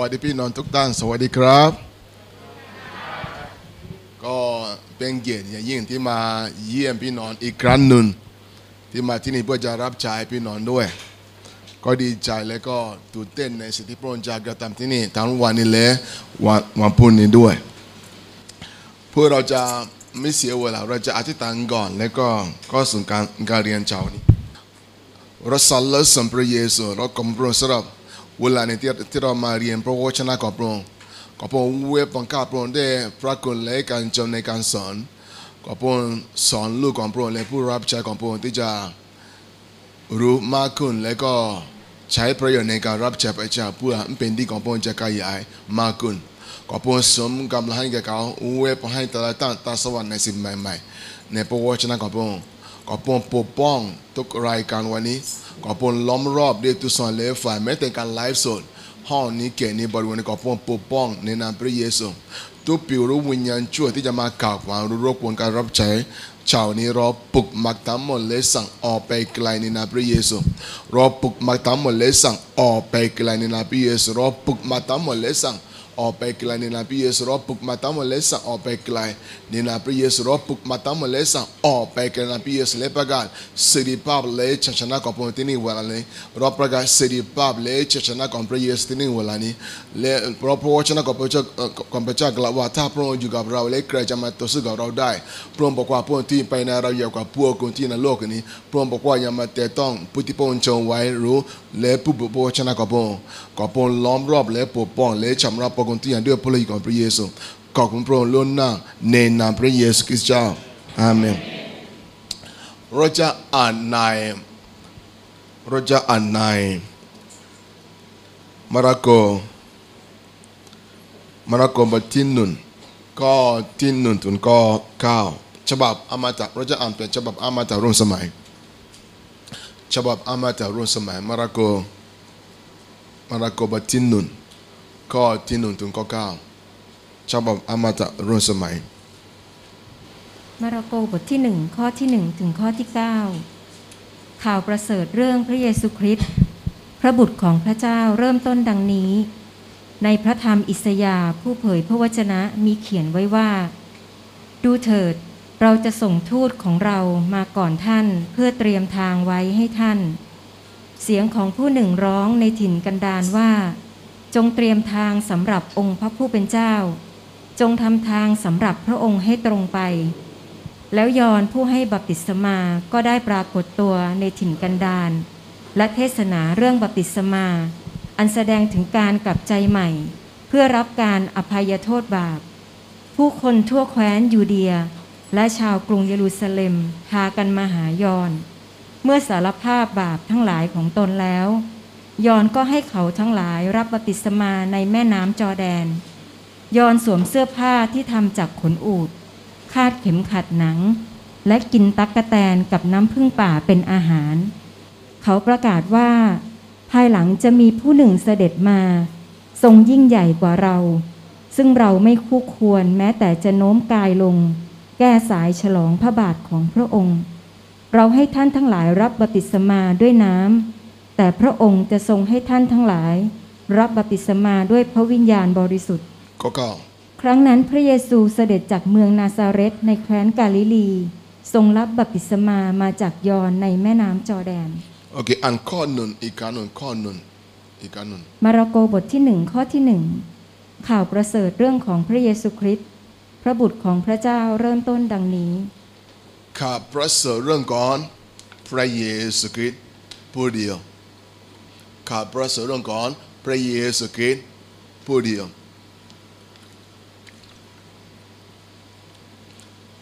สวัสดีพี่น้องทุกท่านสวัสดีครับ ก็เป็นเกียรติอย่างยิ่งที่มาเยี่ยมพี่น้องอีกครั้งหนึ่งที่มาที่นี่เพื่อจะรับใช้พี่น้องด้วย ก็ดีใจและก็ตื่นเต้นในสิ่งที่พระองค์จะกระทำที่นี่ทั้งวันนี้และวันวันพรุ่งนี้ด้วย เพื่อเราจะไม่เสียเวลาเราจะอธิษฐานก่อนแล้วก็ก็ส่งการการเรียนเช้านี้เราสรรเสริญพระเยซูเราขอบคุณพรงสำหรับ เวลาในที่ที่เรามาเรียนพระวจนะของพระองค์ขอบคุณเวบังคับพระองค์ได้พระคุณและการจำในการสอนขอบคุณสอนลูกของพระองค์และผู้รับใช้ของพระองค์ที่จะรู้มากขึ้นและก็ใช้ประโยชน์ในการรับใช้พระเจ้าเพื่อเป็นที่ของพระองค์จะขยายมากขึ้นขอบคุณสมกำลังให้แก่เขาเวบให้ต่ละท่าตาสวรรค์ในสิ่งใหม่ๆในพระวจนะของพระองค์ ขอบคุณปกป้องทุกรายการวันนี้ ขอบคุณล้อมรอบด้วยทุกส่วนเลยฝ่ายแม้แต่การไลฟ์สดห้องนี้เกียรตินี้บริเวณนี้ขอบคุณปกป้องในนามพระเยซูทุกปิวรู้วิญญาณชั่วที่จะมาข่าวความรู้รบกวนการรับใช้ชาวนี้รอปลุกมักทั้งหมดและสั่งออกไปไกลในนามพระเยซูรอปลุกมักทั้งหมดและสั่งออกไปไกลในนามพระเยซูรอปลุกมักทั้งหมดและสั่ง ออกไปไกลในนามพระเยซูรอปลุกมาตั้งมดเลสังออกไปไกลในนามพระเยซูรอปลุกมาตั้งมดเลสังออกไปไกลในนามพระเยซูแลประกาศสิริภาพแลชัยชนะของพระองค์ที่นี่เวลานี้รอประกาศสิริภาพแลชัยชนะของพระเยซูที่นี่เวลานี้และพราะพระวจนะของพระเจ้าเอ่อของพระเจ้ากล่าวว่าถ้าพระองค์อยู่กับเราและใครจะมาต่อสู้กับเราได้พระองค์บอกว่าพระองค์ที่ไปในเราอย่ากว่าพวกคนที่ในโลกนี้พระองค์บอกว่าอย่ามาแต่ต้องผู้ที่พระองค์ทรงไว้รู้และผู้บุพระวจนะของพระองค์ขอพระองค์ล้อมรอบและปกป้องและชำ ระพระคนที่ยับอาในนามพระเยซูคริสต์เจ้าอาเมนเราจะอ่านในเราจะอ่านในมาระโกมาระโกบทที่หนึ่งก็ที่หนึ่งถึงก็เก้าฉบับอมตะเราจะอ่านเป็นฉบับอมตะรุ่นสมัยมตะรุ่นสมัยมาโกมาระโกบทที่หนึ่งก็ที่หนึ่งถึงก็เก้าฉบับอมตะรุ่นสมัย มาระโกบทที่หนึ่งข้อที่หนึ่งถึงข้อที่9ข่าวประเสริฐเรื่องพระเยซูคริสต์พระบุตรของพระเจ้าเริ่มต้นดังนี้ ในพระธรรมอิสยาห์ผู้เผยพระวจนะมีเขียนไว้ว่า ดูเถิด เราจะส่งทูตของเรามาก่อนท่านเพื่อเตรียมทางไว้ให้ท่าน เสียงของผู้หนึ่งร้องในถิ่นกันดารว่า จงเตรียมทางสำหรับองค์พระผู้เป็นเจ้า จงทำทางสำหรับพระองค์ให้ตรงไป แล้วยอนผู้ให้บัพติศมาก็ได้ปรากฏตัวในถิ่นกันดารและเทศนาเรื่องบัพติศมา อันแสดงถึงการกลับใจใหม่ เพื่อรับการอภัยโทษบาป ผู้คนทั่วแคว้นยูเดีย และชาวกรุงเยรูซาเล็มพากันมาหายอน เมื่อสารภาพบาปทั้งหลายของตนแล้ว ยอนก็ให้เขาทั้งหลายรับบัพติศมาในแม่น้ำจอแดน ยอนสวมเสื้อผ้าที่ทำจากขนอูฐคาดเข็มขัดหนัง และกินตักกะแตนกับน้ำผึ้งป่าเป็นอาหาร เขาประกาศว่า ภายหลังจะมีผู้หนึ่งเสด็จมา ทรงยิ่งใหญ่กว่าเรา ซึ่งเราไม่คู่ควรแม้แต่จะโน้มกายลง แก้สายฉลองพระบาทของพระองค์ เราให้ท่านทั้งหลายรับบัพติศมาด้วยน้ำแต่พระองค์จะทรงให้ท่านทั้งหลาย รับบัพติศมาด้วยพระวิญญาณบริสุทธิ์ข้อเก้าครั้งนั้นพระเยซูเสด็จจากเมืองนาซาเรตในแคว้นกาลิลี ทรงรับบัพติศมามาจากยอนในแม่น้ำจอร์แดนโอเคอ่านข้อหนึ่งอีกครั้งหนึ่งข้อหนึ่งอีกครั้งหนึ่งมาระโกบทที่หนึ่งข้อที่หนึ่งข่าวประเสริฐเรื่องของพระเยซูคริสต์ พระบุตรของพระเจ้าเริ่มต้นดังนี้ข้าพระเสริเรื่องก่อนพระเยซูคริสต์ผู้เดียวข้าพระเสริเรื่องก่อนพระเยซูคริสต์ผู้เดียว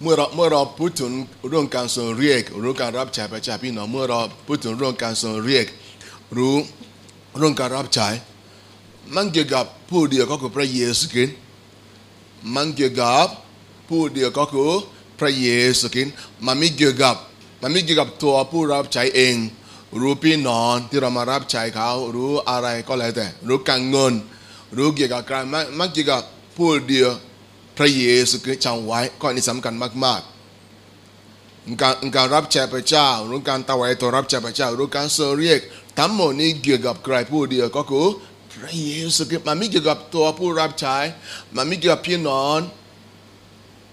เมื่อเราเมื่อเราพูดถึงเรื่องการทรงเรียกหรือการรับใช้พระเจ้าพี่น้องเมื่อเราพูดถึงเรื่องการทรงเรียกรือเรื่องการรับใช้มันเกี่ยวกับผู้เดียวก็คือพระเยซูคริสต์ มันเกี่ยวกับผู้เดียวก็คือพระเยซูคริสต์มันไม่เกี่ยวกับมันไม่เกี่ยวกับตัวผู้รับใช้เอง รู้พี่น้องที่เรามารับใช้เขารู้อะไรก็แล้วแต่ รู้การเงิน รู้เกี่ยวกับการมันมันเกี่ยวกับผู้เดียวพระเยซูคริสต์จำไว้ข้อนี้สำคัญมากๆการการรับใช้พระเจ้ารือการถวายตัวรับใช้พระเจ้ารือการเสเรียกทั้งหมดนี้เกี่ยวกับใครผู้เดียวก็คือ พระเยซูคริสต์มันไม่เกี่ยวกับตัวผู้รับใช้มันไม่เกี่ยวกับพี่น้อง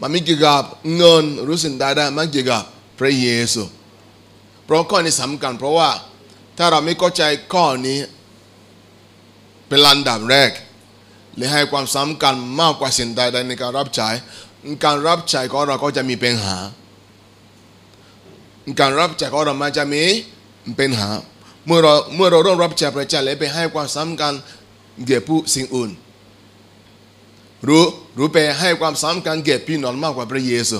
มันไม่เกี่ยวกับเงินหรือสิ่งใดๆมันเกี่ยวกับพระเยซู เพราะข้อนี้สำคัญเพราะว่าถ้าเราไม่เข้าใจข้อนี้ เป็นลำดับแรกและให้ความสำคัญมากกว่าสิ่งใดๆในการรับใช้การรับใช้ของเราก็จะมีปัญหาการรับใช้ของเรามันจะมีปัญหา เมื่อเราเมื่อเราเริ่มรับใช้พระเจ้าและไปให้ความสำคัญแก่ผู้สิ่งอื่นรู้รู้ไปให้ความสำคัญแก่พี่น้องมากกว่าพระเยซู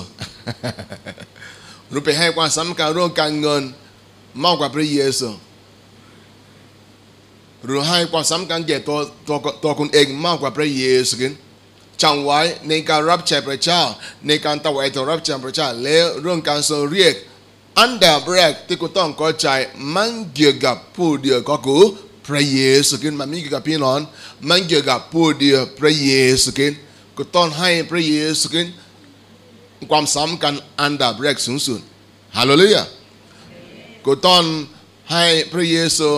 รู้ไปให้ความสำคัญเรื่องการเงินมากกว่าพระเยซูหรือให้ความสำคัญแก่ตัวตัวตัวคุณเองมากกว่าพระเยซูคริสต์จำไว้ในการรับใช้พระเจ้าในการถวายตัวรับใช้พระเจ้าและเรื่องการทรงเรียก อันดับแรกที่คุณต้องเข้าใจมันเกี่ยวกับผู้เดียวก็คือพระเยซูคริสต์มันม่เกี่ยวกับพี่น้องมันเกี่ยวกับผู้เดียวพระเยซูคริสต์คุณต้องให้พระเยซูคริสต์ความสำคัญอันดับแรกสูงสุดฮาเลลูยคุณต้องให้พระเยซู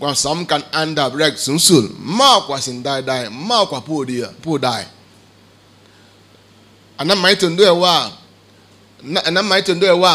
ความสำคัญอันดับรกสูงสุดมากกว่าสิ่งใดๆมากกว่าผู้เดียวผู้ใดอันนั้นหมายถึงด้วยว่าอันนั้นหมายถึงด้วยว่า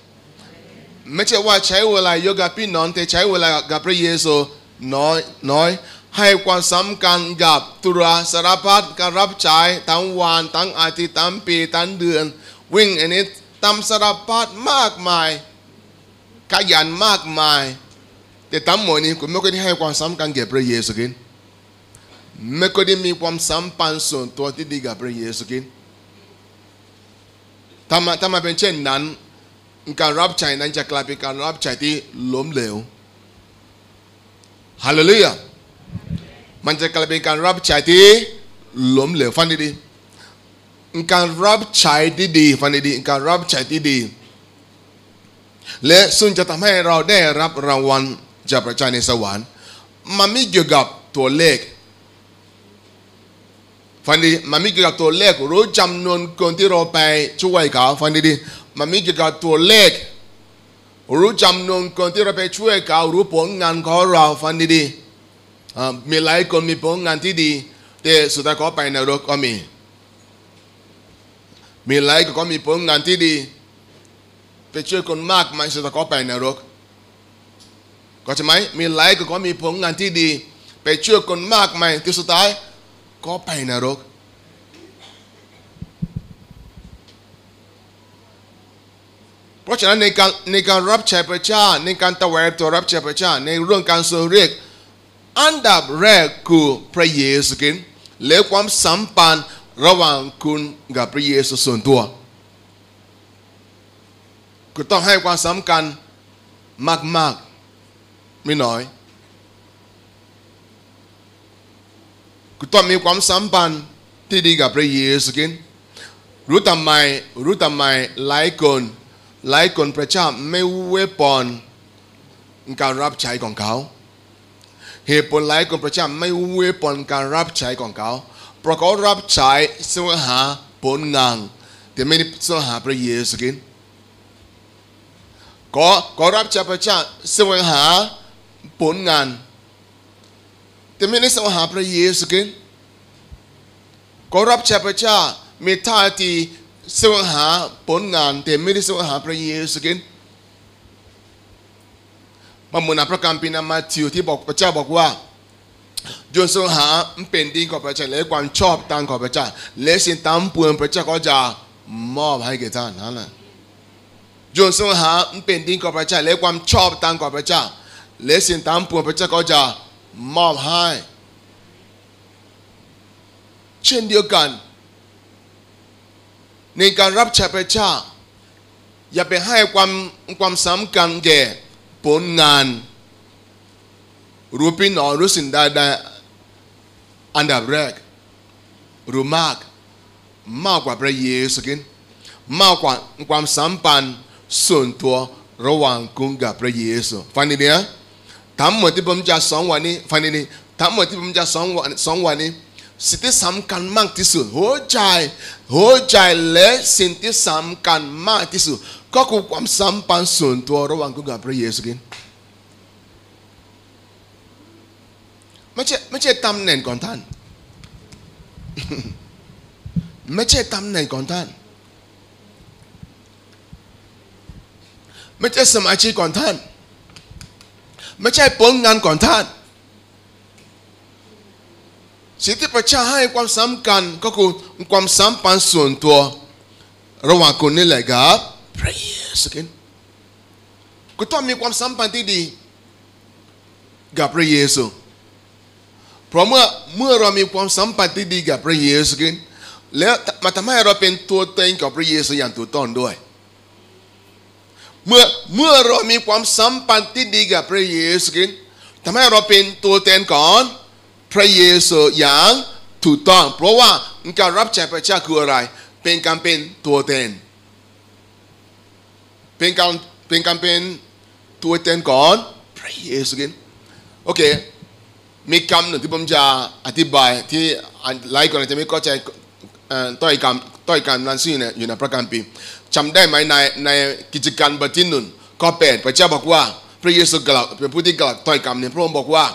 ไม่ใช่ว่าใช้เวลาเยกับพี่น้องแต่ใช้เวลากับพระเยซูน้อยน้อยให้ความสำคัญกับตุระสารพัดการรับใช้ทั้งวันทั้งอาทิตย์ทั้งปีทั้งเดือนวิ่งอันนี้ทำสารพัดมากมาย ขยันมากมาย แต่ทั้งหมดนี้คุณไม่เคยให้ความสำคัญแก่พระเยซูคริสต์ไม่เคยมีความสัมพันธ์ส่วนตัวที่ดีกับพระเยซูคริสต์ถ้ามาถ้ามาเป็นเช่นนั้น การรับใช้นั้นจะกลายเป็นการรับใช้ที่ล้มเหลวฮาเลลูยามันจะกลายเป็นการรับใช้ที่ล้มเหลวฟังดีๆการรับใช้ที่ดีฟังดีๆการรับใช้ที่ดีและซึ่งจะทำให้เราได้รับรางวัลจากพระเจ้าในสวรรค์มันไม่เกี่ยวกับตัวเลขฟังดีมันไม่เกี่ยวกับตัวเลขรู้จำนวนคนที่เราไปช่วยเขาฟังดีๆ มันไม่เกี่ยวกับตัวเลข รู้จำนวนคนที่เราไปช่วยเขารู้ผลงานของเราฟังดีๆมีหลายคนมีผลงานที่ดีแต่สุดท้ายเขาไปนรกก็มี มีหลายคนก็มีผลงานที่ดี ไปช่วยคนมากมายสุดท้ายเขาไปนรกก็ใช่ไหมมีหลายคนก็มีผลงานที่ดี ไปช่วยคนมากมายที่สุดท้ายก็ไปนรก เพราะฉะนั้นในการในการรับใช้พระเจ้าในการถวายตัวรับใช้พระเจ้าในเรื่องการทรงเรียก อันดับแรกคือพระเยซูคริสต์และความสัมพันธ์ระหว่างคุณกับพระเยซูส่วนตัวคุณต้องให้ความสำคัญมากๆไม่น้อยคุณต้องมีความสัมพันธ์ที่ดีกับพระเยซูคริสต์รู้ทำไมรู้ทำไมหลายคน หลายคนพระเจ้าไม่เวปอนการรับใช้ของเขา เหตุผลหลายคนพระเจ้าไม่เวปอนการรับใช้ของเขา เพราะเขารับใช้แสวหาผลงานแต่ไม่ได้แสวหาพระเยซูคริสต์ก็ก็รับใช้พระเจ้าแสวหาผลงาน แต่ไม่ได้แสวหาพระเยซูคริสต์ก็รับใช้พระเจ้ามีท่าที สวงหาผลงานแต่ไม่ได้แสวงหาพระเยซูคริสต์มาเหมือนพระคัมภีร์นมาธิวที่บอกพระเจ้าบอกว่าจนทรงหาเป็นดีของพระเจ้าและความชอบตามของพระเจ้าและสิ่งตามปวงพระเจ้าก็จะมอบให้แก่ท่านนั่นแหละจนทรงหาเป็นดีของพระเจ้าและความชอบตามของพระเจ้าและสิ่งตามปวงพระเจ้าก็จะมอบให้เช่นเดียวกัน ในการรับใช้พระเจ้า อย่าไปให้ความความสำคัญแก่ผลงานรู้พี่น้อรู้สิ่งใดๆอันดับแรกรู้มากมากกว่าพระเยซูคริสต์มากกว่าความสัมพันธ์ส่วนตัวระหว่างคุณกับพระเยซูฟังดีๆนะทั้งหมดที่ผมจะสองวันนี้ฟังดีๆทั้งหมดที่ผมจะสองวันสองวันนี้ สิ่งที่สำคัญมากที่สุดหัวใจหัวใจและสิ่งที่สำคัญมากที่สุดก็คือความสัมพันธ์ส่วนตัวระหว่างคุณกับพระเยซูคริสต์ไม่ใช่ไม่ใช่ตำแหน่งของท่าน ไม่ใช่ตำแหน่งของท่าน ไม่ใช่สมาชิกของท่าน ไม่ใช่ผลงานของท่าน สิ่งที่พระเจ้าให้ความสำคัญก็คือความสัมพันธ์ส่วนตัวระหว่างคุณนี่แหละครับพระเยซูคริสต์คุณต้องมีความสัมพันธ์ที่ดี กับพระเยซู เพราะเมื่อเมื่อเรามีความสัมพันธ์ที่ดีกับพระเยซูคริสต์แล้วมาทำให้เราเป็นตัวเต็งกับพระเยซูอย่างถูกต้องด้วย เมื่อเมื่อเรามีความสัมพันธ์ที่ดีกับพระเยซูคริสต์ทำให้เราเป็นตัวแทนของ พระเยซูอย่างถูกต้อง เพราะว่าการรับใช้พระเจ้าคืออะไร เป็นการเป็นตัวแทนเป็นการเป็นการเป็นตัวแทนของพระเยซูคริสต์โอเคมีคำหนึ่งที่ผมจะอธิบายที่หลายคนอาจจะไม่เข้าใจเอ่อต้อยคำต้อยคำนั้นซึ่งเนี่ยอยู่ในพระคัมภีร์จำได้ไหมในในกิจการบทที่หนึ่งข้อแปดพระเจ้าบอกว่า พระเยซูกล่าวเป็นผู้ที่กล่าวต้อยคำเนี่ยพระองค์บอกว่า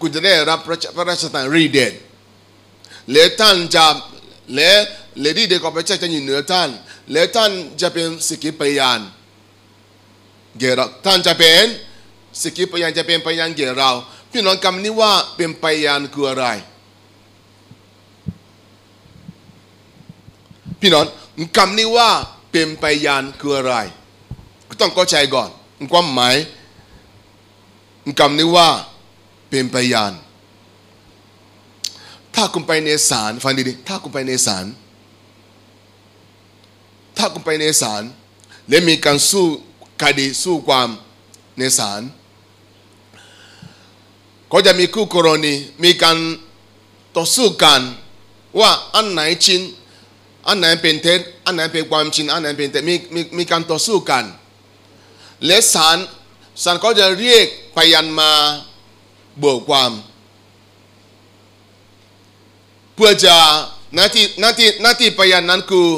คุณจะได้รับพระราชทานฤทธิ์เดชและท่านจะและและฤทธิ์เดชของพระเจ้าจะอยู่เหนือท่านและท่านจะเป็นสิกขีพยานเกี่ยวกับท่านจะเป็นสิกขีพยานจะเป็นพยานเกี่ยวเราพี่น้องคำนี้ว่าเป็นพยานคืออะไร พี่น้องคำนี้ว่าเป็นพยานคืออะไรต้องเข้าใจก่อนความหมายคำนี้ว่า เป็นพยาน ถ้าคุณไปในศาลฟังดีๆถ้าคุณไปในศาลถ้าคุณไปในศาลและมีการสู้คดีสู้ความในศาลก็จะมีคู่กรณีมีการต่อสู้กันว่าอันไหนจริงอันไหนเป็นเท็จอันไหนเป็นความจริงอันไหนเป็นเท็จมีมีมีการต่อสู้กัน และศาลศาลก็จะเรียกพยานมา เบิกความ เพื่อจะหน้าที่หน้าที่หน้าที่พยานนั้นคือ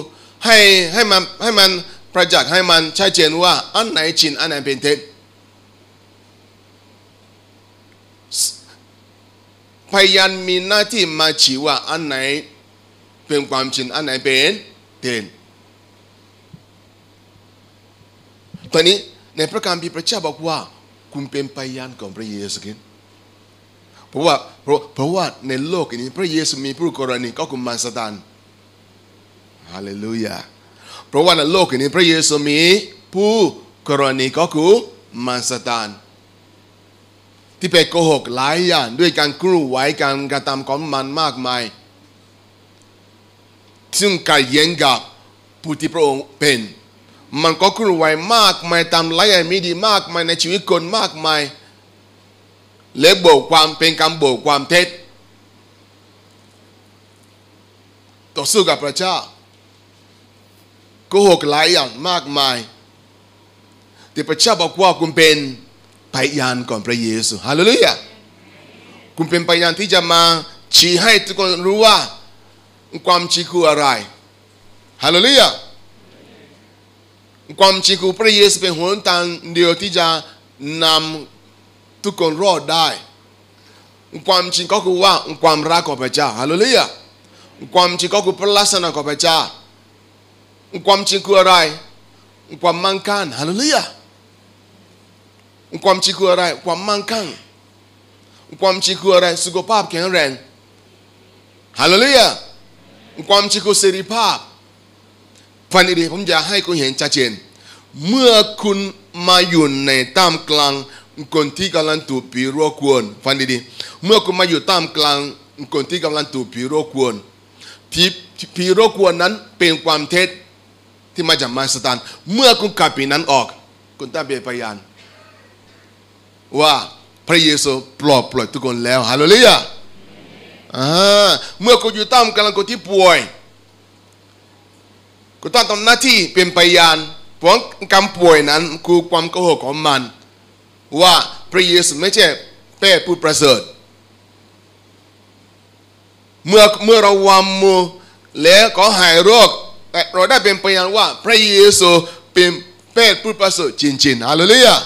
ให้ให้มันให้มันประจักษ์ให้มันชัดเจนว่าอันไหนจริงอันไหนเป็นเท็จพยานมีหน้าที่มาชี้ว่าอันไหนเป็นความจริงอันไหนเป็นเท็จตอนนี้ในพระคัมภีร์พระเจ้าบอกว่า คุณเป็นพยานของพระเยซูคริสต์ เพราะว่าเพราะเพราะว่าในโลกนี้ พระเยซูมีผู้กรณีก็คือมารซาตานฮาเลลูยาเพราะว่าในโลกนี้ พระเยซูมีผู้กรณีก็คือมารซาตานที่ไปโกหกหลายอย่างด้วยการกลุ้ไว้การกระทำของมันมากมาย ซึ่งการเย็นกับผู้ที่พระองค์เป็น มันก็กลุ้ไว้มากมายตามหลายอย่างม่ดีมากมายในชีวิตคนมากมาย และโบกความเป็นการโบกความเท็จต่อสู้กับพระเจ้าโกหกหลายอย่างมากมาย แต่พระเจ้าบอกว่าคุณเป็นพยานก่อนพระเยซูฮาเลลูยาคุณเป็นพยานที่จะมาชี้ให้ทุกคนรู้ว่าความจริงคืออะไรฮาเลลูยาความจริงคือพระเยซูเป็นหนทางเดียวที่จะนำ ทุกคนรอดได้ ความจริงก็คือว่าความรักของพระเจ้าฮาเลลูยาความจริงก็คือพระลักษณะของพระเจ้าความจริงคืออะไร ความมั่งคั่งฮาเลลูยาความจริงคืออะไร ความมั่งคั่งความจริงคืออะไรสุขภาพแข็งแรงฮาเลลูยาความจริงคือเสรีภาพฟังดีๆผมอยากให้คุณเห็นชัดเจน เมื่อคุณมาอยู่ในท่ามกลาง คนที่กำลังถูกผีรบกวนฟังดีๆเมื่อคุณมาอยู่ท่ามกลางคนที่กำลังถูกผีรบกวนผีผีรบกวนนั้นเป็นความเท็จที่มาจากมารซาตานเมื่อคุณขับผีนั้นออก คุณต้องเป็นพยาน ว่าพระเยซูปลอบปล่อยทุกคนแล้วฮาเลลูยาอ่าเมื่อคุณอยู่ท่ามกลางคนที่ป่วยคุณต้องทำหน้าที่เป็นพยานเพราะการป่วยนั้นคือความโกหกของมัน ว่าพระเยซูไม่ใช่แป้ผู้ประเสริฐ เมื่อเมื่อเราวางมือแล้วก็หายโรคเราได้เป็นพยานว่าพระเยซูเป็นแป้ผู้ประเสริฐจริงๆฮาเลลูยา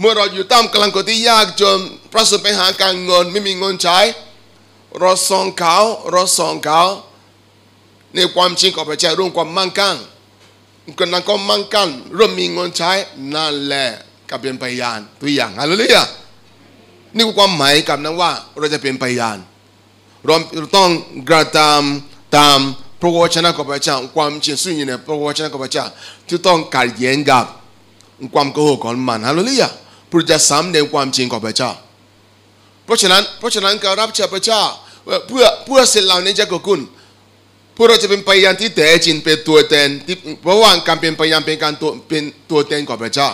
เมื่อเราอยู่ตามกลางคนที่ยากจนประสบปัญหาการเงินไม่มีเงินใช้เราส่งเขาเราส่งเขาในความจริงของพระเจ้าเรื่องความมั่งคั่งคนนั้นก็มั่งคั่งเริ่มมีเงินใช้นั่นแหละ ก็เป็นพยานตัวอย่างฮาเลลูยานี่คือความหมายกับนั้นว่าเราจะเป็นพยานเราต้องกระทำตามพระวจนะของพระเจ้าความจริงซึ่งอยู่ในพระวจนะของพระเจ้าที่ต้องขัดแย้งกับความโกหกของมันฮาเลลูยาเพื่อจะสำเร็จความจริงของพระเจ้า เพราะฉะนั้นเพราะฉะนั้นการรับใช้พระเจ้าเพื่อเพื่อสิ่งเหล่านี้จะเกิดขึ้นเพื่อเราจะเป็นพยานที่แท้จริงเป็นตัวแทนที่เพราะว่าการเป็นพยานเป็นการตัวเป็นตัวแทนของพระเจ้า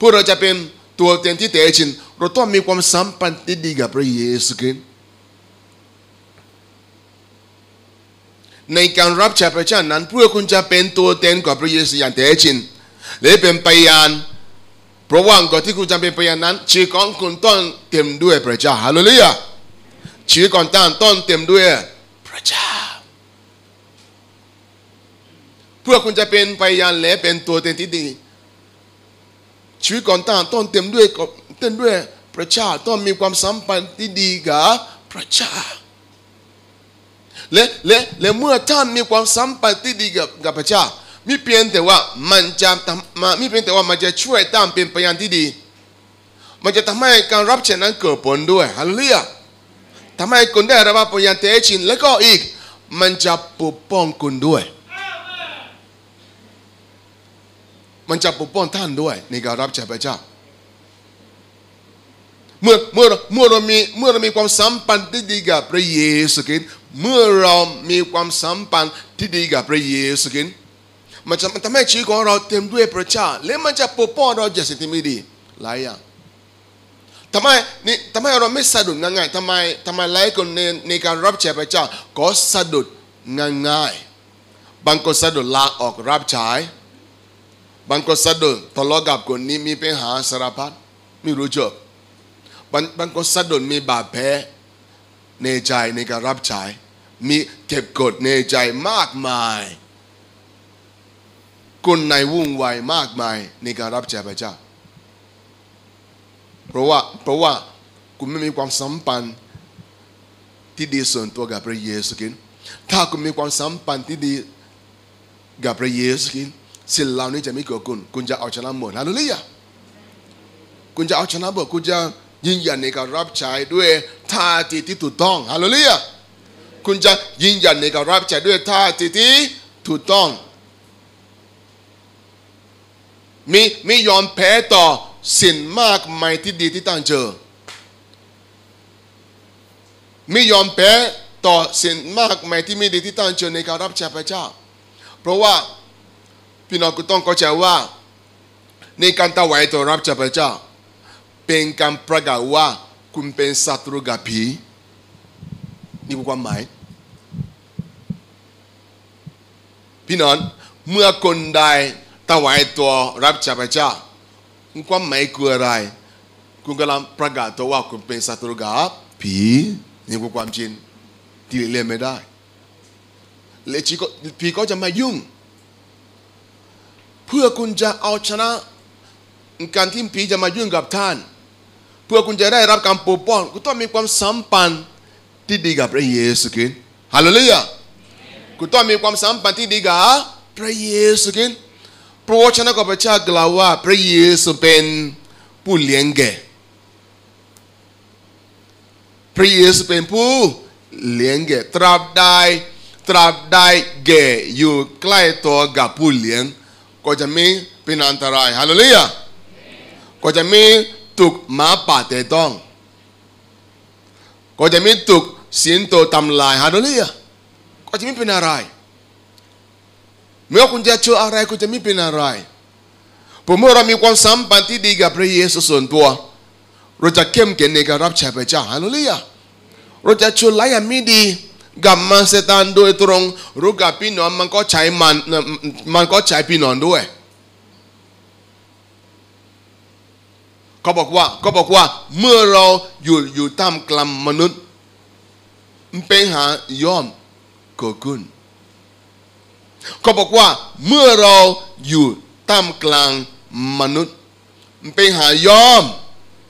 เพื่อเราจะเป็นตัวแทนที่แท้จริงเราต้องมีความสัมพันธ์ที่ดีกับพระเยซูคริสต์ในการรับใช้พระเจ้านั้นเพื่อคุณจะเป็นตัวแทนของพระเยซูอย่างแท้จริงและเป็นพยานเพราะว่าก่อนที่คุณจะเป็นพยานนั้นชีวิตของคุณต้องเต็มด้วยพระเจ้าฮาเลลูยาชีวิตของท่านต้องเต็มด้วยพระเจ้า เพื่อคุณจะเป็นพยานและเป็นตัวเต็มที่ดี ชีวิตของท่านต้องเต็มด้วยเต็มด้วยพระเจ้าต้องมีความสัมพันธ์ที่ดีกับพระเจ้าและและและเมื่อท่านมีความสัมพันธ์ที่ดีกับกับพระเจ้ามิเพียงแต่ว่ามันจะทำมามิเพียงแต่ว่ามันจะช่วยตามเป็นพยานที่ดี มันจะทำให้การรับใช้นั้นเกิดผลด้วยฮาเลลูยาทำให้คุณได้รับพยานแท้จริงแล้วก็อีกมันจะปกป้องคุณด้วย มันจะปกป้องท่านด้วยในการรับใช้พระเจ้า เมื่อเมื่อเมื่อเรามีเมื่อเรามีความสัมพันธ์ที่ดีกับพระเยซูคริสต์เมื่อเรามีความสัมพันธ์ที่ดีกับพระเยซูคริสต์มันจะมันทำให้ชีวิตของเราเต็มด้วยพระเจ้าและมันจะปกป้องเราจากสิ่งที่ไม่ดีหลายอย่างทำไมนี่ทำไมเราไม่สะดุดง่ายๆทำไมทำไมหลายคนในในการรับใช้พระเจ้าก็สะดุดง่ายๆบางคนสะดุดลาออกรับใช้ บางคนสะดุดทะเลาะกับคนนี้มีปัญหาสารพัดม่รู้จบบางบางคนสะดุดมีบาดแผลในใจในการรับใช้มีเก็บกดในใจมากมายคนในวุ่นวายมากมายในการรับใช้พระเจ้า เพราะว่าเพราะว่าคุณไม่มีความสัมพันธ์ที่ดีส่วนตัวกับพระเยซูคริสต์ถ้าคุณมีความสัมพันธ์ที่ดีกับพระเยซูคริสต์ สิ่งเหล่านี้จะไม่เกิดขึ้นคุณจะเอาชนะหมดฮาเลลูยาคุณจะเอาชนะหมดคุณจะยืนยันในการรับใช้ด้วยท่าทีที่ถูกต้องฮาเลลูยาคุณจะยืนยันในการรับใช้ด้วยท่าทีที่ถูกต้องมีไม่ยอมแพ้ต่อสิ่งมากมายที่ดีที่ตั้งเจอไม่ยอมแพ้ต่อสิ่งมากมายที่ไม่ดีที่ตั้งเจอในการรับใช้พระเจ้า เพราะว่า พี่น้องก็ต้องเข้าใจว่าในการถวายตัวรับใช้พระเจ้า เป็นการประกาศว่าคุณเป็นศัตรูกับผีนี่คือความหมาย พี่น้องเมื่อคนใดถวายตัวรับจากพระเจ้าความหมายคืออะไร คุณกำลังประกาศตัวว่าคุณเป็นศัตรูกับผีนี่คือความจริงที่เลี่ยนไม่ได้และผีก็จะมายุ่ง เพื่อคุณจะเอาชนะการที่ผีจะมายุ่งกับท่าน เพื่อคุณจะได้รับการปกป้องคุณต้องมีความสัมพันธ์ที่ดีกับพระเยซูคริสต์ฮาเลลูยาคุณต้องมีความสัมพันธ์ที่ดีกับพระเยซูคริสต์พระวจนะของพระเจ้ากล่าวว่าพระเยซูเป็นผู้เลี้ยงแก่พระเยซูเป็นผู้เลี้ยงแกะตราบใดตราบใดแกะอยู่ใกล้ตัวกับผู้เลี้ยง ก็จะม่เป็นอันตรายฮาเลลูยาก็จะม่ถูกหมาป่าเตะต้อง ก็จะม่ถูกสิงโตทำลายฮาเลลูยาก็จะไม่เป็นอะไรเมื่อคุณจะเจออะไรคุณจะไม่เป็นอะไรผมเมื่อเรามีความสัมพันธ์ที่ดีกับพระเยซูส่วนตัว เราจะเข้มแข็งในการรับใช้พระเจ้าฮาเลลูยาเราจะชวนไล่อย่างไม่ดี กับมันเซตานโดยตรงรู้กับพี่น้องมันก็ใช้มันมันก็ใช้พี่น้องด้วยเขาบอกว่าเขาบอกว่าเมื่อเราอยู่อยู่ท่ามกลางมนุษย์มันเป็นหายอมเกิดขึ้นเขาบอกว่าเมื่อเราอยู่ท่ามกลางมนุษย์มันเป็นหายอม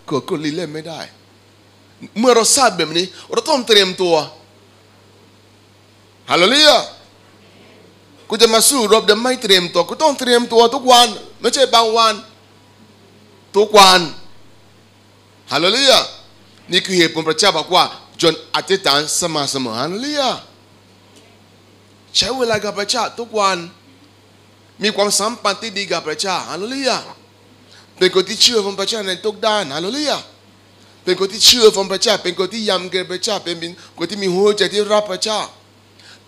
เกิดขึ้นลีเล่นไม่ได้ เมื่อเราทราบแบบนี้ เราต้องเตรียมตัว ฮาเลลูยากูจะมาสู้รบเดี๋ยวไม่เตรียมตัวกูต้องเตรียมตัวทุกวัน ไม่ใช่บางวัน ทุกวันฮาเลลูยานี่คือเหตุผลพระเจ้าบอกว่าจนอธิษฐานสม่ำเสมอฮาเลลูยาใช้เวลากับพระเจ้าทุกวัน มีความสัมพันธ์ที่ดีกับพระเจ้าฮาเลลูยาเป็นคนที่เชื่อฟังพระเจ้าในทุกด้านฮาเลลูยาเป็นคนที่เชื่อฟังพระเจ้าเป็นคนที่ยำเกรงพระเจ้าเป็นคนที่มีหัวใจที่รับพระเจ้าเป็นคนที่เข้มแข็งในพระลักษณะของพระเจ้า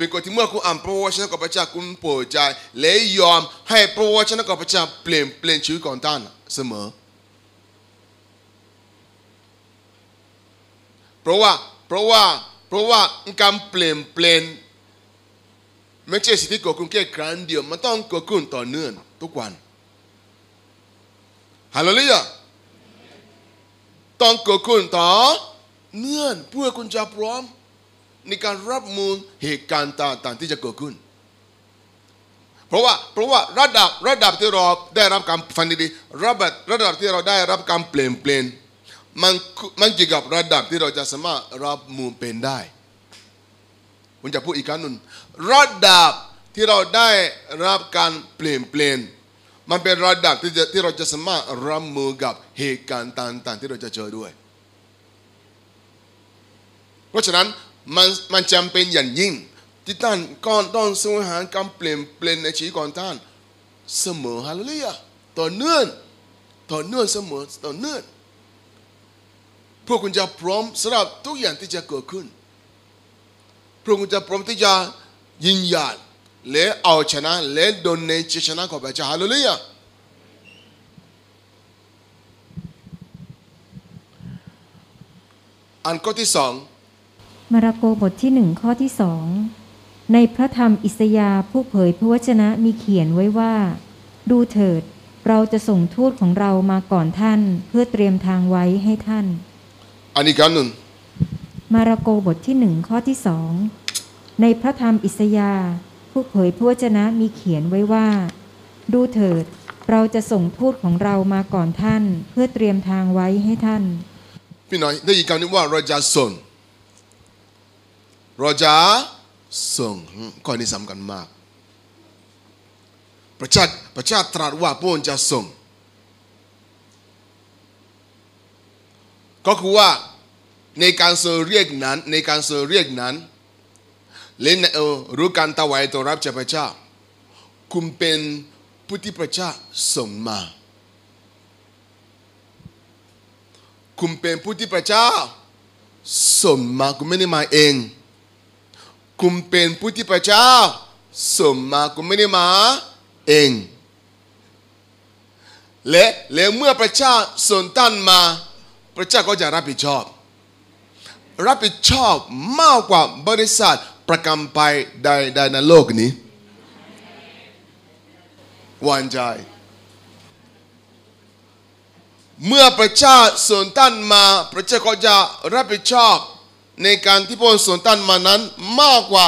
เป็นคนที่เมื่อคุณอ่านพระวจนะคุณคุณคุณเปิดใจยอมให้พระวจนะของพระเจ้าเปลี่ยคุณทุกวันเป็นคนที่เมื่อคุณอ่านพระวจนะของพระเจ้าคุณเปิดใจและยอมให้พระวจนะของพระเจ้าเปลี่ยนเปลี่ยนชีวิตของท่านเสมอเพราะว่าเพราะว่าเพราะว่าการเปลี่ยนเปลี่ยนไม่ใช่สิ่งที่เกิดขึ้นแค่ครั้งเดียวมันต้องเกิดขึ้นต่อเนื่องทุกวันฮาเลลูยาต้องเกิดขึ้นต่อเนื่องเพื่อคุณจะพร้อม ในการรับมือเหตุการณ์ต่างๆที่จะเกิดขึ้น เพราะว่าเพราะว่าระดับระดับที่เราได้รับการฟังดีๆระดับระดับที่เราได้รับการเปลี่ยนเปลี่ยนมันมันเกี่ยวกับระดับที่เราจะสามารถรับมือเป็นได้ผมจะพูดอีกครั้งหนึ่งระดับที่เราได้รับการเปลี่ยนเปลี่ยนมันเป็นระดับที่จะที่เราจะสามารถรับมือกับเหตุการณ์ต่างๆ ที่เราจะเจอด้วย เพราะฉะนั้น มันมันจำเป็นอย่างยิ่ง ที่ท่านก่อนต้องสวงหาการเปลี่ยนเปลี่ยนในชีวิตของท่าน เสมอฮาเลลูยาต่อเนื่องต่อเนื่องเสมอต่อเนื่องพื่อคุณจะพร้อมสำหรับทุกอย่างที่จะเกิดขึ้นพื่อคุณจะพร้อมที่จะยินยัดและเอาชนะและโดนในชัยชนะของพระเจ้าฮาเลลูยาอันข้อที่สอง มาระโกบทที่หนึ่งข้อที่สองในพระธรรมอิสยาห์ผู้เผยพระวจนะมีเขียนไว้ว่า ดูเถิด เราจะส่งทูตของเรามาก่อนท่านเพื่อเตรียมทางไว้ให้ท่าน อันนี้กันหนึ่งมาระโกบทที่หนึ่งข้อที่สองในพระธรรมอิสยาห์ผู้เผยพระวจนะมีเขียนไว้ว่า ดูเถิด เราจะส่งทูตของเรามาก่อนท่าน เพื่อเตรียมทางไว้ให้ท่าน พี่น้อยได้ยินคำนี้ว่าเราจะส่ง เราจะส่งข้อนี้สำคัญมาก พระเจ้าพระเจ้าตรัสว่าพระองค์จะส่ง ก็คือว่าในการทรงเรียกนั้นในการทรงเรียกนั้นเล่นรู้การถวายตัวรับจากพระเจ้า คุณเป็นผู้ที่พระเจ้าส่งมา คุณเป็นผู้ที่พระเจ้าส่งมาคุณไม่ได้มาเอง คุณเป็นผู้ที่พระเจ้าส่งมาคุณไม่ได้มาเอง และและเมื่อพระเจ้าส่งท่านมา พระเจ้าก็จะรับผิดชอบ รับผิดชอบมากกว่าบริษัทประกันภัยใดๆในโลกนี้วางใจ เมื่อพระเจ้าส่งท่านมา พระเจ้าก็จะรับผิดชอบ ในการที่พระองค์ส่งท่านมานั้นมากกว่า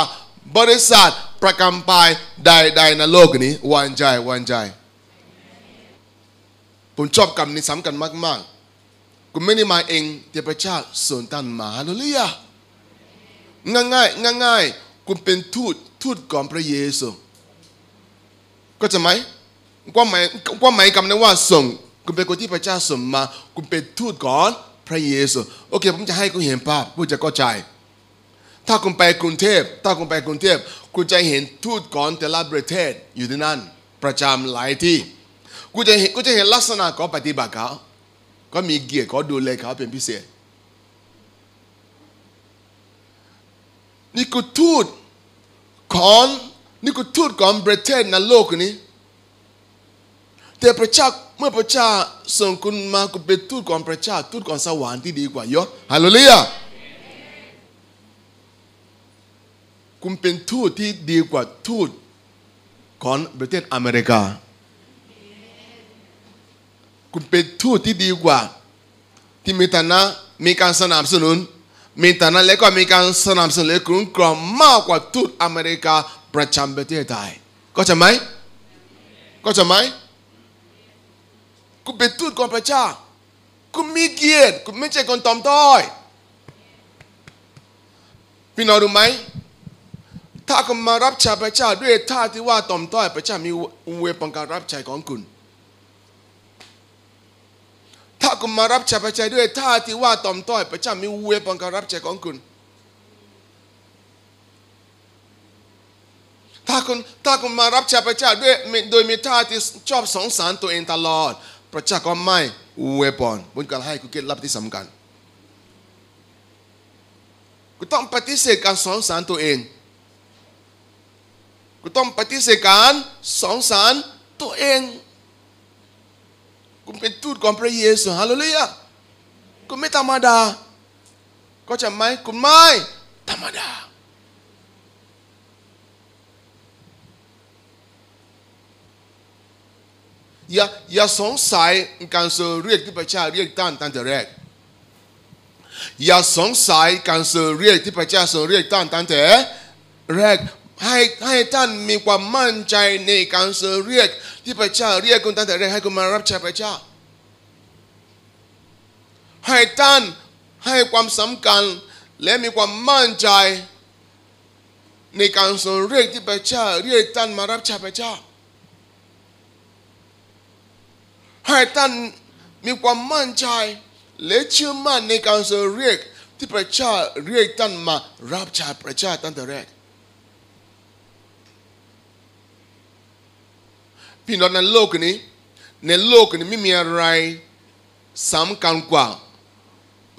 บริษัทประกันภัยใดๆในโลกนี้วางใจวางใจ ผมชอบคำนี้ซ้ำกันมากๆคุณไม่ได้มาเองแต่พระเจ้าส่งท่านมาฮาเลลูยาง่ายๆง่ายๆคุณเป็นทูตทูตของพระเยซูก็จะไหมความหมายความหมายคำนั้นว่าส่งคุณเป็นคนที่พระเจ้าส่งมา คุณเป็นทูตของพ ระเยซูโอเค ผมจะให้คุณเห็นภาพผู้จะเข้าใจ ถ้าคุณไปกรุงเทพ ถ้าคุณไปกรุงเทพ คุณจะเห็นทูตของแต่ละประเทศอยู่ที่นั่น ประจำหลายที่คุณจะเห็นคุณจะเห็นลักษณะของปฏิบัติเขา ก็มีเกียรติเขาดูแลเขาเป็นพิเศษ นี่คือทูตของนี่คือทูตของประเทศในโลกนี้ แต่พระเจ้า มื่อพระเจ้าส่งคุณมาคุณเป็นทูตของพระเจ้าทูตของสวรรค์ที่ดีกว่าเยอะฮาเลลูยาคุณเป็นทูตที่ดีกว่าทูตของประเทศอเมริกา คุณเป็นทูตที่ดีกว่า ที่มีฐานะมีการสนับสนุน มีฐานะและก็มีการสนับสนุนและคุ้มครองมากกว่าทูตอเมริกาประจำประเทศไทยก็จะไหมก็จะไหม คุณเป็นทูตของพระเจ้า คุณมีเกียรติ คุณไม่ใช่คนตอมต้อย พี่น้องรู้ไหม ถ้าคุณมารับใช้พระเจ้าด้วยท่าที่ว่าตอมต้อย พระเจ้ามีเวปังการรับใช้ของคุณ ถ้าคุณมารับใช้พระเจ้าด้วยท่าที่ว่าตอมต้อย พระเจ้ามีเวปังการรับใช้ของคุณถ้าคุณถ้าคุณมารับใช้พระเจ้าด้วยโดยมีท่าที่ชอบสงสารตัวเองตลอด พระเจ้าก็ไม่เวปอนบนการให้คุณเกตลับที่สำคัญคุณต้องปฏิเสธการสงสารตัวเองคุณต้องปฏิเสธการสงสารตัวเองคุณเป็นทูตของพระเยซูฮาเลลูยาคุณไม่ธรรมดา ก็จะไหมคุณไม่ธรรมดา อย่าอย่าสงสัยการทรงเรียกที่พระเจ้าเรียกท่านตั้งแต่แรก อย่าสงสัยการทรงเรียกที่พระเจ้าทรงเรียกท่านตั้งแต่แรกให้ให้ท่านมีความมั่นใจในการทรงเรียกที่พระเจ้าเรียกคุณตั้งแต่แรกให้คุณมารับใช้พระเจ้า ให้ท่านให้ความสำคัญและมีความมั่นใจในการทรงเรียกที่พระเจ้าเรียกท่านมารับใช้พระเจ้า ให้ท่านมีความมั่นใจและเชื่อมั่นในการทรงเรียกที่พระเจ้าเรียกท่านมารับใช้พระเจ้าตั้งแต่แรก พี่น้องในโลกนี้ ในโลกนี้ไม่มีอะไรสำคัญกว่า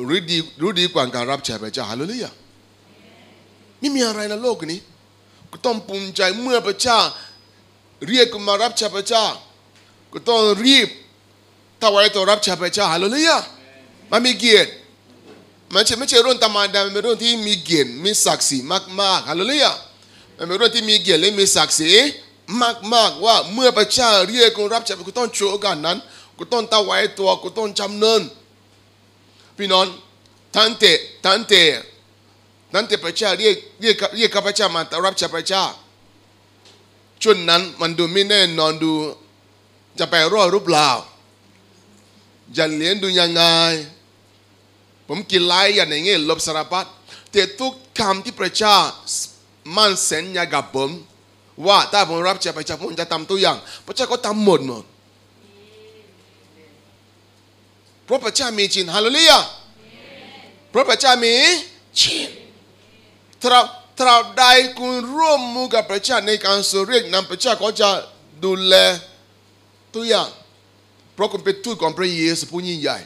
รือดีรู้ดีกว่าการรับใช้พระเจ้าฮาเลลูยาไม่มีอะไรในโลกนี้ก็ต้องภูมิใจเมื่อพระเจ้าเรียกคุณมารับใช้พระเจ้าก็ต้องรีบ ถ้าวายตัวรับใช้พระเจ้าฮาเลลูยามันมีเกียรติมันไม่ใช่เรื่องธรรมดามันเป็นเรื่องที่มีเกียรติมีศักดิ์ศรีมากๆฮาเลลูยามันเป็นเรื่องที่มีเกียรติและมีศักดิ์ศรีมากๆว่าเมื่อพระเจ้าเรียกคุณรับใช้คุณต้องโชว์กันนั้นคุณต้องถวายตัวคุณต้องจำเนินพี่น้องทันเตทันเตทันเตพระเจ้าเรียกเรียกเรียกข้าพเจ้ามาตรับใช้พระเจ้าช่วงนั้นมันดูไม่แน่นอนดูจะไปรอดหรูปเปล่า จะเลี้ยงดูยังไง ผมกินไล่อย่างเงี้ยลบสารพัดแต่ทุกคำที่พระเจ้ามั่นสัญญากับผมว่าถ้าผมรับใช้พระเจ้าผมจะทำตัวอย่าง พระเจ้าก็ทำหมดหมดเพราะพระเจ้ามีจริงฮาเลลูยาเพราะพระเจ้ามีจริงถ้าเราถ้าเราได้คุณร่วมมือกับพระเจ้าในการสุเรียกนำพระเจ้าก็จะดูแลตัวอย่าง เพราะคุณเป็นทูตของพระเยซูผู้ยิ่งใหญ่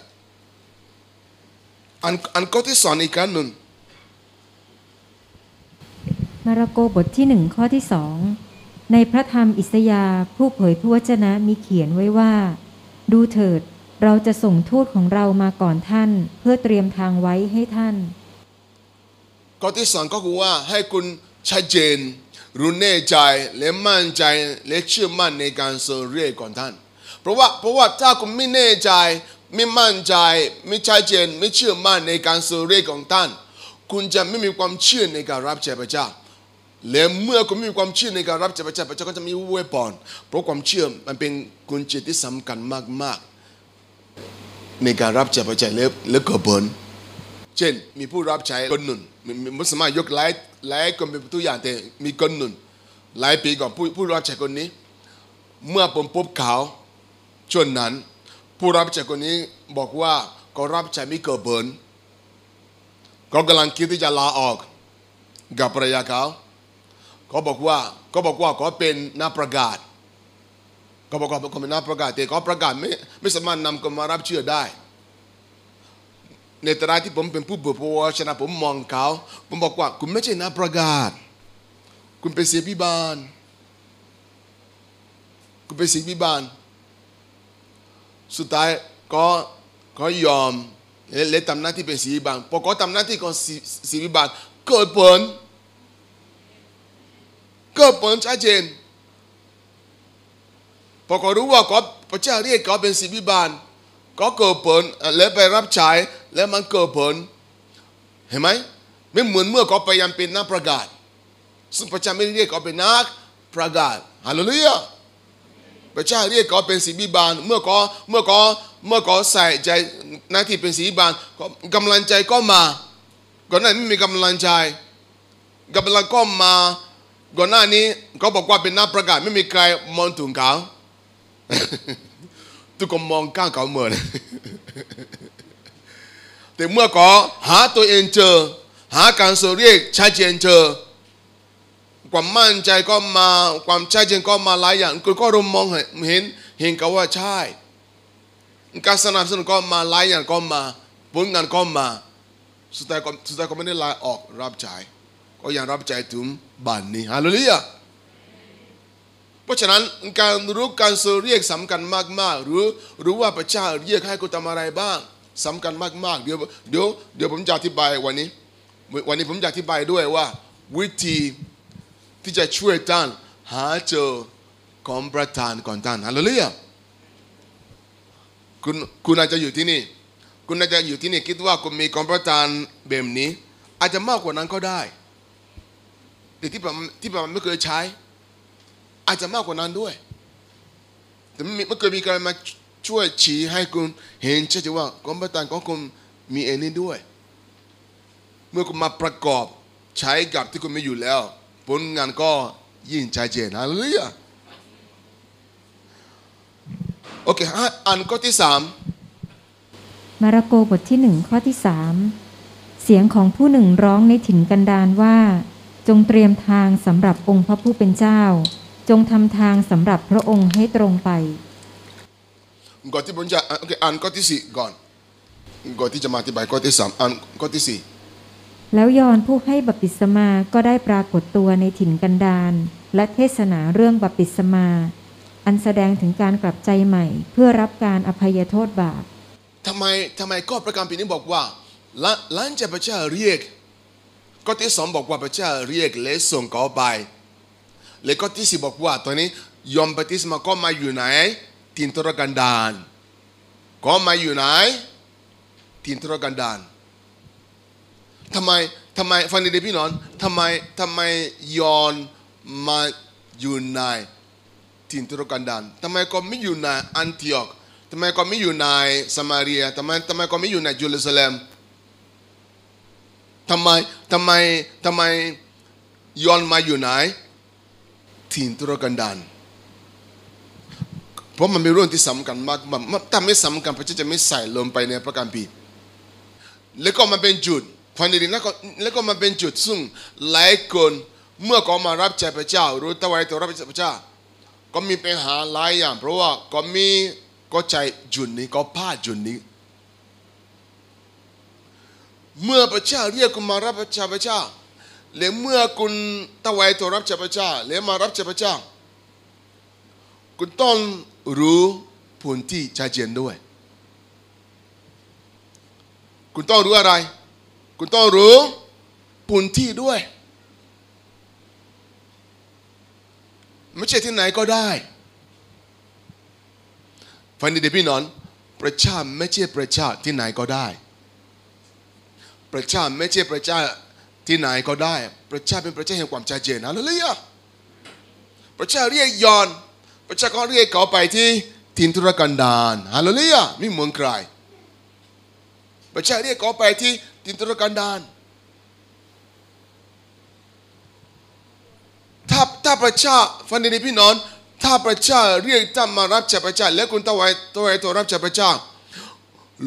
อันอันข้อที่สอนอีกครั้งหนึ่งมาระโกบทที่หนึ่งข้อที่สองในพระธรรมอิสยาห์ผู้เผยพระวจนะมีเขียนไว้ว่า ดูเถิดเราจะส่งทูตของเรามาก่อนท่าน เพื่อเตรียมทางไว้ให้ท่าน ข้อที่สองก็คือว่าให้คุณชัดเจนรู้แน่ใจและมั่นใจและเชื่อมั่นในการทรงเรียกของท่านเพ ราะว่าเพราะว่าถ้าคุณไม่แน่ใจไม่มั่นใจไม่ชัดเจนไม่เชื่อมั่นในการทรงเรียกของท่าน คุณจะไม่มีความเชื่อในการรับใช้พระเจ้าและเมื่อคุณมีความเชื่อในการรับจากพระเจ้าพระเจ้าก็จะมีเวปอนเพราะความเชื่อมันเป็นกุญแจที่สำคัญมากๆ ในการรับจากพระเจ้าและและเกิดผลเช่นมีผู้รับใช้คนหนึ่งมีมีมุสลิมยกหลายหลายคนเป็นตัวอย่างแต่มีคนหนึ่งหลายปีก่อนผู้ผู้รับใช้คนนี้ เมื่อผมพบเขา ช่วงนั้น ผู้รับใช้คนนี้บอกว่าเขารับใช้ไม่เกิดผลเขากำลังคิดที่จะลาออกกับภรรยาเขาเขาบอกว่าเขาบอกว่าเขาเป็นนักประกาศเขาบอกว่าเขาเป็นนักประกาศแต่เขาประกาศไม่ไม่สามารถนำคนมารับเชื่อได้ในตราที่ผมเป็นผู้เผยพระวจนะผมมองเขาผมบอกว่าคุณไม่ใช่นักประกาศ คุณเป็นเสียพิบาลคุณเป็นเสียพิบาล สุดท้ายก็ก็ยอมและทำหน้าที่เป็นสีบางพอเขาทำหน้าที่ของสีสีบางเกิดผลเกิดผลชัดเจนพอเขารู้ว่าเขาพระเจ้าเรียกเขาเป็นสีบาลก็เกิดผลและไปรับใช้แล้วมันเกิดผลเห็นไหมไม่เหมือนเมื่อเขาพยายามเป็นนักประกาศซึ่งพระเจ้าไม่เรียกเขาเป็นนักประกาศฮาเลลูยา พระเจ้าเรียกเขาเป็นสีบิบาลเมื่อเขาเมื่อเขาเมื่อเขาใส่ใจหน้าที่เป็นสีบิบาลกำลังใจก็มา ก่อนหน้านี้ไม่มีกำลังใจกำลังก็มา ก่อนหน้านี้เขาบอกว่าเป็นนักประกาศไม่มีใครมองถึงเขาทุกคนมองข้างเขาเหมือนแต่เมื่อเขาหาตัวเองเจอ หาการสเรียกชัดเจนเจอ ความมั่นใจก็มาความชัดเจนก็มาหลายอย่างคุณก็รมมองเห็นเห็นกับว่าใช่การสนับสนุนก็มาหลายอย่างก็มาผลงานก็มาสุดท้ายก็สุดท้ายก็ไม่ได้ลาออกรับใช้ก็ยังรับใช้ถึงบ้านนี้ฮาเลลูยาเพราะฉะนั้นการรู้การสเรียกสำคัญมากๆรู้รู้ว่าพระเจ้าเรียกให้คุณทำอะไรบ้างสำคัญมากๆเดี๋ยวเดี๋ยวเดี๋ยวผมจะอธิบายวันนี้ วันนี้ผมจะอธิบายด้วยว่าวิธี ที่จะช่วยท่านหาเจอของประทานก่อนท่านฮาเลลูยาคุณคุณอาจจะอยู่ที่นี่ คุณอาจจะอยู่ที่นี่คิดว่าคุณมีของประทานแบบนี้ อาจจะมากกว่านั้นก็ได้แต่ที่ผมที่ผมไม่เคยใช้ อาจจะมากกว่านั้นด้วย แต่ไม่เคยมีใครมาช่วยชี้ให้คุณเห็นชัดเจนว่าของประทานของคุณมีเอ็นี้ด้วย เมื่อคุณมาประกอบใช้กับที่คุณไม่อยู่แล้ว ผลงานก็ยิ่งชัดเจนฮาเลลูยาโอเคอ่านข้อที่สามมาระโกบทที่หนึ่งข้อที่สามเสียงของผู้หนึ่งร้องในถิ่นกันดารว่า จงเตรียมทางสำหรับองค์พระผู้เป็นเจ้า จงทำทางสำหรับพระองค์ให้ตรงไปก่อนที่ผมจะโอเคอ่านข้อที่สี่ก่อนก่อนที่จะมาอธิบายข้อที่สามอ่านข้อที่สี่ แล้วยอนผู้ให้บัพติศมาก็ได้ปรากฏตัวในถิ่นกันดารและเทศนาเรื่องบัพติศมา อันแสดงถึงการกลับใจใหม่ เพื่อรับการอภัยโทษบาปทำไมทำไมข้อประการปีนี้บอกว่าหลังจากพระเจ้าเรียกข้อที่สองบอกว่าพระเจ้าเรียกและส่งเขาไปและข้อที่สี่บอกว่าตอนนี้ยอมบัพติศมาก็มาอยู่ไหนทินทุรกันดารก็มาอยู่ไหนทินทุรกันดาร ทำไมทำไมฟังดีๆพี่น้องทำไมทำไมยอนมาอยู่ในทินทุรกันดารทำไมก็ไม่อยู่ในอันติโอกทำไมก็ไม่อยู่ในสมาเรียทำไมทำไมก็ไม่อยู่ในเยรูซาเล็มทำไมทำไมทำไมยอนมาอยู่ไหนทินทุรกันดารเพราะมันเป็นเรื่องที่สำคัญมากถ้าไม่สำคัญพระเจ้าจะไม่ใส่ลงไปในพระคัมภีร์แล้วก็มันเป็นจุด ฟังดีๆแล้วก็แล้วก็มันเป็นจุดซึ่งหลายคนเมื่อเขามารับใจพระเจ้า รู้ตัวไว้ตัวรับใจพระเจ้า ก็มีปัญหาหลายอย่าง เพราะว่าก็มีก็ใจจุดนี้ก็พลาดจุดนี้ เมื่อพระเจ้าเรียกคุณมารับพระเจ้าพระเจ้าและเมื่อคุณตะไว้ตัวรับใจพระเจ้าและมารับใจพระเจ้า คุณต้องรู้ผลที่ชัดเจนด้วย คุณต้องรู้อะไร คุณต้องรู้ผลที่ด้วย ไม่ใช่ที่ไหนก็ได้ฟังดีๆพี่น้องประชาไม่ใช่ประชาที่ไหนก็ได้ ประชาไม่ใช่ประชาที่ไหนก็ได้พระเจ้าเป็นพระเจ้าแห่งความชัดเจนฮาเลลูยาพระเจ้าเรียกยอนพระเจ้าก็เรียกเขาไปที่ทินทุรกันดารฮาเลลูยาไม่เหมือนใครพระเจ้าเรียกเขาไปที่ ทินทุรกันดารถ้าถ้าพระเจ้าฟังดีๆพี่น้อง ถ้าพระเจ้าเรียกท่านมารับจากพระเจ้า แล้วคุณตัวไวตัวไวตัวรับจากพระเจ้า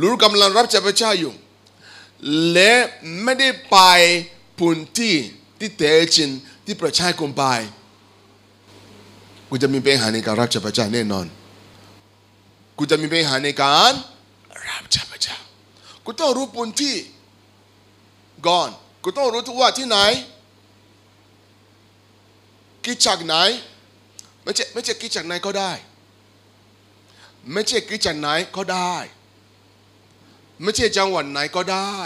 รู้กำลังรับจากพระเจ้าอยู่ และไม่ได้ไปพื้นที่ที่แท้จริงที่ประชาชนไปกูจะมีปัญหาในการรับจากพระเจ้าแน่นอนกูจะมีปัญหาในการรับจากพระเจ้ากูต้องรู้พื้นที่ ก่อนกูต้องรู้ทุกว่าที่ไหน กิจจากไหน ไม่ใช่ไม่ใช่กิจจากไหนก็ได้ ไม่ใช่กิจจากไหนก็ได้ ไม่ใช่จังหวัดไหนก็ได้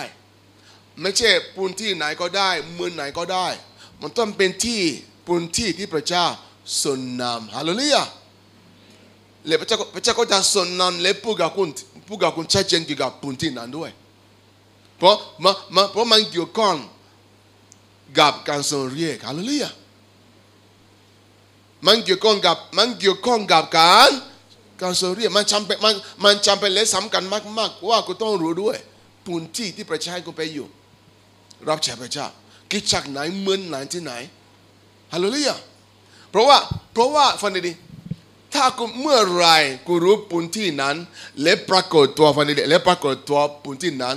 ไม่ใช่พื้นที่ไหนก็ได้ เมืองไหนก็ได้ มันต้องเป็นที่พื้นที่ที่พระเจ้าทรงนำฮาเลลูยาและพระเจ้าพระเจ้าก็จะทรงนำและพูดกับคุณพูดกับคุณชัดเจนเกี่ยวกับพื้นที่นั้นด้วย เพราะมันมันเพราะมันเกี่ยวข้องกับการทรงเรียกฮาเลลูยามันเกี่ยวข้องกับมันเกี่ยวข้องกับการการทรงเรียกมันจำเป็นมันมันจำเป็นและสำคัญมากๆว่ากูต้องรู้ด้วยพื้นที่ที่ประชาชนไปอยู่ รับใช้พระเจ้ากิจจากไหนเมืองไหนที่ไหนฮาเลลูยาเพราะว่าเพราะว่าฟังดีๆถ้ากูเมื่อไรกูรู้พื้นที่นั้น และปรากฏตัวฟังดีๆและปรากฏตัวพื้นที่นั้น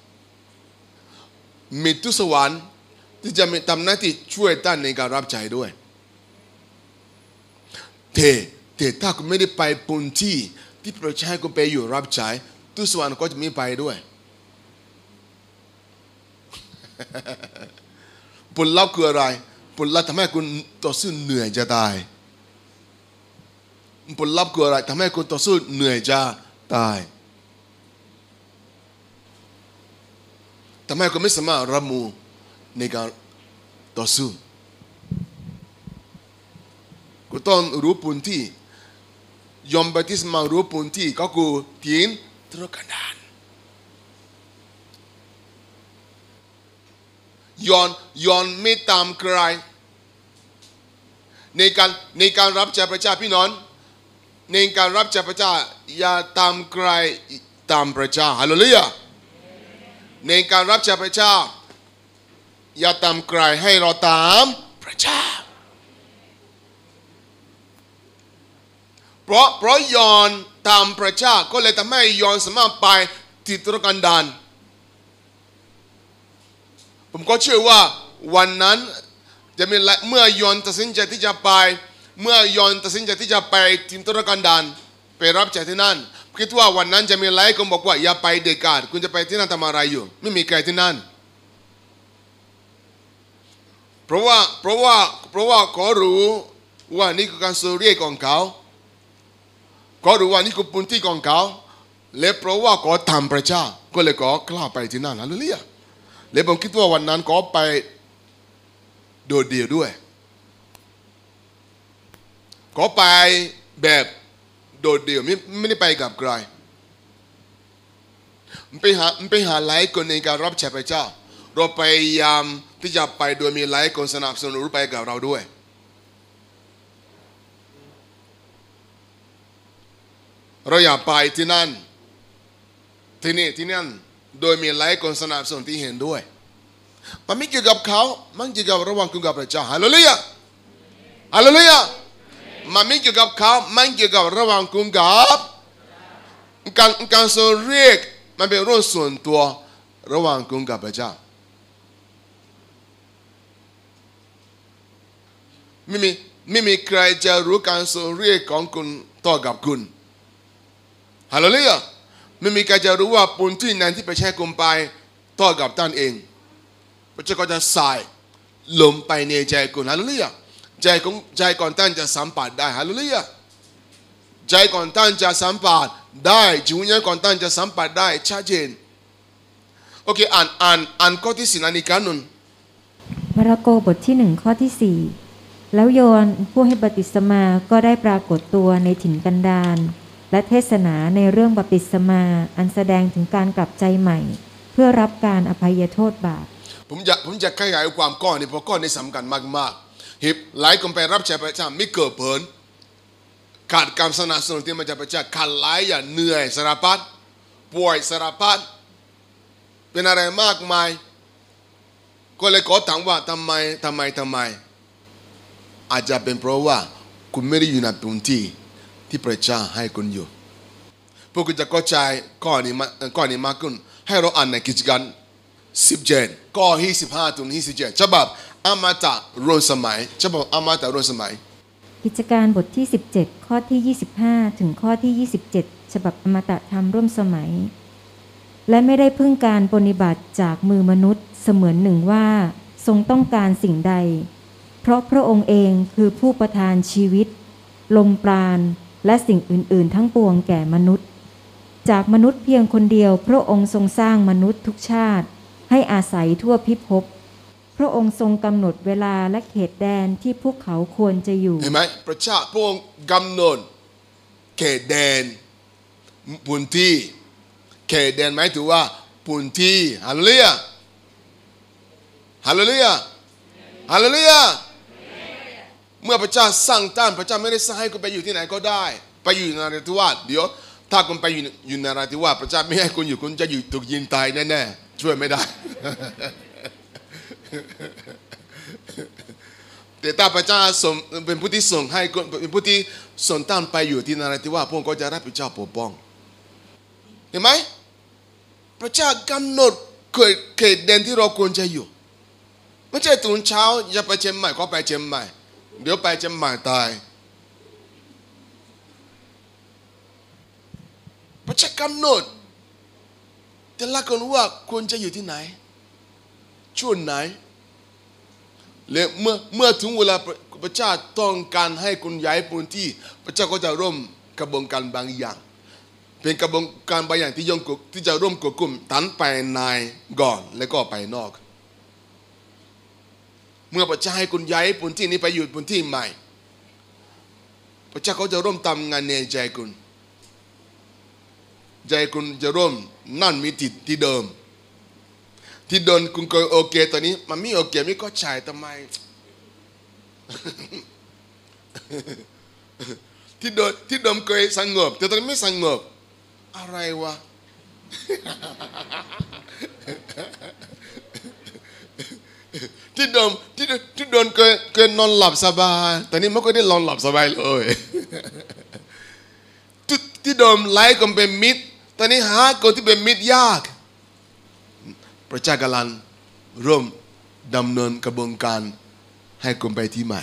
มีทุสวรรค์ที่จะมีทำหน้าที่ช่วยท่านในการรับใช้ด้วยเทเทถ้าคุณไม่ได้ไปปุ่นที่ที่พระเจ้าให้คุณไปอยู่รับใช้ทุสวรรค์ก็จะไม่ไปด้วยผลลัพธ์คืออะไรผลลัพธ์ทำให้คุณต่อสู้เหนื่อยจะตายผลลัพธ์คืออะไรทำให้คุณต่อสู้เหนื่อยจะตาย ทำให้คุณไม่สามารถรับมือในการต่อสู้คุณต้องรู้พื้นที่ยอมบัติสมารู้พื้นที่ก็คือทีนตรกันดานยอนยอนไม่ตามใครในการในการรับใช้พระเจ้าพี่น้องในการรับใช้พระเจ้าอย่าตามใครตามพระเจ้าฮาเลลูยา ในการรับใช้พระเจ้า อย่าตามใครให้เราตามพระเจ้า เพราะเพราะยอนตามพระเจ้าก็เลยทำให้ยอนสามารถไปติดตรกันดานผมก็เชื่อว่าวันนั้นจะมีเมื่อยอนตัดสินใจที่จะไป เมื่อยอนตัดสินใจที่จะไปทินตุรกันดานไปรับใช้ที่นั่น คิดว่าวันนั้นจะมีหลายคนบอกว่าอย่าไปเด็ดขาดคุณจะไปที่นั่นทำอะไรอยู่ ไม่มีใครที่นั่น เพราะว่าเพราะว่าเพราะว่าเขารู้ว่านี่คือการสูเรียกของเขาเขารู้ว่านี่คือพื้นที่ของเขาและเพราะว่าเขาทำพระเจ้าก็เลยเขากล้าไปที่นั่นฮาเลลูยาและผมคิดว่าวันนั้นก็ไปโดดเดี่ยวด้วย ก็ไปแบบ โดดเดี่ยวไม่ไม่ได้ไปกับใครมันไปหามันไปหาหลายคนในการรับใช้พระเจ้า เราพยายามที่จะไปโดยมีหลายคนสนับสนุนไปกับเราด้วย เราอย่าไปที่นั่น ที่นี่ที่นั่นโดยมีหลายคนสนับสนุนที่เห็นด้วยมันไม่เกี่ยวกับเขา มันเกี่ยวกับระหว่างคุณกับพระเจ้าฮาเลลูยาฮาเลลูยา มันไม่เกี่ยวกับเขามันเกี่ยวกับระหว่างคุณกับการการทรงเรียกมันเป็นเรื่องส่วนตัวระหว่างคุณกับพระเจ้าไม่มีไม่มีใครจะรู้การทรงเรียกของคุณต่อกับคุณฮาเลเลยไม่มีใครจะรู้ว่าปุ่นที่นั้นที่ไปแช่กุมไปต่อกับท่านเองพระเจ้าก็จะใส่ลมไปในใจคุณฮาเลเลย ใจของใจก่อนท่านจะสัมผัสได้ฮาเลลูยาใจก่อนท่านจะสัมผัสได้จิตวิญญาณก่อนท่านจะสัมผัสได้ชัดเจนโอเคอ่านอ่านอ่านข้อที่สี่นาฬิกานุนมาระโกบทที่หนึ่งข้อที่สี่แล้วโยนผู้ให้บัพติศมาก็ได้ปรากฏตัวในถิ่นกันดารและเทศนาในเรื่องบัพติศมาอันแสดงถึงการกลับใจใหม่ เพื่อรับการอภัยโทษบาปผมจะผมจะขยายความก้อนนี้เพราะก้อนนี้สำคัญมากๆ หิบไหลายคนไปรับใช้พระเจ้าไม่เกิดผลขาดการสนับสนุนที่มาจากพระเจ้าขาดหลายอย่างเหนื่อยสารพัดป่วยสารพัดเป็นอะไรมากมาย ก็เลยขอถามว่าทำไมทำไมทำไม อาจจะเป็นเพราะว่าคุณไม่ได้อยู่ในพื้นที่ที่พระเจ้าให้คุณอยู่พวกคุณจะเข้าใจก้อนนี้มาก้อนนี้มากขึ้นให้เราอ่านในกิจการสิบเจ็ดข้อที่สิบห้าถึงที่สิบเจ็ดฉบับ อมตะร่วมสมัยฉบับอมตะร่วมสมัย กิจการบทที่ 17 ข้อที่ 25 ถึงข้อที่ 27 ฉบับอมตะธรรมร่วมสมัย และไม่ได้พึ่งการปฏิบัติจากมือมนุษย์เสมือนหนึ่งว่า ทรงต้องการสิ่งใด เพราะพระองค์เองคือผู้ประทานชีวิต ลมปราณและสิ่งอื่น ๆ ทั้งปวงแก่มนุษย์ จากมนุษย์เพียงคนเดียว พระองค์ทรงสร้างมนุษย์ทุกชาติ ให้อาศัยทั่วพิภพ ระองค์ทรงกำหนดเวลาและเขตแดนที่พวกเขาควรจะอยู่ เห็นไหมพระเจ้าพระองค์กำหนดเขตแดนพื้นที่ เขตแดนหมายถึงว่าพื้นที่ฮาเลลูยาฮาเลลูยาฮาเลลูยาเมื่อพระเจ้าสร้างท่านพระเจ้าไม่ได้สร้างให้คุณไปอยู่ที่ไหนก็ได้ ไปอยู่ในนราธิวาสเดี๋ยว ถ้าคุณไปอยู่อยู่ในนราธิวาสพระเจ้าไม่ให้คุณอยู่คุณจะอยู่ถูกยิงตายแน่ๆช่วยไม่ได้ แต่ถ้าพระเจ้าส่งเป็นผู้ที่ส่งให้เป็นผู้ที่ส่งท่านไปอยู่ที่นราธิวาสพระองค์ก็จะรับผิดชอบปกป้องเห็นไหมพระเจ้ากำหนดเขตเขตแดนที่เราควรจะอยู่ ไม่ใช่ตื่นเช้าจะไปเชียงใหม่ก็ไปเชียงใหม่ เดี๋ยวไปเชียงใหม่ตาย พระเจ้ากำหนดแต่ละคนว่าควรจะอยู่ที่ไหน ช่วงไหนและเมื่อเมื่อถึงเวลาพระเจ้าต้องการให้คุณย้ายพื้นที่ พระเจ้าก็จะร่วมกระบวนการบางอย่าง เป็นกระบวนการบางอย่างที่ย่อมที่จะร่วมกดกลุ่มตันไปในก่อนแล้วก็ไปนอก เมื่อพระเจ้าให้คุณย้ายพื้นที่นี้ไปอยู่พื้นที่ใหม่ พระเจ้าเขาจะร่วมทำงานในใจคุณ ใจคุณจะร่วมนั่นมีติดที่เดิม ที่เดินคุณเคยโอเคตอนนี้มันไม่โอเคไม่ก็ใช่ทำไม ที่เดินที่ดมเคยสงบ แต่ตอนนี้ไม่สงบ อะไรวะ ที่ดมที่ที่เดินเคยเคยนอนหลับสบาย ตอนนี้ไม่ค่อยได้นอนหลับสบายเลยที่ที่เดิมไล่คนเป็นมิตร ตอนนี้หาคนที่เป็นมิตรยาก พระเจ้ากำลังร่วมดำเนินกระบวนการให้คุณไปที่ใหม่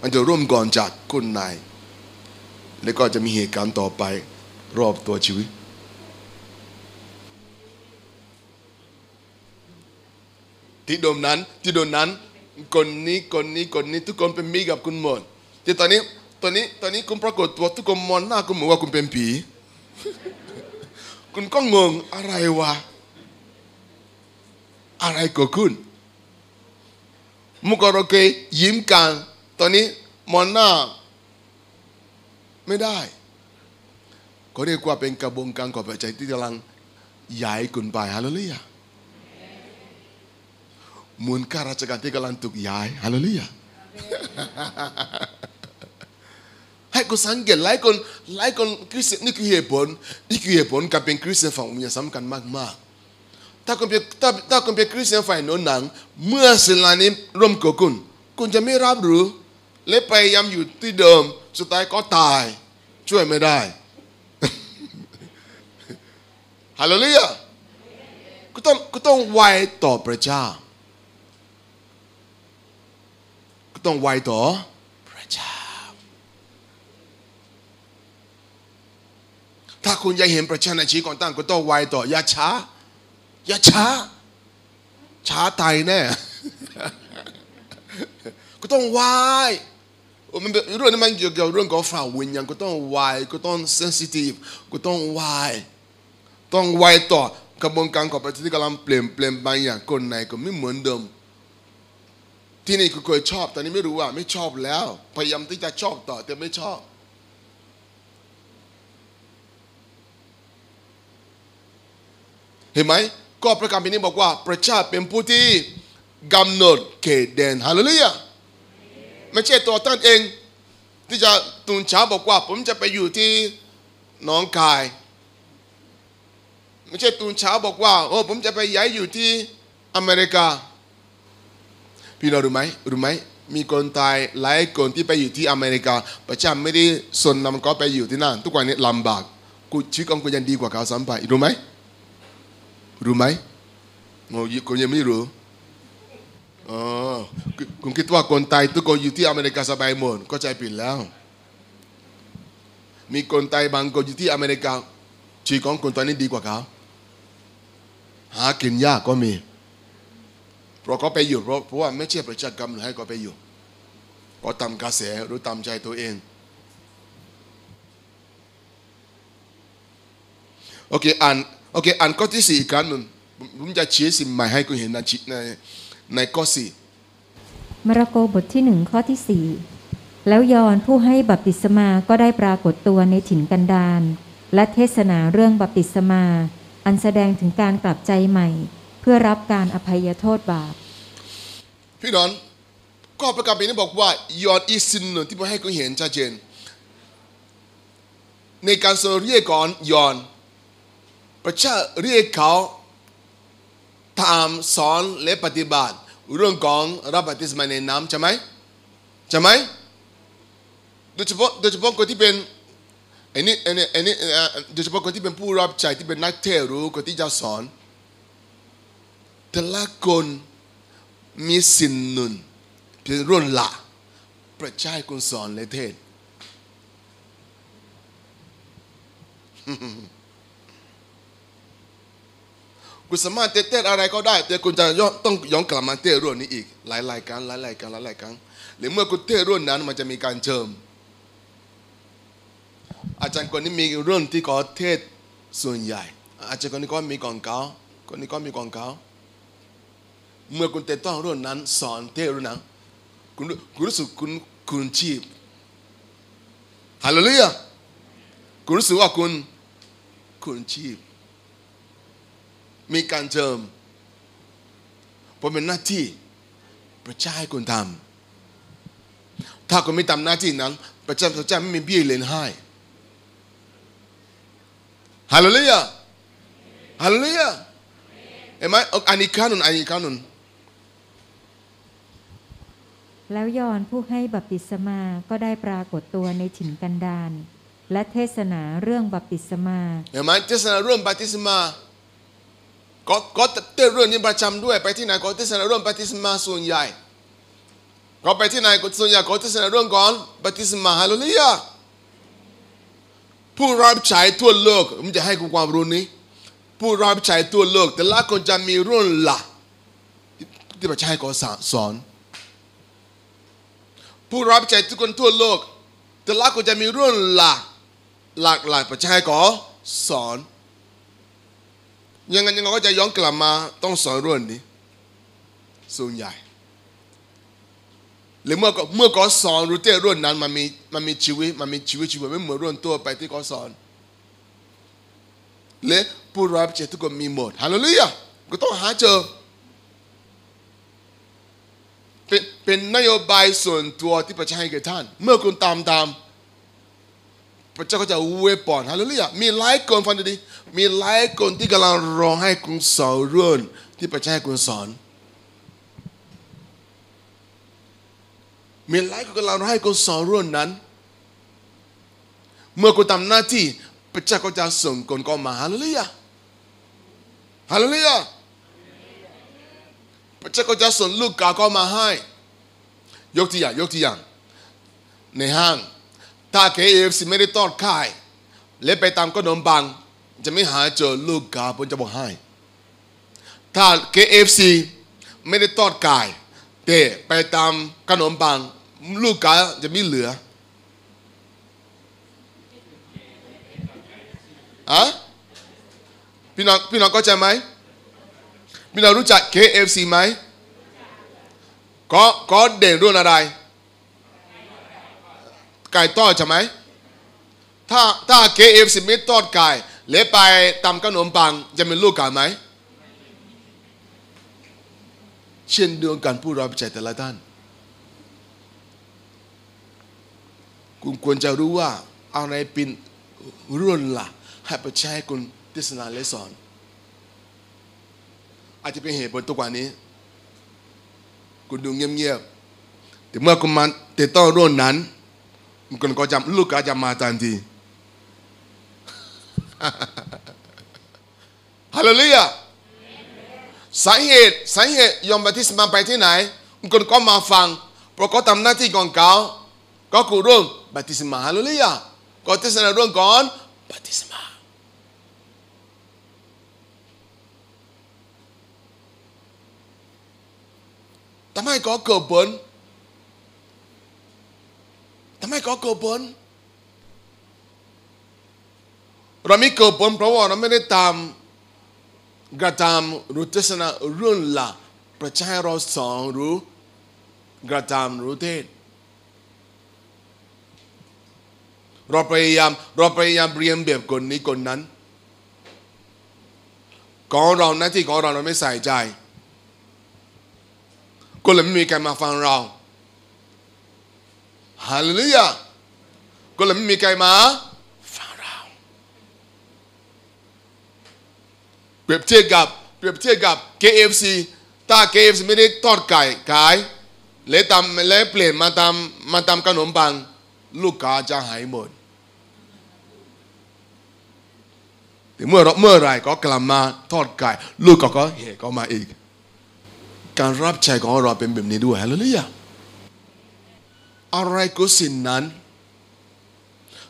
มันจะร่วมก่อนจากคุณนาย แล้วก็จะมีเหตุการณ์ต่อไปรอบตัวชีวิต ที่โดมนั้นที่โดนนั้นคนนี้คนนี้คนนี้ทุกคนเป็นมิตรกับคุณหมดแต่ตอนนี้ตอนนี้ตอนนี้คุณปรากฏตัวทุกคนมองหน้าคุณเหมือนว่าคุณเป็นผี คุณก็งงอะไรวะ อะไรเกิดขึ้นมื่อก่อนเราเคยยิ้มกัน ตอนนี้มองหน้า ไม่ได้ก็เรียกว่าเป็นกระบวนการของพระเจ้าที่กำลังย้ายคุณไปฮาเลลูยาเหมือนข้าราชการที่กำลังถูกย้ายฮาเลลูยา ให้คุณสังเกตหลายคนหลายคนคริสเตียนนี่คือเหตุผลนี่คือเหตุผลการเป็นคริสเตียนฝั่งวิญญาณสำคัญมากๆถ้าคุณเป็นถ้าถ้าคุณเป็นคริสเตียนฝ่ายโน้นหนัง เมื่อสิ่งเหล่านี้ร่วมกับคุณ คุณจะไม่รับรู้และพยายามอยู่ที่เดิมสุดท้ายก็ตาย ช่วยไม่ได้ฮาเลลูยาก็ต้องก็ต้องไวต่อพระเจ้าก็ต้องไวต่อพระเจ้า ถ้าคุณอยากเห็นประชาในชีของท่านก็ต้องไวต่ออย่าช้า อย่าช้า ช้าไทยแน่ ก็ต้องไวมันเรื่องนี้มันเกี่ยวกับเรื่องของฝ่าวิญญาณก็ต้องไวก็ต้องเซนซิทีฟก็ต้องไวต้องไวต่อกระบวนการของประเทศที่กำลังเปลี่ยนเปลี่ยนบางอย่างคนไหนก็ไม่เหมือนเดิม ที่นี่ก็เคยชอบแต่นี้ไม่รู้ว่าไม่ชอบแล้ว พยายามที่จะชอบต่อแต่ไม่ชอบ เห็นไหมก็ประการปีนี้บอกว่าประชาเป็นผู้ที่กำหนดเขตแดนฮาเลลูยาไม่ใช่ตัวท่านเอง ที่จะตุนเช้าบอกว่า ผมจะไปอยู่ที่น้องคาย ไม่ใช่ตุนเช้าบอกว่าโอ้ผมจะไปย้ายอยู่ที่อเมริกา พี่น้องรู้ไหมรู้ไหมมีคนตายหลายคนที่ไปอยู่ที่อเมริกา ประชาไม่ได้สนนำก็ไปอยู่ที่นั่น ทุกวันนี้ลำบากกูชีวิตของกูยังดีกว่าเขาซ้ำไปรู้ไหม รู้ไหมโง่คุณยังไม่รู้อ๋อคุณคิดว่าคนไทยทุกคนอยู่ที่อเมริกาสบายหมดก็ใจผิดแล้ว มีคนไทยบางคนอยู่ที่อเมริกาชีวิตของคนตอนนี้ดีกว่าเขาหากินยากก็มี เพราะเขาไปอยู่เพราะเพราะว่าไม่ใช่ประชากรรมหรือให้เขาไปอยู่ก็ตามกระแสหรือตามใจตัวเองโอเคอ่าน โอเคอ่านข้อที่สี่อีกครั้งหนึ่งผมผมจะชี้สิ่งใหม่ให้คุณเห็นในในในข้อสี่มาระโกบทที่หนึ่งข้อที่สี่แล้วยอนผู้ให้บัพติศมาก็ได้ปรากฏตัวในถิ่นกันดารและเทศนาเรื่องบัพติศมา อันแสดงถึงการกลับใจใหม่ เพื่อรับการอภัยโทษบาป พี่น้องข้อประกาศปีนี้บอกว่ายอดอีกสิ่งหนึ่งที่ผมให้คุณเห็นชัดเจน ในการทรงเรียกก่อนยอน ประชาเรียกเขาตามสอนและปฏิบัติ เรื่องของรับบัติศมาในน้ำใช่ไหมใช่ไหมโดยเฉพาะโดยเฉพาะคนที่เป็นอ้นี่ไอ้นี่ไอ้นี่เอ่อโดยเฉพาะคนที่เป็นผู้รับใช้ที่เป็นนักเทรือคนที่จะสอนแต่ละคนมีสิ่งหนึ่งเป็นรุ่นละประชาให้คุณสอนและเทศน์ คุณสามารถเต้นอะไรก็ได้ แต่คุณจะย้อนต้องย้อนกลับมาเต้นรุ่นนี้อีก หลายๆครั้งหลายๆครั้งหลายๆครั้งหรือเมื่อคุณเต้นรุ่นนั้นมันจะมีการเชิม อาจารย์คนนี้มีเรื่องที่เขาเทศส่วนใหญ่ อาจารย์คนนี้ก็มีกองเกาคนนี้ก็มีกองเกาเมื่อคุณเต้นต้องเรื่องนั้นสอนเทศรุ่นนั้นคุณคุณรู้สึกคุณคุณชีพฮาเลลูยาคุณรู้สึกว่าคุณคุณชีพ มีการเจิมเพราะเป็นหน้าที่พระเจ้าให้คุณทำถ้าคุณไม่ทำหน้าที่นั้น พระเจ้าพระเจ้าไม่มีเบี้ยเลี้ยงให้ฮาเลลูยาฮาเลลูยาเห็นไหมเอาอันนี้ครั้งหนึ่งอันนี้ครั้งหนึ่งแล้วยอนผู้ให้บัพติศมาก็ได้ปรากฏตัวในถิ่นกันดารและเทศนาเรื่องบัพติศมาเห็นไหมเทศนาเรื่องบัพติศมา ก็ก็เต้นเรื่องนี้ประจำด้วย ไปที่ไหนก็เทศนาเรื่องบัพติศมาส่วนใหญ่ ก็ไปที่ไหนก็ส่วนใหญ่ก็เทศนาเรื่องก่อนบัพติศมาฮาเลลูยาผู้รับใช้ทั่วโลกผมจะให้คุณความรู้นี้ ผู้รับใช้ทั่วโลก แต่ละคนจะมีเรื่องหลักที่พระเจ้าให้เขาสอน ผู้รับใช้ทุกคนทั่วโลก แต่ละคนจะมีเรื่องหลักหลากหลายพระเจ้าให้เขาสอน ยังไงยังไงก็จะย้อนกลับมาต้องสอนเรื่องนี้ส่วนใหญ่หรือเมื่อก็เมื่อเขาสอนรู้เต้เรื่องนั้นมันมีมันมีชีวิตมันมีชีวิตชีวิตไม่เหมือนเรื่องตัวไปที่เขาสอนและผู้รับใช้ทุกคนมีหมดฮาเลลูยาก็ต้องหาเจอเป็นเป็นนโยบายส่วนตัวที่พระเจ้าให้แก่ท่าน เมื่อคุณตามตามพระเจ้าก็จะเวปอนฮาเลลูยามีหลายคนฟังดี มีหลายคนที่กำลังรอให้คุณสอนเรื่องที่พระเจ้าให้คุณสอน มีหลายคนกำลังรอให้คุณสอนเรื่องนั้น เมื่อคุณทำหน้าที่พระเจ้าก็จะส่งคนเข้ามาฮาเลลูยาฮาเลลูยาพระเจ้าก็จะส่งลูกกาเข้ามาให้ ยกตัวอย่างยกตัวอย่าง ในห้าง ถ้า KFC ไม่ได้ทอดขายและไปตามขนมปัง จะไม่หาเจอลูกกาผมจะบอกให้ ถ้า KFC ไม่ได้ทอดกายแต่ไปตามขนมปัง ลูกกาจะไม่เหลืออะพี่น้องพี่น้องเข้าใจไหมพี่น้องรู้จัก KFC ไหมก็ก็เด่นเรื่องอะไร ไก่ทอดใช่ไหมถ้าถ้า KFC ไม่ทอดไก่ เละไปตำขนมปังจะเป็นลูกไก่ไหม เช่นเดียวกันผู้รับใช้แต่ละท่าน คุณควรจะรู้ว่าอะไรเป็นรุ่นล่ะ ให้ประชาให้คุณเทศนาและสอน อาจจะเป็นเหตุผลตัวกว่านี้ คุณดูเงียบๆแต่เมื่อคุณมาติดต่อรุ่นนั้น คุณก็จะลูกก็จะมาทันที ฮาเลลูยาสาเหตุสาเหตุยอมบัติสมาไปที่ไหนคุณก็มาฟังเพราะเขาทำหน้าที่ของเขาก็คือเรื่องบัติสมาฮาเลลูยาก็เทศนาเรื่องก่อนบัติสมาทำไมก็เกิดผลทำไมก็เกิดผล เราไม่เกิดผลเพราะว่าเราไม่ได้ตามกระทำหรือเทศนาเรื่องลักประชาเราสอนหรือกระทำหรือเทศเราพยายามเราพยายามเรียนแบบคนนี้คนนั้น ของเราหน้าที่ของเราเราไม่ใส่ใจ ก็เลยไม่มีใครมาฟังเราฮาเลลูยาก็เลยไม่มีใครมาฟังเรา เปรียบเทียบกับเปรียบเทียบกับ KFC ถ้า KFC ไม่ได้ทอดไก่ขายและทำและเปลี่ยนมาทำมาทำขนมปัง ลูกค้าจะหายหมดแต่เมื่อเมื่อไรก็กลับมาทอดไก่ลูกก็ก็เห่ก็มาอีก การรับใช้ของเราเป็นแบบนี้ด้วยฮะเลยอะอะไรก็สิ่งนั้น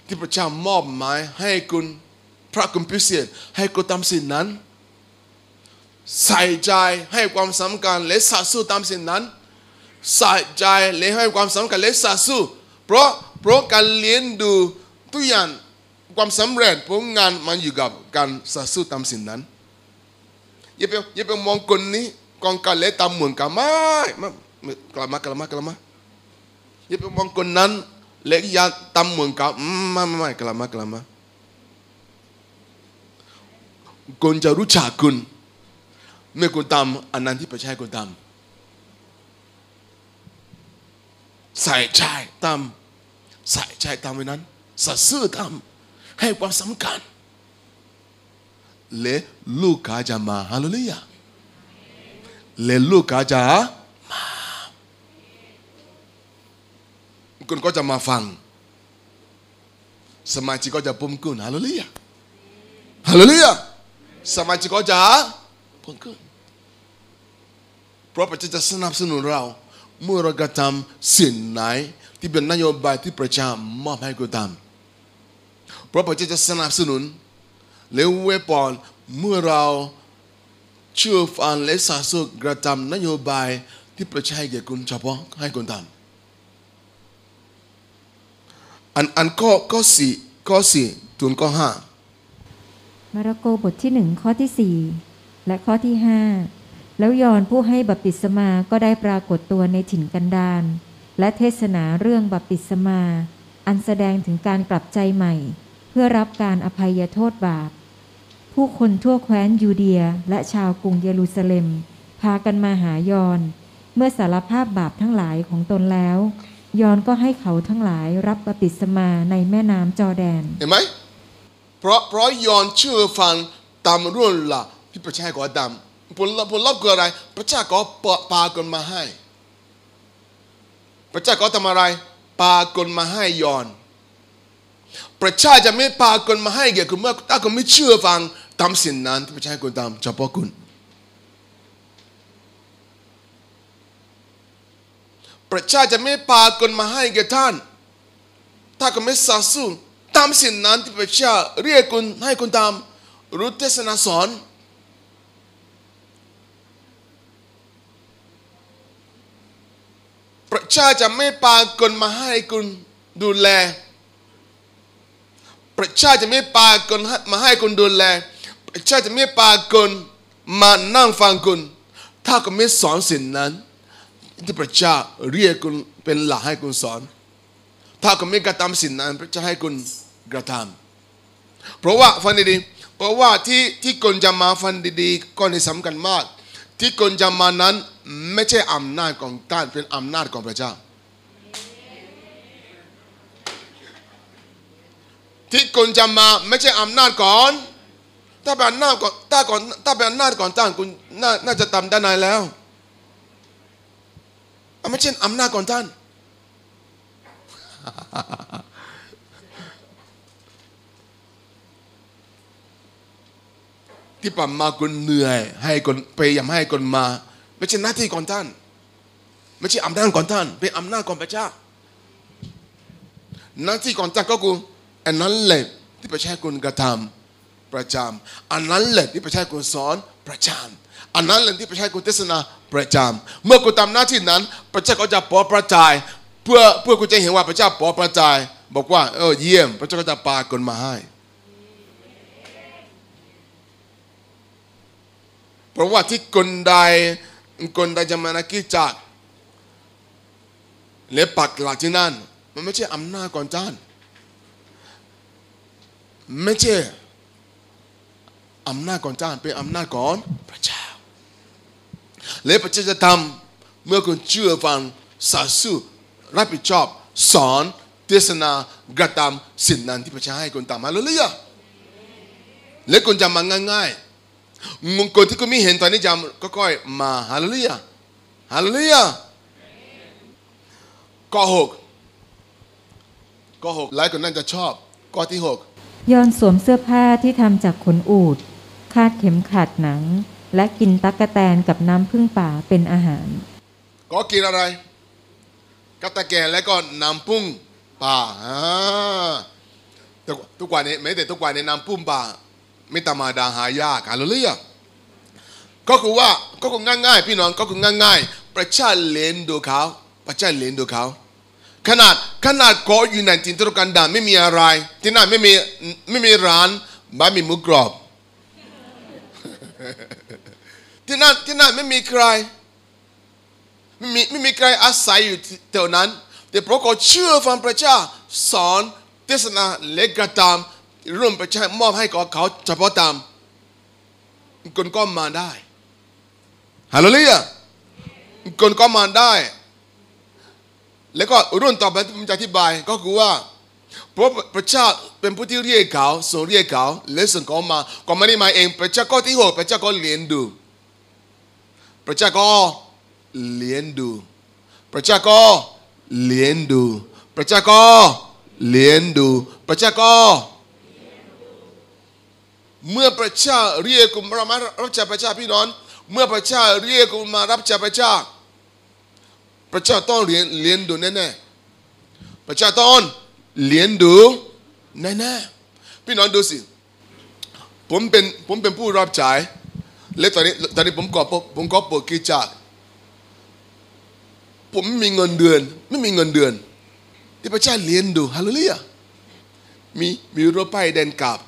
ที่พระเจ้ามอบหมายให้คุณพระคุณพิเศษให้คุณทำสิ่งนั้น ใส่ใจให้ความสำคัญและสัตย์สู้ตามสิ่งนั้น ใส่ใจและให้ความสำคัญและสัตย์สู้เพราะเพราะการเลี้ยงดูทุกอย่างความสำเร็จผลงานมันอยู่กับการสัตย์สู้ตามสิ่งนั้นอย่าไปอย่าไปมองคนนี้กองการเละตามเหมือนกันไม่ไม่ไม่กลับมากลับมากลับมาอย่าไปมองคนนั้นเละยาตามเหมือนกันอืมไม่ไม่ไม่กลับมากลับมาคนจะรู้จักคุณ เมื่อคุณทำอันนั้นที่พระเจ้าให้คุณทำใส่ใจทำใส่ใจทำไว้นั้นสัตย์ซื่อทำให้ความสำคัญและลูกค้าจะมาฮาเลลูยาและลูกค้าจะมาคุณก็จะมาฟัง สมาชิกก็จะปุ่มกุนฮาเลลูยาฮาเลลูยาสมาชิกก็จะปุ่มกุน พราะพระเจ้าจะสนับสนุนเรา เมื่อเรากระทำสิ่งไหนที่เป็นนโยบายที่ประชามอบให้กระทำเพราะพระเจ้าจะสนับสนุนและเวปอนเมื่อเราเชื่อฟังและสาสุกระทำนโยบายที่ประชาให้แก่คุณเฉพาะให้คุณทำอันอันข้อข้อสี่ข้อสี่ถึงข้อห้ามาระโกบทที่หนึ่งข้อที่สี่และข้อที่ห้า แล้วยอนผู้ให้บัพติศมาก็ได้ปรากฏตัวในถิ่นกันดารและเทศนาเรื่องบัพติศมา อันแสดงถึงการกลับใจใหม่ เพื่อรับการอภัยโทษบาป ผู้คนทั่วแคว้นยูเดียและชาวกรุงเยรูซาเล็ม พากันมาหายอน เมื่อสารภาพบาปทั้งหลายของตนแล้ว ยอนก็ให้เขาทั้งหลายรับบัพติศมาในแม่น้ำจอแดนเห็นไหมเพราะเพราะยอนเชื่อฟังตามเรื่องลักที่พระเจ้าให้ก่อดำ ผลลัพธ์ผลลัพธ์คืออะไร พระเจ้าก็ปะปาคนมาให้ พระเจ้าก็ทำอะไร ปาคนมาให้ยอน พระเจ้าจะไม่ปาคนมาให้แก่คุณเมื่อถ้าคุณไม่เชื่อฟังทำสิ่งนั้นที่พระเจ้าให้คุณทำเฉพาะคุณพระเจ้าจะไม่ปาคนมาให้แก่ท่าน ถ้าคุณไม่สัตย์สู้ตามสิ่งนั้นที่พระเจ้าเรียกคุณให้คุณทำรือเทศนาสอน พระเจ้าจะไม่ปาคนมาให้คุณดูแล พระเจ้าจะไม่ปาคนมาให้คุณดูแล พระเจ้าจะไม่ปาคนมานั่งฟังคุณ ถ้าคุณไม่สอนสิ่งนั้น ที่พระเจ้าเรียกคุณเป็นหลักให้คุณสอน ถ้าคุณไม่กระทำสิ่งนั้น พระเจ้าให้คุณกระทำเพราะว่าฟังดีๆเพราะว่าที่ที่คนจะมาฟังดีๆก็ในสำคัญมาก ที่คนจะมานั้นไม่ใช่อำนาจของท่านเป็นอำนาจของพระเจ้า ที่คนจะมาไม่ใช่อำนาจก่อน ถ้าเป็นอำนาจก่อนถ้าก่อนถ้าเป็นอำนาจก่อนท่านคุณน่าจะทำได้นานแล้วไม่ใช่อำนาจก่อนท่าน ที่ผ่านมาคุณเหนื่อย ให้คนพยายามให้คนมา ไม่ใช่หน้าที่ของท่าน ไม่ใช่อำนาจของท่าน เป็นอำนาจของพระเจ้าหน้าที่ของท่านก็คืออันนั้นแหละที่พระเจ้าให้คุณกระทำประจำอันนั้นแหละที่พระเจ้าให้คุณสอนประจำอันนั้นแหละที่พระเจ้าให้คุณเทศนาประจำเมื่อคุณทำหน้าที่นั้นพระเจ้าก็จะโปรดประทายเพื่อเพื่อคุณจะเห็นว่าพระเจ้าโปรดประทาย บอกว่าเออเยี่ยม พระเจ้าก็จะปาคนมาให้ เพราะว่าที่คนใดคนใดจะมานักิจจักรและปักหลักที่นั่น มันไม่ใช่อำนาจของท่านไม่ใช่อำนาจของท่านเป็นอำนาจของพระเจ้าและพระเจ้าจะทำเมื่อคุณเชื่อฟังสัตย์ซื่อรับผิดชอบ สอนเทศนากระทำสิ่งนั้นที่พระเจ้าให้คุณทำฮาเลลูยาและคุณจะมาง่ายๆ มงคลที่คุณไม่เห็นตอนนี้จำก็ค่อยมาฮาเลลูยาฮาเลลูยาข้อหกข้อหกหลายคนน่าจะชอบข้อที่หกยอนสวมเสื้อผ้าที่ทำจากขนอูฐคาดเข็มขัดหนัง และกินตั๊กแตนกับน้ำพึ่งป่าเป็นอาหาร ก็กินอะไรกะตะแกนแล้วก็น้ำปุ้งป่าอ่าทุกทุกวันนี้ไม่แต่ทุกวันนี้น้ำปุ้งป่า ไม่ธรรมดาหายากฮาเลลูยาก็คือว่าก็คงง่ายๆ พี่น้องก็คงง่ายๆ ประชาเลนดูเขาประชาเลนดูเขาขนาดขนาดเกาอยู่ในจินตนาการดานไม่มีอะไร ที่นั่นไม่มีไม่มีร้านบะหมี่หมูกรอบ ที่นั่นที่นั่นไม่มีใครไม่มีไม่มีใครอาศัยอยู่แถวนั้น แต่พระเขาเชื่อฟังพระเจ้าสอนเทศนาและกระทำ ร่วมประชามอบให้กับเขาเฉพาะตามคนก็มาได้ฮาเลลูยาคนก็มาได้ แล้วก็รุ่นต่อไปที่ผมจะอธิบายก็คือว่าเพราะพระเจ้าเป็นผู้ที่เรียกเขาส่งเรียกเขาและส่งเขามาก็ไม่ได้มาเองพระเจ้าก็ที่หกพระเจ้าก็เลี้ยงดู พระเจ้าก็เลี้ยงดู พระเจ้าก็เลี้ยงดู พระเจ้าก็เลี้ยงดู พระเจ้าก็ เมื่อพระเจ้าเรียกคุณมารับใช้พระเจ้าพี่น้อง เมื่อพระเจ้าเรียกคุณมารับใช้พระเจ้า พระเจ้าต้องเลี้ยงเลี้ยงดูแน่ๆพระเจ้าต้องเลี้ยงดูแน่ๆพี่น้องดูสิผมเป็นผมเป็นผู้รับใช้และตอนนี้ตอนนี้ผมก็ผมก็เปิดกิจจากรผมไม่มีเงินเดือน ไม่มีเงินเดือน ที่พระเจ้าเลี้ยงดูฮาเลลูยามีมีรถป้ายแดนกับสองกันเหมือนที่พระเจ้าเลี้ยงดูยอนพระเจ้าต้องต้องเลี้ยงดูด้านฮาเลลูยาดูสิก็ไปอยู่ในที่ตุกันดานพระเจ้าก็ยังยังไปยังมาบ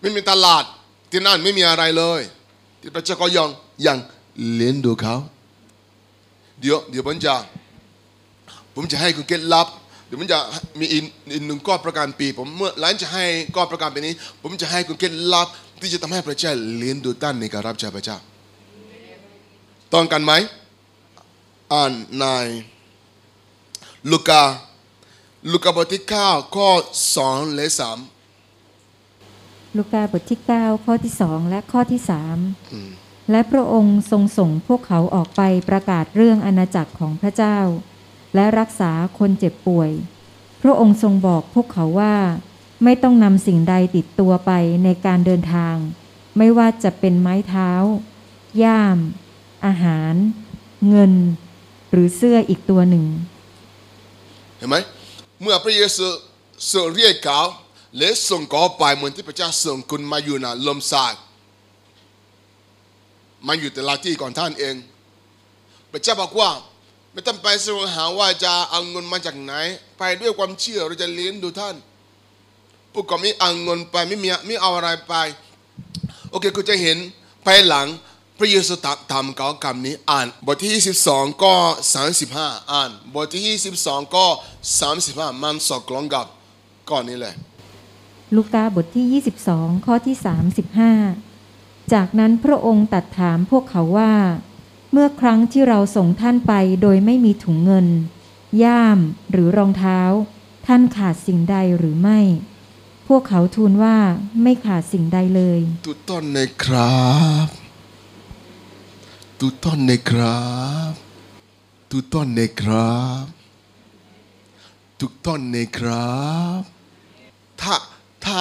ไม่มีตลาดที่นั่นไม่มีอะไรเลยที่พระเจ้าก็ยังยังเลี้ยงดูเขาเดี๋ยวเดี๋ยวผมจะผมจะให้คุณเคล็ดลับเดี๋ยวผมจะมีอีกหนึ่งก้อประการปี ผมเมื่อหลังจะให้ก้อประการปีนี้ ผมจะให้คุณเคล็ดลับ ที่จะทำให้พระเจ้าเลี้ยงดูท่านในการรับใช้พระเจ้าต้องกันไหมอ่านในลูกาลูกาบทที่เก้าข้อสองและสาม ลูกาบทที่ 9 ข้อที่สองและข้อที่สามและพระองค์ทรงส่งพวกเขาออกไปประกาศเรื่องอาณาจักรของพระเจ้า และรักษาคนเจ็บป่วย พระองค์ทรงบอกพวกเขาว่า ไม่ต้องนำสิ่งใดติดตัวไปในการเดินทาง ไม่ว่าจะเป็นไม้เท้า ย่าม อาหาร เงิน หรือเสื้ออีกตัวหนึ่ง เห็นไหมเมื่อพระเยซูทรงเรียกเขา และส่งเขาไปเหมือนที่พระเจ้าส่งคุณมาอยู่นะลมสากมาอยู่แต่ละที่ก่อนท่านเอง พระเจ้าบอกว่า ไม่ต้องไปแสวงหาว่าจะเอาเงินมาจากไหน ไปด้วยความเชื่อเราจะเลี้ยงดูท่านพวกก็ไม่เอาเงินไปไม่มีไม่เอาอะไรไป โอเคคุณจะเห็นภายหลังพระเยซูทำเขาคำนี้อ่าน บทที่ 22 ก็ 35 อ่าน บทที่ 22 ก็ 35 มันสอดคล้องกับก่อนนี้เลย ลูกาบทที่ 22 ข้อที่ 35 จากนั้นพระองค์ตรัดถามพวกเขาว่า เมื่อครั้งที่เราส่งท่านไปโดยไม่มีถุงเงิน ย่ามหรือรองเท้า ท่านขาดสิ่งใดหรือไม่ พวกเขาทูลว่าไม่ขาดสิ่งใดเลยทุต้นในครับทุต้นในครับทุต้นในครับทุต้นในครับถ้า ถ้า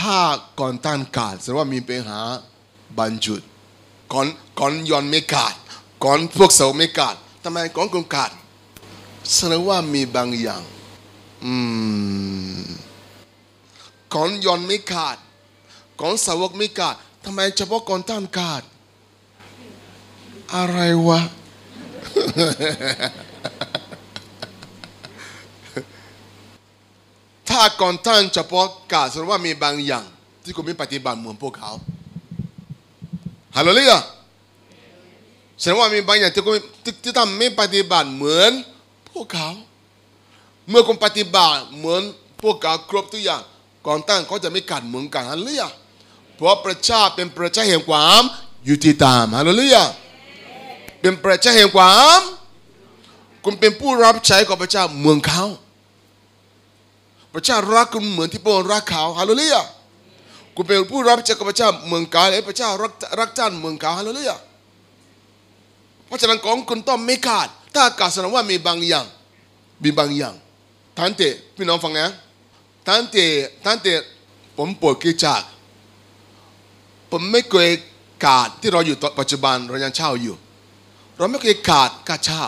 ถ้าก่อนต้านขาดแสดงว่ามีปัญหาบรรจุดก่อนก่อนย้อนไม่ขาดก่อนพวกเสาไม่ขาดทำไมก่อนคุณขาดแสดงว่ามีบางอย่างอืมก่อนย้อนไม่ขาดก่อนสาวกไม่ขาดทำไมเฉพาะก่อนต้านขาดอะไรวะ ถ้าก่อนท่านเฉพาะกาสดงว่ามีบางอย่าง ที่คุณไม่ปฏิบัติเหมือนพวกเขาฮาเลเลูยาแสดงว่ามีบางอย่างที่คุณที่ที่านไม่ปฏิบัติเหมือนพวกเขา เมื่อคุณปฏิบัติเหมือนพวกเขาครบทุกอย่างก่อนตั้งเขาจะไม่กัดเหมือนกันฮาเลเลูยาเพราะประชาเป็นประชาแห่งความยุติธรรมฮาเลเลูยเป็นประชาแห่งความคุณเป็นผู้รับใช้ของพระเจ้าเมืองเขา พระเจ้ารักคุณเหมือนที่พระองค์รักเขาฮาเลลูยาคุณเป็นผู้รับใช้ของพระเจ้าเมืองกาและพระเจ้ารักรักท่านเมืองเขาฮาเลลูยาเพราะฉะนั้นของคุณต้องไม่ขาด ถ้ากาศแสดงว่ามีบางอย่างมีบางอย่างท่านเตพี่น้องฟังนะท่านเตท่านเตผมปวดกิจจาก ผมไม่เคยขาดที่เราอยู่ปัจจุบันเรายังเช่าอยู่ เราไม่เคยขาดค่าเช่า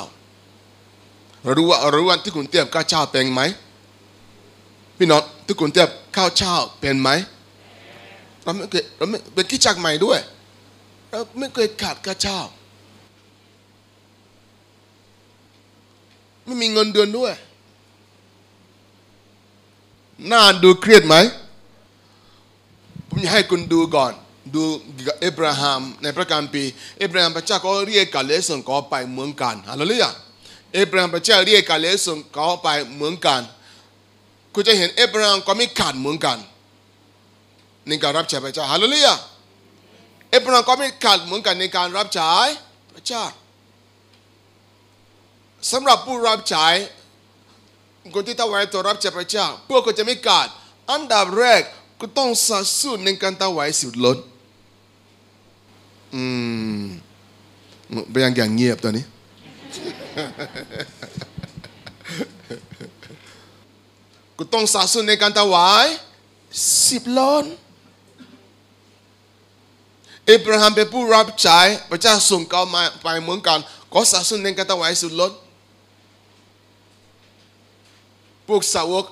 เรารู้ว่าเรารู้ว่าที่กรุงเทพค่าเช่าเป็นไหม พี่น้องทุกคนเทียบข้าวเช้าเป็นไหมเราไม่เคยเราไม่เป็นกิจจักใหม่ด้วยเราไม่เคยขาดข้าวเช้าไม่มีเงินเดือนด้วยน่าดูเครียดไหมผมอยากให้คุณดูก่อน ดูเอเบราฮัมในพระการปีเอเบราฮัมพระเจ้าก็เรียกกาเลส่งเขาไปเหมือนกันฮาเลลูยาเอเบราฮัมพระเจ้าเรียกกาเลส่งเขาไปเหมือนกัน คุณจะเห็นเอบรามก็ไม่ขาดเหมือนกันในการรับใช้พระเจ้าฮาเลลูยาเอบรามก็ไม่ขาดเหมือนกันในการรับใช้พระเจ้าสำหรับผู้รับใช้คนที่ถวายตัวรับใช้พระเจ้าพวกก็จะไม่ขาดอันดับแรกก็ต้องสัดส่วนในการถวายสุดล้นอืมเป็นอย่างอย่างเงียบตอนนี้ ก็ต้องสัดส่วนในการถวายสิบล้นเอเบราฮัมเป็นผู้รับใช้พระเจ้าส่งเขามาไปเหมือนกันก็สัดส่วนในการถวายสุดล้นพวกสาวก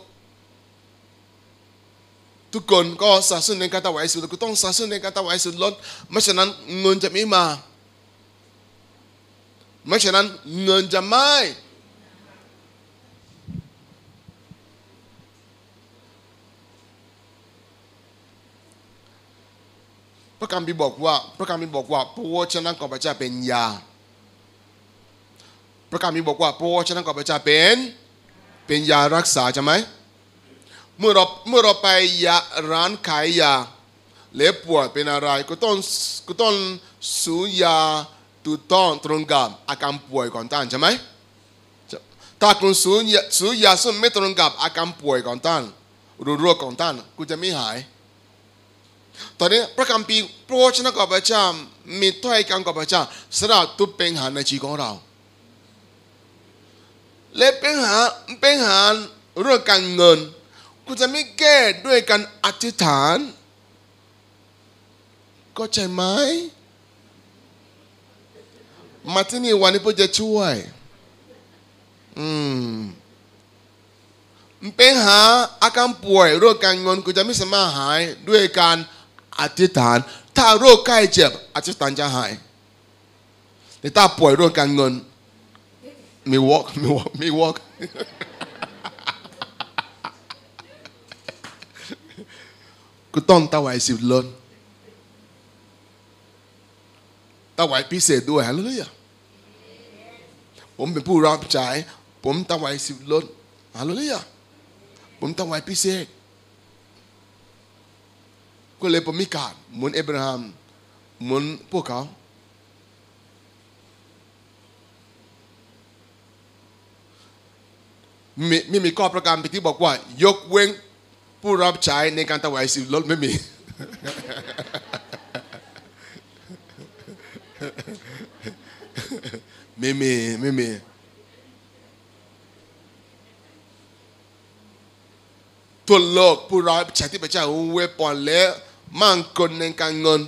ทุกคนก็สัดส่วนในการถวายสุดล้นก็ต้องสัดส่วนในการถวายสุดล้นไม่ฉะนั้นเงินจะไม่มาไม่ฉะนั้นเงินจะไม่ ระคัมภีร์บอกว่าพระคัมภีร์บอกว่าพระวจนะของพระเจ้าเป็นยา พระคัมภีร์บอกว่าพระวจนะของพระเจ้าเป็นเป็นยารักษาใช่ไหมเมื่อเราเมื่อเราไปยาร้านขายยาเล็บปวดเป็นอะไรก็ต้องก็ต้องสูยาถูต้องตรงกับอาการป่วยก่อนท่านใช่ไหมถ้าคุณสูยาสูยาซึ่งไม่ตรงกับอาการป่วยก่อนท่านรือโรคของท่านคุณจะไม่หาย ตอนนี้พระคัมภีร์พระวจนะของพระเจ้ามีถ้อยคำของพระเจ้าสรับทุกปัญหาในชีวิตของเรา และเป็นหาเป็นหาเรื่องการเงินคุณจะไม่แก้ด้วยการอธิษฐาน ก็ใช่ไหมมาที่นี่วันนี้เพื่อจะช่วย อืมเป็นหาอาการป่วยโรคการเงินคุณจะไม่สามารถหายด้วยการ อธิษฐาน ถ้าโรคใกล้เจ็บอธิษฐานจะหาย แต่ถ้าป่วยโรคการเงินมีวอล์กมีวอล์กมีวอล์กก็ต้องถวายสิบล้นถวายพิเศษด้วยฮะเลยอะผมเป็นผู้รับใช้ผมถวายสิบล้นฮาเลลูยาผมถวายพิเศษ ก็เลยผมมีการเหมือนเอบราฮัมเหมือนพวกเขา ไม่ไม่มีข้อประการไปที่บอกว่า ยกเว้นผู้รับใช้ในการถวายสิบลดไม่มี ไม่มี ไม่มีทั่วโลกผู้รับใช้ที่พระเจ้าเวปอนและ มั่งคงในการเงิน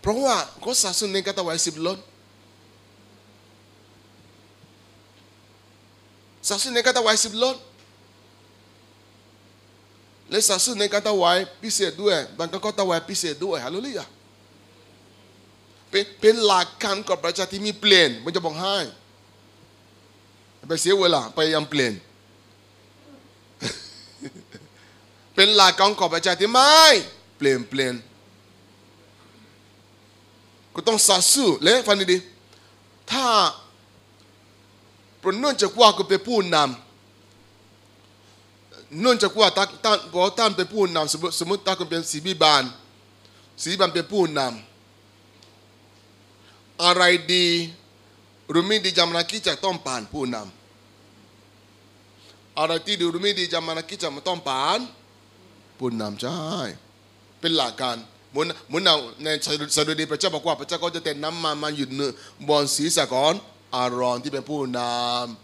เพราะว่าเขาสะสมในการถวายสิบลดสะสมในการถวายสิบลดและสะสมในการถวายพิเศษด้วยบางครั้งก็ถวายพิเศษด้วยฮาเลลูยาเป็นหลักการกับประชาที่มีเปลี่ยนมันจะบอกให้ไปเสียเวลาไปยังเปลี่ยนเป็นหลักการของประชาธิไม่ เปลี่ยนเปลี่ยนก็ต้องสัสูและฟังดีๆถ้าเพราะเนื่องจากว่าก็เป็นผู้นำเนื่องจากว่าท่านท่านบอกว่าท่านเป็นผู้นำสมมติสมมติท่านเป็นสีบิบาลสีบิบาลเป็นผู้นำอะไรดีรือไม่ดีจำนาคิดจะต้องผ่านผู้นำอะไรที่ดีหรือไม่ดีจำนาคิดจะมาต้องผ่านผู้นำใช่ เป็นหลักการเหมือนเหมือนเราในสดุดีพระเจ้าบอกว่าพระเจ้าก็จะเต็นน้ำมันมาหยุดเนื้อบนศีรษะของอารอนที่เป็นผู้นำ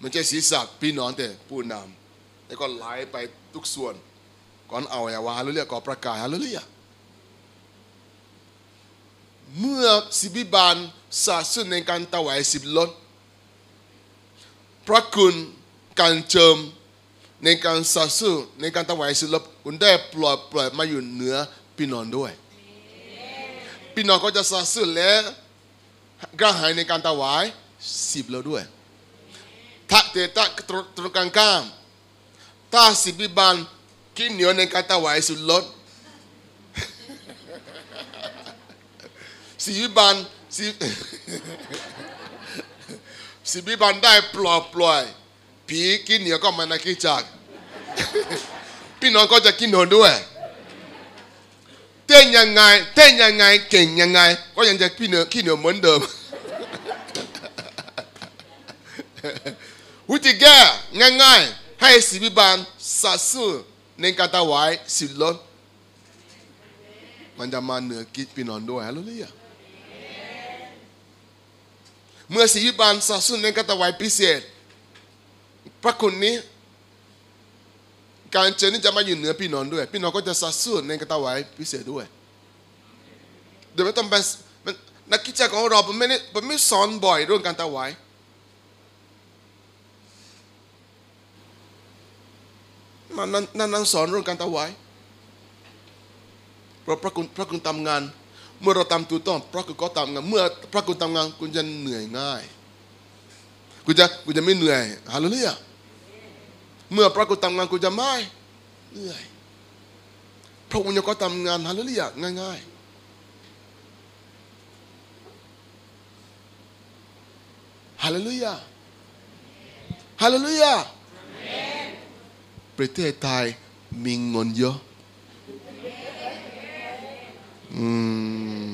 ม่ใช่ศีรษะพี่น้องแต่ผู้นำแล้วก็ไหลไปทุกส่วนก่อนเอาอย่าวาฮาเลลูยาก่อประกาศฮาเลลูยาเมื่อสิบิบาลสาสุนในการถวายสิบลดพระคุณการเจิมในการสัตย์สู้ในการถวายศิลป คุณได้ปล่อยปล่อยมาอยู่เหนือพี่น้องด้วย พี่น้องก็จะสัตย์สู้และกระหายในการถวายสิบแล้วด้วยถ้าแต่ถ้าตรงตรงกลางข้ามถ้าสิบิบาลกินเหนียวในการถวายสุดลดสิบิบาลสิสิบิบาลได้ปล่อยปล่อยผีกินเหนียวก็มานาคิจาก พี่น้องก็จะกินหนด้วย เต้นยังไง เต้นยังไงเก่งยังไง ก็ยังจะพี่เนือขี้เหนียวเหมือนเดิมวิธีแก้ง่ายๆให้สิบิบาลสัตสูในการถวายสิลดมันจะมาเหนือกิจพี่น้องด้วยฮะลูกเมื่อสิบิบาลสัตสูในการถวายพิเศษ พระคุณนี้ การเจอนี่จะมาอยู่เหนือพี่น้องด้วย พี่น้องก็จะสัตสูในกระตาไว้พิเศษด้วยเดี๋ยวไม่ต้องเป็นนักกิจกรรของเราผมไม่ได้ผมไม่สอนบ่อยเรื่องการถวายมันนั่นนั่นสอนเรื่องการถวายเพราะพระคุณพระคุณทำงาน เมื่อเราทำถูกต้องพระคุณก็ทำงาน เมื่อพระคุณทำงานคุณจะเหนื่อยง่าย คุณจะคุณจะไม่เหนื่อยฮาเลลูยา เมื่อพระคุณทำงานคุณจะไม่เหนื่อยพระองค์ก็ทำงานฮาเลลูยาง่ายๆฮาเลลูยาฮาเลลูยาประเทศไทยมีเงินเยอะอืม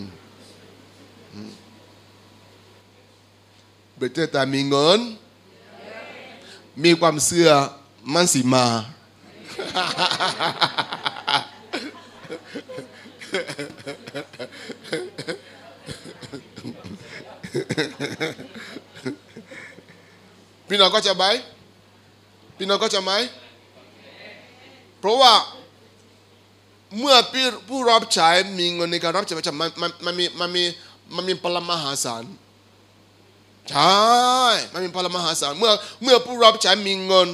ประเทศไทยมีเงิน มีความเสื่อ มันสิมาพี่น้องก็จะไหมพี่น้องก็จะไหมเพราะว่าเมื่อผู้ผู้รับใช้มีเงินในการรับใช้ประจำมันมันมันมีมันมีมันมีพลังมหาศาลใช่มันมีพลังมหาศาลเมื่อเมื่อผู้รับใช้มีเงิน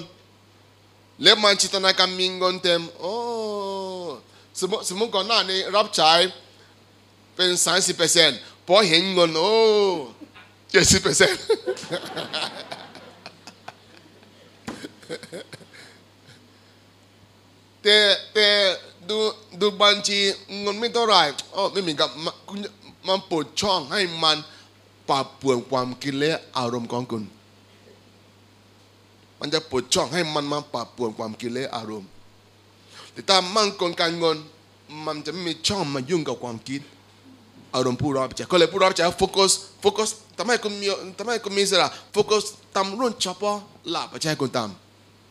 แล้วมันจินตนาการมีเงินเต็มโอ้สมมติสมมติก่อนหน้านี้รับใช้เป็นสามสิบเปอร์เซ็นต์พอเห็นเงินโอ้เจ็ดสิบเปอร์เซ็นต์แต่แต่ดูดูบัญชีเงินไม่เท่าไหร่อ๋อไม่มีกับมันมันเปิดช่องให้มันปรับเปลี่ยนความคิดและอารมณ์ของคุณ มันจะเปิดช่องให้มันมาปรับปนความคิดและอารมณ์ แต่ถ้ามั่นคงการเงินมันจะไม่มีช่องมายุ่งกับความคิด อารมณ์ผู้รับใช้ก็เลยผู้รับใช้โฟกัสโฟกัสทำให้คุณมีทำให้คุณมีสระโฟกัสทำรุ่นเฉพาะหลับใช้คุณท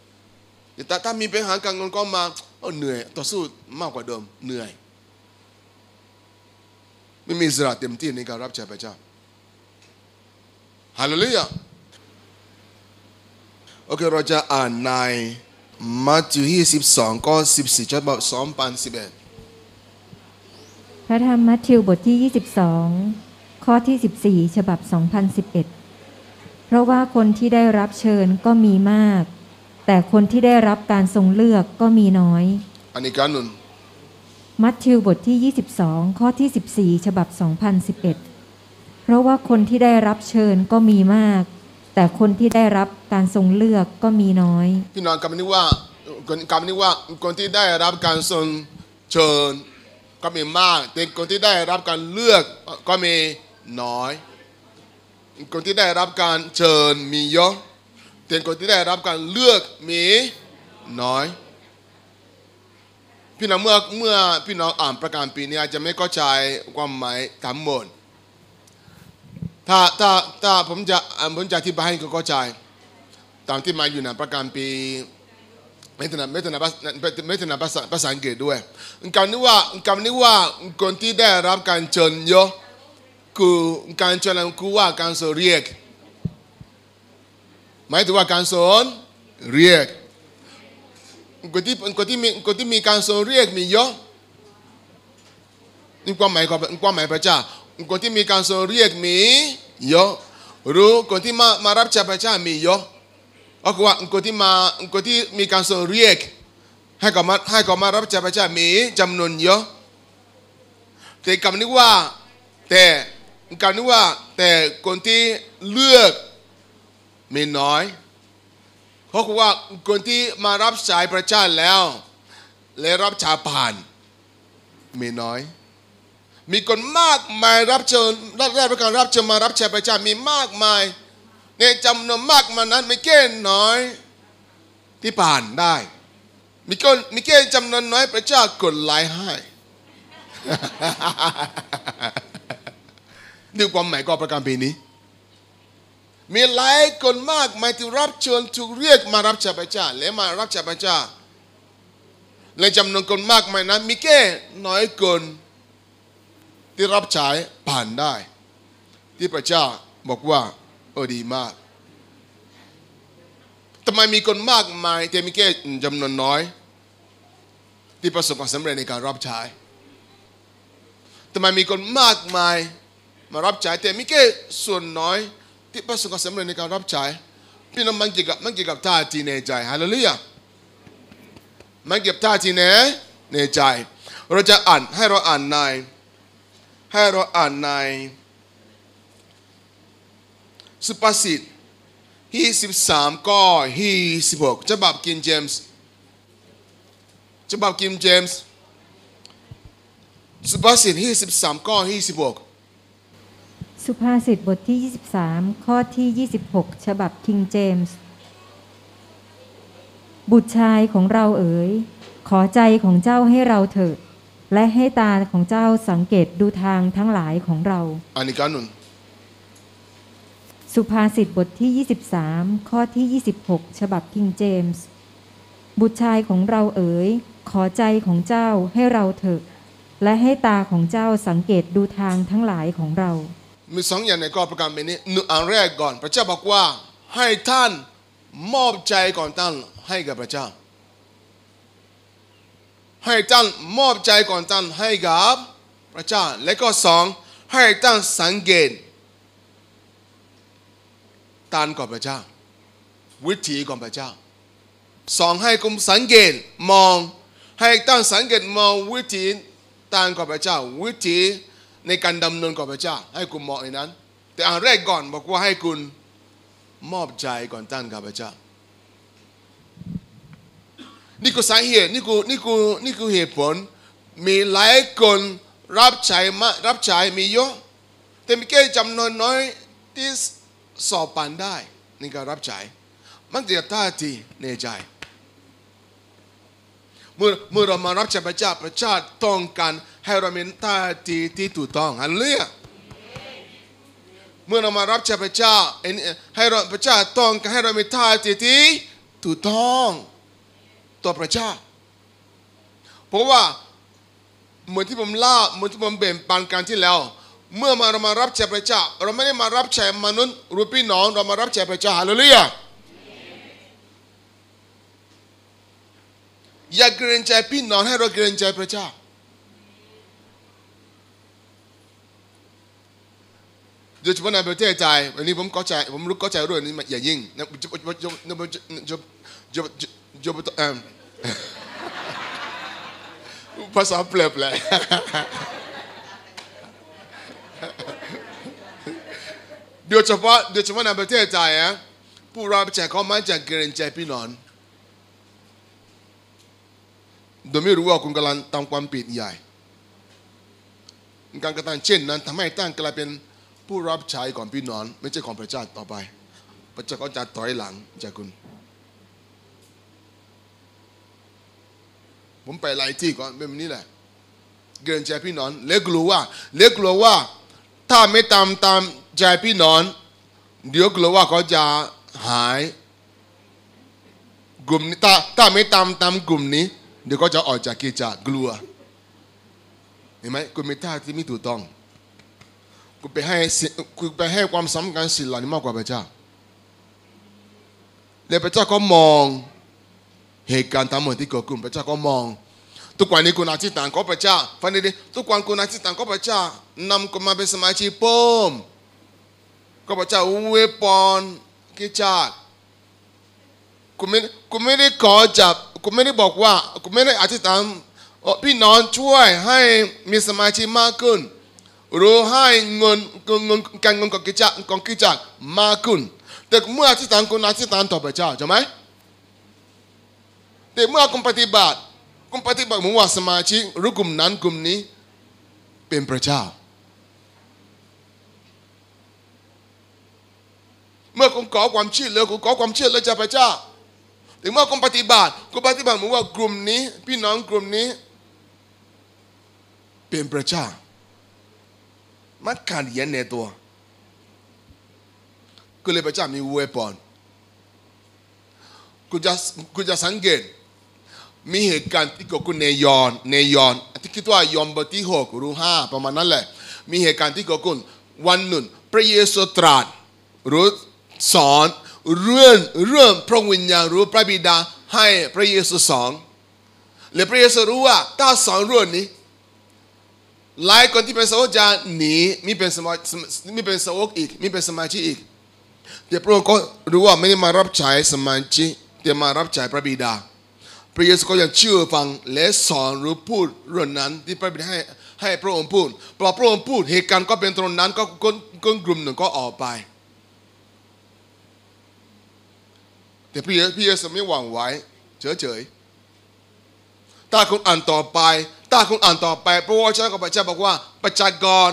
ำแต่ถ้ามีปัญหาการเงินก็มาเออเหนื่อยต่อสู้มากกว่าเดิมเหนื่อย ไม่มีสระเต็มที่ในการรับใช้พระเจ้าฮาเลลูยา โอเคเราจะอ่านในมัทธิวที่12 ก็ 14จนแบบ2011 พระธรรมมัทธิวบทที่ 22 ข้อที่ 14 ฉบับ 2011 เพราะว่าคนที่ได้รับเชิญก็มีมาก แต่คนที่ได้รับการทรงเลือกก็มีน้อย อันนี้การนุนมัทธิวบทที่ 22 ข้อที่ 14 ฉบับ 2011 เพราะว่าคนที่ได้รับเชิญก็มีมาก แต่คนที่ได้รับการทรงเลือกก็มีน้อยพี่น้องกำนึกว่าคำนึกว่าคนที่ได้รับการทรงเชิญก็มีมากแต่คนที่ได้รับการเลือกก็มีน้อย คนที่ได้รับการเชิญมีเยอะแต่คนที่ได้รับการเลือกมีน้อย พี่น้องเมื่อเมื่อพี่น้องอ่านประการปีนี้อาจจะไม่เข้าใจความหมายทั้งหมด ถ้าถ้าถ้าผมจะผมจะอธิบายให้เข้าใจตามที่มาอยู่ในประการปีไม่ถนัดไม่ถนัดภาษาไม่ถนัดภาษาภาษาอังกฤษด้วยการนี้ว่าการนี้ว่าคนที่ได้รับการเชิญเยอะคือการเชิญนั้นคือว่าการสเรียกหมายถึงว่าการสอนเรียกคนที่คนที่มีคนที่มีการสอนเรียกมีเยอะนี่ความหมายความหมายพระเจ้า คนที่มีการสอนเรียกมีเยอะหรือคนที่มามารับใช้พระเจ้ามีเยอะก็คือว่าคนที่มาคนที่มีการส่งเรียกให้เขามาให้เขามารับใช้พระเจ้ามีจำนวนเยอะแต่คำนี้ว่าแต่คำนี้ว่าแต่คนที่เลือกมีน้อยเพราะว่าคนที่มารับใช้พระเจ้าแล้วและรับใช้ผ่านมีน้อย มีคนมากมายรับเชิญรับได้ประการรับเชิญมารับใช้พระเจ้ามีมากมาย ในจำนวนมากมานั้นไม่เก้น้อยที่ผ่านได้ มีคนมีเก้จำนวนน้อยพระเจ้ากดไลค์ให้นี่ความหมายก็ประการปีนี้ มีหลายคนมากมายที่รับเชิญถูกเรียกมารับใช้พระเจ้าและมารับใช้พระเจ้าและจำนวนคนมากมายนั้นมีแค่น้อยคน ที่รับใช้ผ่านได้ ที่พระเจ้าบอกว่าโอ้ดีมากทำไมมีคนมากมายแต่มีแค่จำนวนน้อย ที่ประสบความสำเร็จในการรับใช้ทำไมมีคนมากมายมารับใช้แต่มีแค่ส่วนน้อย ที่ประสบความสำเร็จในการรับใช้พี่น้องมันเกี่ยวกับมันเกี่ยวกับท่าทีในใจฮาเลลูยามันเกี่ยวกับท่าทีในในใจ เราจะอ่านให้เราอ่านใน ให้เราอ่านในสุภาษิตที่13ก็ที่16ฉบับกินเจมส์ฉบับกินเจมส์สุภาษิตที่13ก็ที่16สุภาษิตบทที่ 23 ข้อที่ 26 ฉบับคิงเจมส์ บุตรชายของเราเอ๋ย ขอใจของเจ้าให้เราเถิด และให้ตาของเจ้าสังเกตดูทางทั้งหลายของเรา อันนี้การนุนสุภาษิตบทที่ 23 ข้อที่ 26 ฉบับคิงเจมส์ บุตรชายของเราเอ๋ย ขอใจของเจ้าให้เราเถิดและให้ตาของเจ้าสังเกตดูทางทั้งหลายของเรา มีสองอย่างในข้อประการแบบนี้หนึ่งอันแรกก่อน พระเจ้าบอกว่าให้ท่านมอบใจของท่านให้กับพระเจ้า ให้ท่านมอบใจของท่านให้กับพระเจ้าและก็สองให้ท่านสังเกตตานกับพระเจ้า วิถีของพระเจ้าสองให้คุณสังเกตมอง ให้ตั้งสังเกตมองวิถีตานกับพระเจ้า วิถีในการดำเนินกับพระเจ้า ให้คุณมองในนั้น แต่อันแรกก่อนบอกว่าให้คุณมอบใจก่อนตั้งกับพระเจ้า นี่คือสาเหตุนี่คือนี่คือนี่คือเหตุผล มีหลายคนรับใช้มารับใช้มีเยอะแต่มีแค่จำนวนน้อยที่สอบผ่านได้ในการรับใช้มันจะท่าทีในใจเมื่อเมื่อเรามารับใช้พระเจ้าพระเจ้าต้องการให้เรามีท่าทีที่ถูกต้องฮัลโหลยาเมื่อเรามารับใช้พระเจ้าเอ็นให้เราพระเจ้าต้องการให้เรามีท่าทีที่ถูกต้อง ต่อพระเจ้า เพราะว่าเหมือนที่ผมเล่าเหมือนที่ผมเบ่งปันการที่แล้ว เมื่อมาเรามารับใช้พระเจ้า เราไม่ได้มารับใช้มนุษย์รือพี่น้องเรามารับใช้พระเจ้าฮาเลลูยาอย่าเกรงใจพี่น้องให้เราเกรงใจพระเจ้า โดยเฉพาะในประเทศไทยวันนี้ผมเข้าใจผมรู้เข้าใจเรื่องนี้มาอย่ายิ่งนะจะจะจะจะจะ จะจะเอ่อภาษาแปลกๆโดยเฉพาะโดยเฉพาะในประเทศไทยอะผู้รับใช้เขามักจะเกรงใจพี่น้องโดยไม่รู้ว่าคุณกำลังทำความผิดใหญ่การกระทำเช่นนั้นทำให้ตั้งกลายเป็นผู้รับใช้ของพี่น้องไม่ใช่ของพระเจ้าต่อไป พระเจ้าก็จะถอยหลังจากคุณ ผมไปหลายที่ก่อนเป็นแบบนี้แหละเกรงใจพี่น้องเล็กกลัวว่าเล็กกลัวว่า ถ้าไม่ตามตามใจพี่น้องเดี๋ยวกลัวว่าเขาจะหายกลุ่มนี้ถ้าถ้าไม่ตามตามกลุ่มนี้ เดี๋ยวก็จะออกจากกิจจกกลัวเห็นไหมคุณมีท่าที่ไม่ถูกต้องคุณไปให้คุณไปให้ความสำคัญสิ่งเหล่านี้มากกว่าพระเจ้าแล้วพระเจ้าก็มอง เหตุการณ์ทั้งหมดที่เกิดขึ้นพระเจ้าก็มอง ทุกวันนี้คุณอธิษฐานขอพระเจ้าฟังดีๆทุกวันคุณอธิษฐานขอพระเจ้านำคุณมาเป็นสมาชิกเพิ่มขอพระเจ้าเวปอนกิจจากคุณไม่คุณไม่ได้ขอจับคุณไม่ได้บอกว่าคุณไม่ได้อธิษฐานพี่น้องช่วยให้มีสมาชิกมากขึ้นรือให้เงินเงินการเงินของกิจจากของกิจจากมากขึ้นแต่เมื่ออธิษฐานคุณอธิษฐานต่อพระเจ้าใช่ไหม แต่เมื่อคุณปฏิบัติคุณปฏิบัติเหมือนว่าสมาชิกหรือกลุ่มนั้นกลุ่มนี้เป็นพระเจ้า เมื่อคุณขอความช่วยเหลือคุณขอความช่วยเหลือจากพระเจ้าถึงเมื่อคุณปฏิบัติคุณปฏิบัติเหมือนว่ากลุ่มนี้ พี่น้องกลุ่มนี้ เป็นพระเจ้ามันขัดแย้งในตัวก็เลยพระเจ้ามีเวปอนคุณจะคุณจะสังเกต มีเหตุการณ์ที่เกิดขึ้นในยอนในยอนที่คิดว่ายอนบทที่หกหรือห้าประมาณนั้นแหละ มีเหตุการณ์ที่เกิดขึ้นวันหนึ่งพระเยซูตรัสรือสอนเรื่องเรื่องพระวิญญาณรือพระบิดาให้พระเยซูสอนและพระเยซูรู้ว่าถ้าสอนเรื่องนี้หลายคนที่เป็นสาวกจะหนีมีเป็นสมามีเป็นสาวกอีกมีเป็นสมาชิกอีกแต่พระองค์ก็รู้ว่าไม่ได้มารับใช้สมาชิกแต่มารับใช้พระบิดา พระเยซูก็ยังเชื่อฟังและสอนหรือพูดเรื่องนั้นที่พระบิดาให้ให้พระองค์พูดพอพระองค์พูดเหตุการณ์ก็เป็นตรงนั้นก็คนกลุ่มหนึ่งก็ออกไป แต่พระเยซูไม่หวังไว้เฉยๆถ้าคุณอ่านต่อไปถ้าคุณอ่านต่อไป พระวจนะของพระเจ้าบอกว่าประชากร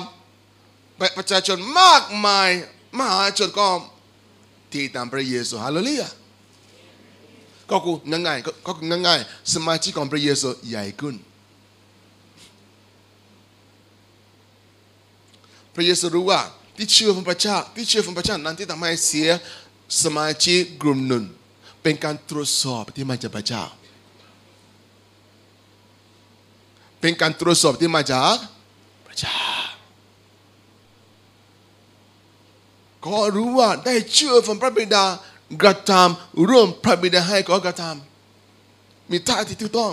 ประชาชนมากมาย มหาชนก็ที่ตามพระเยซูฮาเลลูยา ก็คือง่ายๆก็คือง่ายๆสมาชิกของพระเยซูใหญ่ขึ้น พระเยซูรู้ว่าที่เชื่อฟังพระเจ้าที่เชื่อฟังพระเจ้านั้นที่ทำให้เสียสมาชิกกลุ่มหนึ่งเป็นการตรวจสอบที่มาจากพระเจ้า เป็นการตรวจสอบที่มาจากพระเจ้าก็รู้ว่าได้เชื่อฟังพระบิดา กระทำร่วมพระบิดาให้ก็กระทำมีท่าที่ถูกต้อง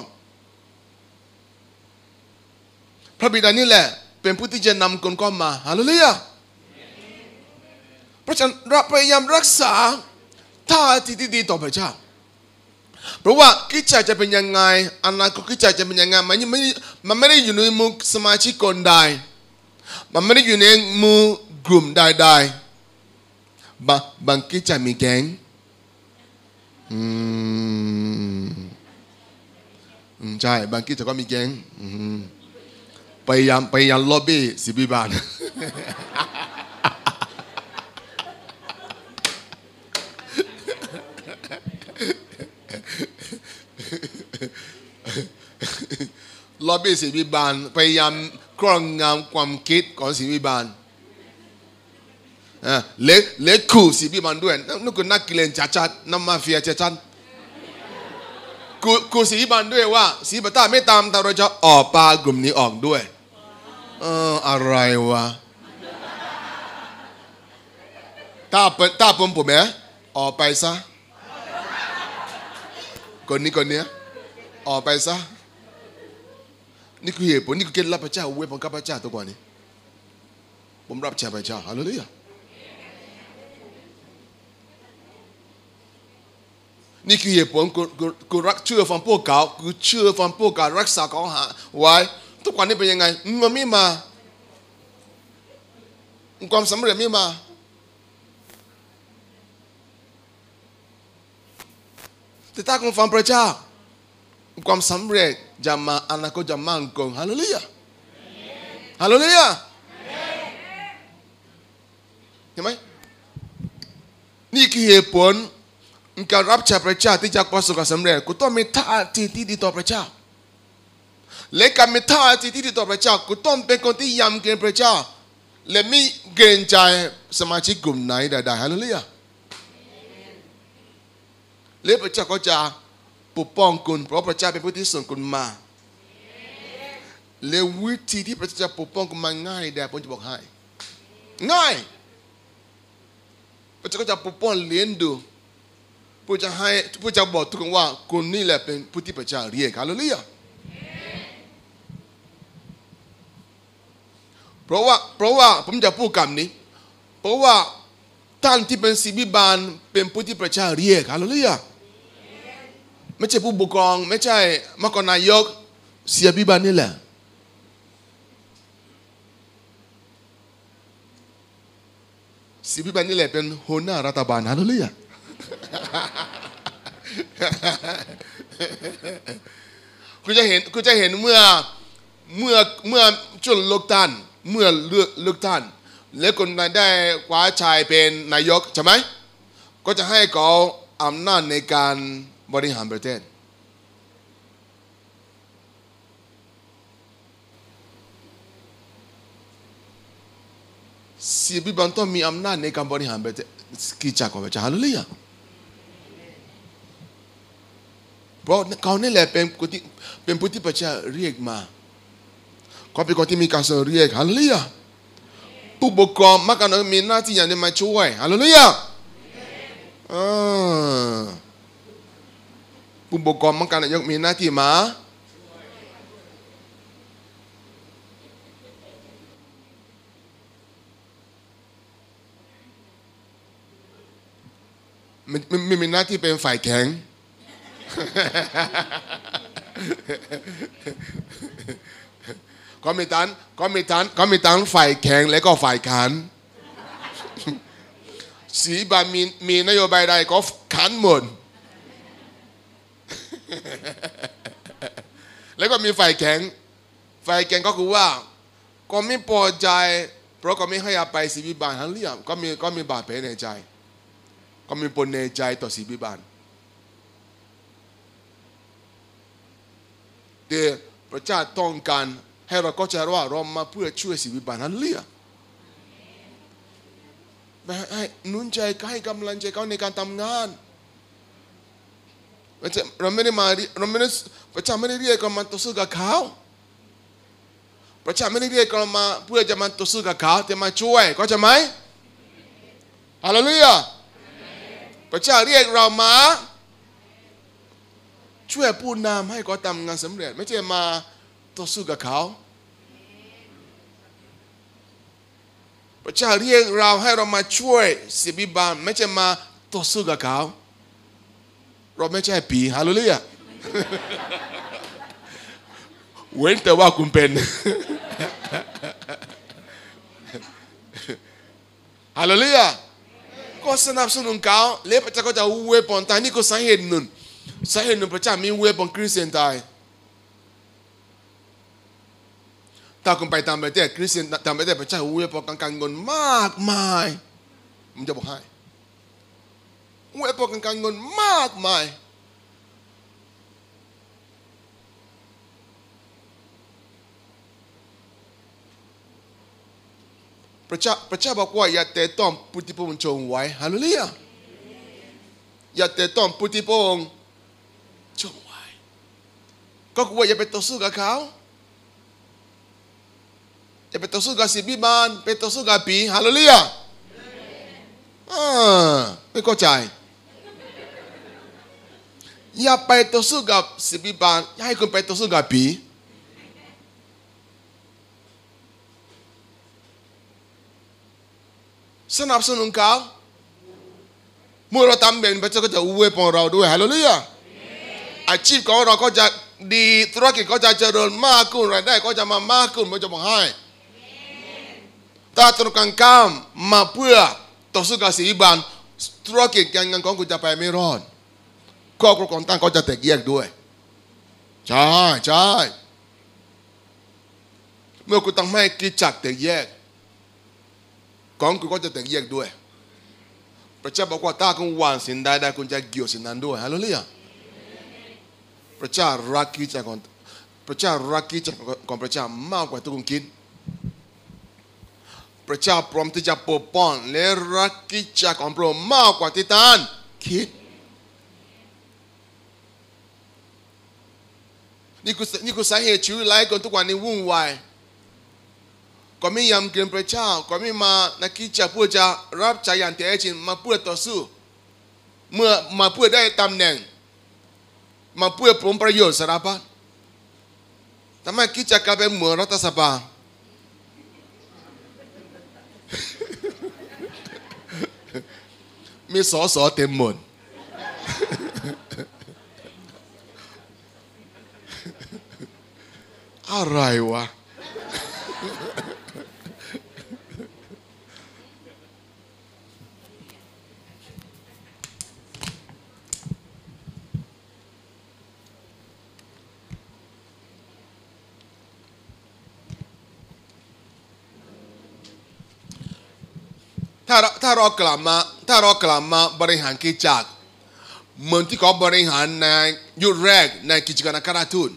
พระบิดานี่แหละ เป็นผู้ที่จะนำคนก็มาฮาเลลูยาเพราะฉะนั้นเราพยายามรักษาท่าทีที่ดีต่อพระเจ้าเพราะว่ากิจจะเป็นยังไงอนาคตกิจจะเป็นยังไงมันไม่มันไม่ได้อยู่ในมือสมาชิกคนใด มันไม่ได้อยู่ในมือกลุ่มใดๆ บางบางกิจมีแก๊งอืมใช่บางกิจก็มีแก๊งอืมพยายามพยายามล็อบบี้สิบิบานล็อบบี้สีวิบาลพยายามครอบงำความคิดของสิบีบาล ด้วยนั่นคือนักกิเลนจัดจัดน้ำมาเฟียจัดจัดกูกูสีวิบาลด้วยว่าสีบตาไม่ตามแต่เราจะออกปลากลุ่มนี้ออกด้วยเอออะไรวะถ้าเป็นถ้าผมผมเนี่ยออกไปซะคนนี้คนนี้ออกไปซะนี่คือเหตุผลนี่คือเคล็ดลับพระเจ้าเว้ยของข้าพเจ้าตัวก่อนนี้ผมรับใช้พระเจ้าฮาเลลูยา นี่คือเหตุผลกูรักเชื่อฟังพวกเก่ากูเชื่อฟังพวกเก่ารักษาของหาไว้ ทุกวันนี้เป็นยังไง มันไม่มา ความสำเร็จไม่มา แต่ถ้าคุณฟังพระเจ้า ความสำเร็จจะมาอนาคตจะมั่นคงฮาเลลูยาฮาเลลูยาเห็นไหมนี่คือเหตุผล การรับใช้พระเจ้าที่จะประสบความสำเร็จกูต้องมีท่าทีที่ดีต่อพระเจ้าและการมีท่าทีที่ดีต่อพระเจ้ากูต้องเป็นคนที่ยำเกรงพระเจ้า และไม่เกรงใจสมาชิกกลุ่มไหนใดๆฮาเลลูยาและพระเจ้าก็จะปกป้องคุณเพราะพระเจ้าเป็นผู้ที่ส่งคุณมาและวิธีที่พระเจ้าปกป้องคุณมาง่ายแต่ผมจะบอกให้ง่ายพระเจ้าก็จะปกป้องเลี้ยงดู ผู้จะให้ผู้จะบอกทุกคนว่าคุณนี่แหละเป็นผู้ที่พระเจ้าเรียกฮาเลลูยาเพราะว่าเพราะว่าผมจะพูดคำนี้ เพราะว่าท่านที่เป็นศิบิบาลเป็นผู้ที่พระเจ้าเรียกฮาเลลูยาไม่ใช่ผู้ปกครองไม่ใช่มกนายกเสียบิบาลนี่แหละเสียบิบาลนี่แหละเป็นหัวหน้ารัฐบาลฮาเลลูยา คุณจะเห็นคุณจะเห็นเมื่อเมื่อเมื่อช่วงเลือกตั้งเมื่อเลือกเลือกตั้งแล้วคนได้คว้าชายเป็นนายกใช่ไหมก็จะให้เขาอำนาจในการบริหารประเทศสียบิบันต้องมีอำนาจในการบริหารประเทศกิจการของพระเจ้าฮาเลลูยา เพราะเขานี่แหละเป็นผู้ที่เป็นผู้ที่พระเจ้าเรียกมาเขาเป็นคนที่มีการส่งเรียกฮาเลลูยาผู้ปกครองมักจะมีหน้าที่อย่างนี้มาช่วยฮาเลลูยาผู้ปกครองมังการนายกมีหน้าที่มาม่ไม่ไม่มีหน้าที่เป็นฝ่ายแข็ง ก็มีทั้งก็มีทั้งก็มีทั้งฝ่ายแข็งและก็ฝ่ายขันสีบามีมีนโยบายใดก็ขันหมดแล้วก็มีฝ่ายแข็งฝ่ายแข็งก็คือว่า ก็ไม่พอใจ เพราะก็ไม่ให้อภัยสีบิบาลฮันเรียมก็มีก็มีบาดแผลในใจ ก็มีปนในใจต่อสีบิบาล แต่พระเจ้าต้องการให้เราก็จะว่าเรามาเพื่อช่วยสีบิบาลฮันเรียให้หนุนใจให้กำลังใจเขาในการทำงานเราไม่ได้มาเราไม่ได้พระเจ้าไม่ได้เรียกเรามาต่อสู้กับเขาพระเจ้าไม่ได้เรียกเรามาเพื่อจะมาต่อสู้กับเขาแต่มาช่วยก็จะไหมฮาเลลูยาพระเจ้าเรียกเรามา ช่วยผู้นำให้เขาทำงานสำเร็จ ไม่ใช่มาต่อสู้กับเขาพระเจ้าเรียกเราให้เรามาช่วยสิบิบาลไม่ใช่มาต่อสู้กับเขา เราไม่ใช่ผีฮาเลลูยาเว้นแต่ว่าคุณเป็นฮาเลลูยาก็สนับสนุนเขาและพระเจ้าก็จะเวปอนตายนี่ก็สาเหตุหนึ่ง สาเหตุหนึ่งพระเจ้ามีเวปอนคริสเตียนตายถ้าคุณไปตามประเทศคริสเก็คือว่าอย่าไปต่อสู้กับเขาอย่าไปต่อสู้กับสิบิบาลไปต่อสู้กับผีฮาเลลูยาอ่าไม่เข้าใจอย่าไปต่อสู้กับสิบิบาลอย่าให้คุณไปต่อสู้กับผีสนับสนุนเขาเมื่อเราทำเป็นพระเจ้าก็จะอวยพรเราด้วยฮาเลลูยาอาชีพของเราก็จะ ดีธุรกิจก็จะเจริญมากขึ้นรายได้ก็จะมามากขึ้นพระเจ้าบอกให้ถ้าตรงกันข้ามมาเพื่อต่อสู้กับสีบานธุรกิจการเงินของคุณจะไปไม่รอดครอบครัวของท่านก็จะแตกแยกด้วย ใช่ใช่เมื่อคุณทำให้กิจจักแตกแยก ของคุณก็จะแตกแยกด้วย พระเจ้าบอกว่าถ้าคุณหวานสิ่งใดใดคุณจะเกี่ยวสิ่งนั้นด้วยฮาเลลูยา พระเจ้ารักกิจของพระเจ้ารักกิจของพระเจ้ามากกว่าที่คุณคิด พระเจ้าพร้อมที่จะปกป้องและรักกิจของพระองค์มากกว่าที่ท่านคิดนี่คือนี่คือสาเหตุชีวิตหลายคนทุกวันนี้วุ่นวายก็ไม่ยำเกรงพระเจ้าก็ไม่มานักกิจเพื่อจะรับใจอย่างแท้จริงมาเพื่อต่อสู้ เมื่อมาเพื่อได้ตำแหน่ง มาเพื่อผลประโยชน์สารพัดทำไมคิดจะกรรมเป็นเหมือนรัฐสภามีสอสอเต็มหมดอะไรวะ ถ้าเราถ้าเรากลับมาถ้าเรากลับมาบริหารกิจจักรเหมือนที่เขาบริหารในยุคแรกในกิจการอัคราทูต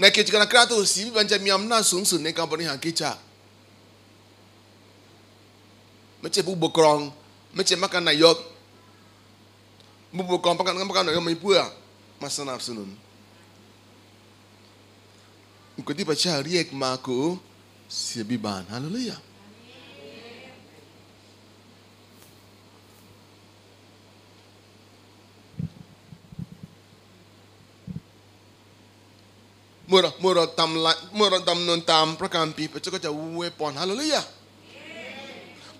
ในกิจการอัคราทูตสีมันจะมีอำนาจสูงสุดในการบริหารกิจจักรไม่ใช่ผู้ปกครอง ไม่ใช่มักการนายกผู้ปกครองประกันกรรมการนายกไม่เพื่อมาสนับสนุนคนที่พระเจ้าเรียกมาคือเสียบิบาลฮาเลลูยา เมื่อเราเมื่อเราทำละเมื่อเราดำเนินตามพระการปีพระเจ้าก็จะอวยพรฮาเลลูยา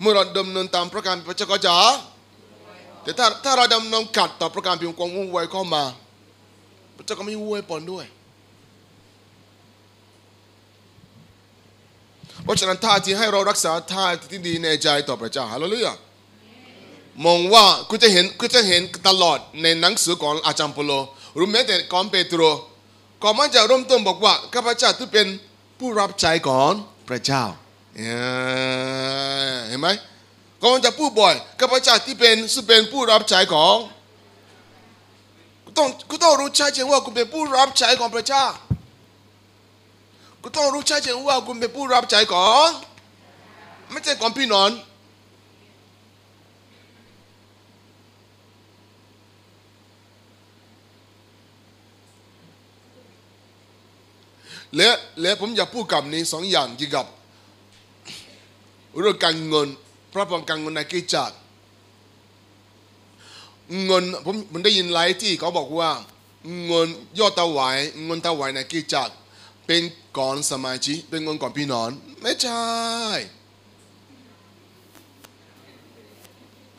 เมื่อเราดำเนินตามพระการพระเจ้าก็จะแต่ถ้าถ้าเราดำเนินขัดต่อพระการปีความวุ่นวายเข้ามา พระเจ้าก็ไม่อวยพรด้วย เพราะฉะนั้นท่าที่ให้เรารักษาท่าที่ดีในใจต่อพระเจ้าฮาเลลูยามองว่าคุณจะเห็นคุณจะเห็นตลอดในหนังสือของอาจารย์เปโลหรือแม้แต่ของเปโตร ก่อนมันจะเริ่มต้นบอกว่าข้าพเจ้าที่เป็นผู้รับใช้ของพระเจ้าเห็นไหมก่อนจะพูดบ่อยข้าพเจ้าที่เป็นซึ่งเป็นผู้รับใช้ของกูต้องกูต้องรู้ชัดเจนว่าคุณเป็นผู้รับใช้ของพระเจ้ากูต้องรู้ชัดเจนว่าคุณเป็นผู้รับใช้ของ ไม่ใช่ของพี่น้อง และและผมอยากพูดกับนี้สองอย่างเกี่ยวกับเรื่องการเงินพระพรการเงินในกิจจักรเงินผมผมได้ยินไลฟ์ที่เขาบอกว่าเงินยอดถวายเงินถวายในกิจจักรเป็นก่อนสมาชิกเป็นเงินก่อนพี่น้องไม่ใช่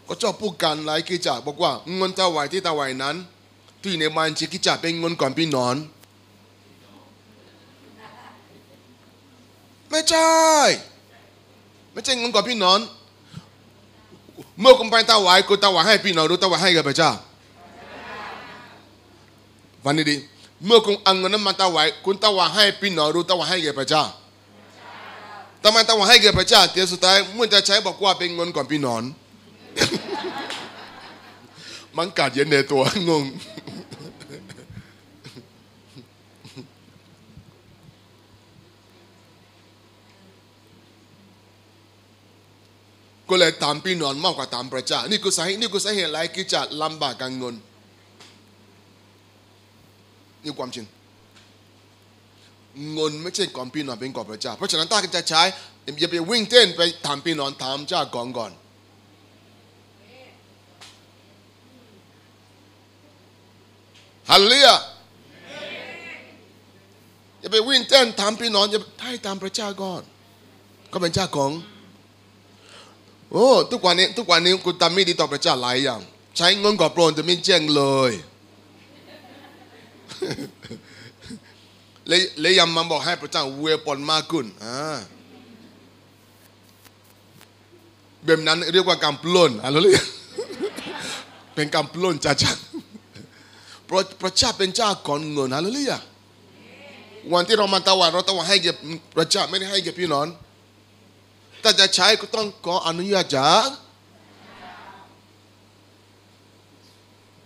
ก็ชอบพูดกันไลฟ์กิจจักรบอกว่าเงินถวายที่ถวายนั้น ที่ในบัญชีกิจจักรเป็นเงินก่อนพี่น้อง ไม่ใช่ ไม่ใช่เงินก่อนพี่น้อง เมื่อคุณไปถวายคุณถวายให้พี่น้องหรือถวายให้กับพระเจ้าฟังดีเมื่อคุณเอาเงินนั้นมาถวายคุณถวายให้พี่น้องหรือถวายให้แก่พระเจ้าทำไมถวายให้แก่พระเจ้าเดี๋ยวสุดท้ายเมื่อจะใช้บอกว่าเป็นเงินก่อนพี่น้องมันกัดเย็นในตัวงง ก็เลยตามพี่น้องมากกว่าตามพระเจ้านี่คือสาเหตุนี่คือสาเหตุอะไรที่จะลำบากการเงินนี่ความจริงเงินไม่ใช่ก่อนพี่น้องเป็นก่อนพระเจ้าเพราะฉะนั้นถ้าจะใช้อย่าไปวิ่งเต้นไปถามพี่น้องถามเจ้าก่อนก่อนฮัลเลลูยอย่าไปวิ่งเต้นถามพี่น้องอย่าให้ตามพระเจ้าก่อน ก็เป็นเจ้าของ โอ้ทุกวันนี้ทุกวันนี้คุณทำไม่ดีต่อพระเจ้าหลายอย่าง ใช้เงินก่อโปรนจะไม่แจ้งเลยเลยยังมาบอกให้พระเจ้าเวปอนมากขึ้นอ่าแบบนั้นเรียกว่าการปล้นอะไรเลยเป็นการปล้นจ้าจ้าพระพระเจ้าเป็นเจ้าก่อนเงินฮาเลยวันที่เรามาตะวันเราตะวันให้แก่พระเจ้าไม่ได้ให้แก่พี่น้อง ถ้าจะใช้ก็ต้องขออนุญาตจาก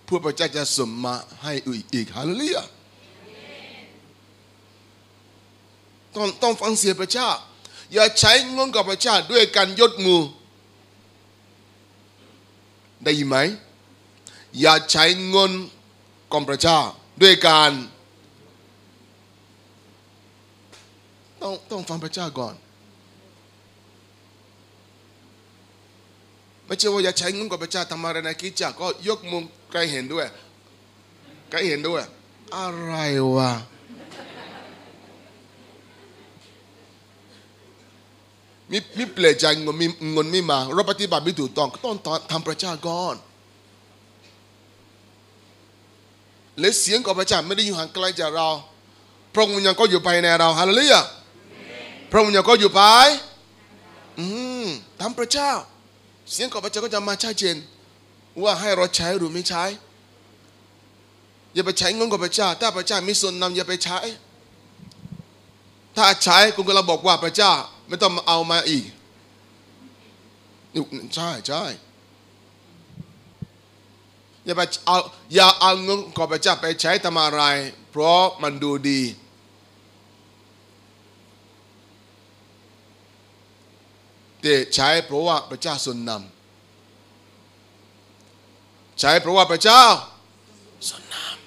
เพื่อพระเจ้าจะสมมาให้อีกฮาเลลูยาต้องต้องฟังเสียงพระเจ้า อย่าใช้เงินกับพระเจ้าด้วยการยดมือ ได้ยินไหม อย่าใช้เงินกับพระเจ้าด้วยการ ต้องต้องฟังพระเจ้าก่อน ไม่ใช่ว่าอย่าใช้เงินกับพระเจ้าทำอะไรในกิจจักก็ยกมือใครเห็นด้วยใครเห็นด้วย อะไรวะมีมีเปลี่ยนใจเงินมีเงินไม่มาเราปฏิบัติไม่ถูกต้องก็ต้องทำพระเจ้าก่อนและเสียงของพระเจ้าไม่ได้อยู่ห่างไกลจากเรา พระองค์ยังก็อยู่ภายในเราฮาเลลูยาพระองค์ยังก็อยู่ภายอืมทำพระเจ้า เสียงของพระเจ้าก็จะมาชัดเจนว่าให้เราใช้หรือไม่ใช้ อย่าไปใช้เงินของพระเจ้า ถ้าพระเจ้าไม่สนนำอย่าไปใช้ ถ้าใช้คุณก็เราบอกว่าพระเจ้าไม่ต้องเอามาอีกใช่ใช่อย่าไปเอาอย่าเอาเงินของพระเจ้าไปใช้ทำอะไร เพราะมันดูดี แต่ใช้เพราะว่าพระเจ้าทรงนำใช้เพราะว่าพระเจ้าทรงนำ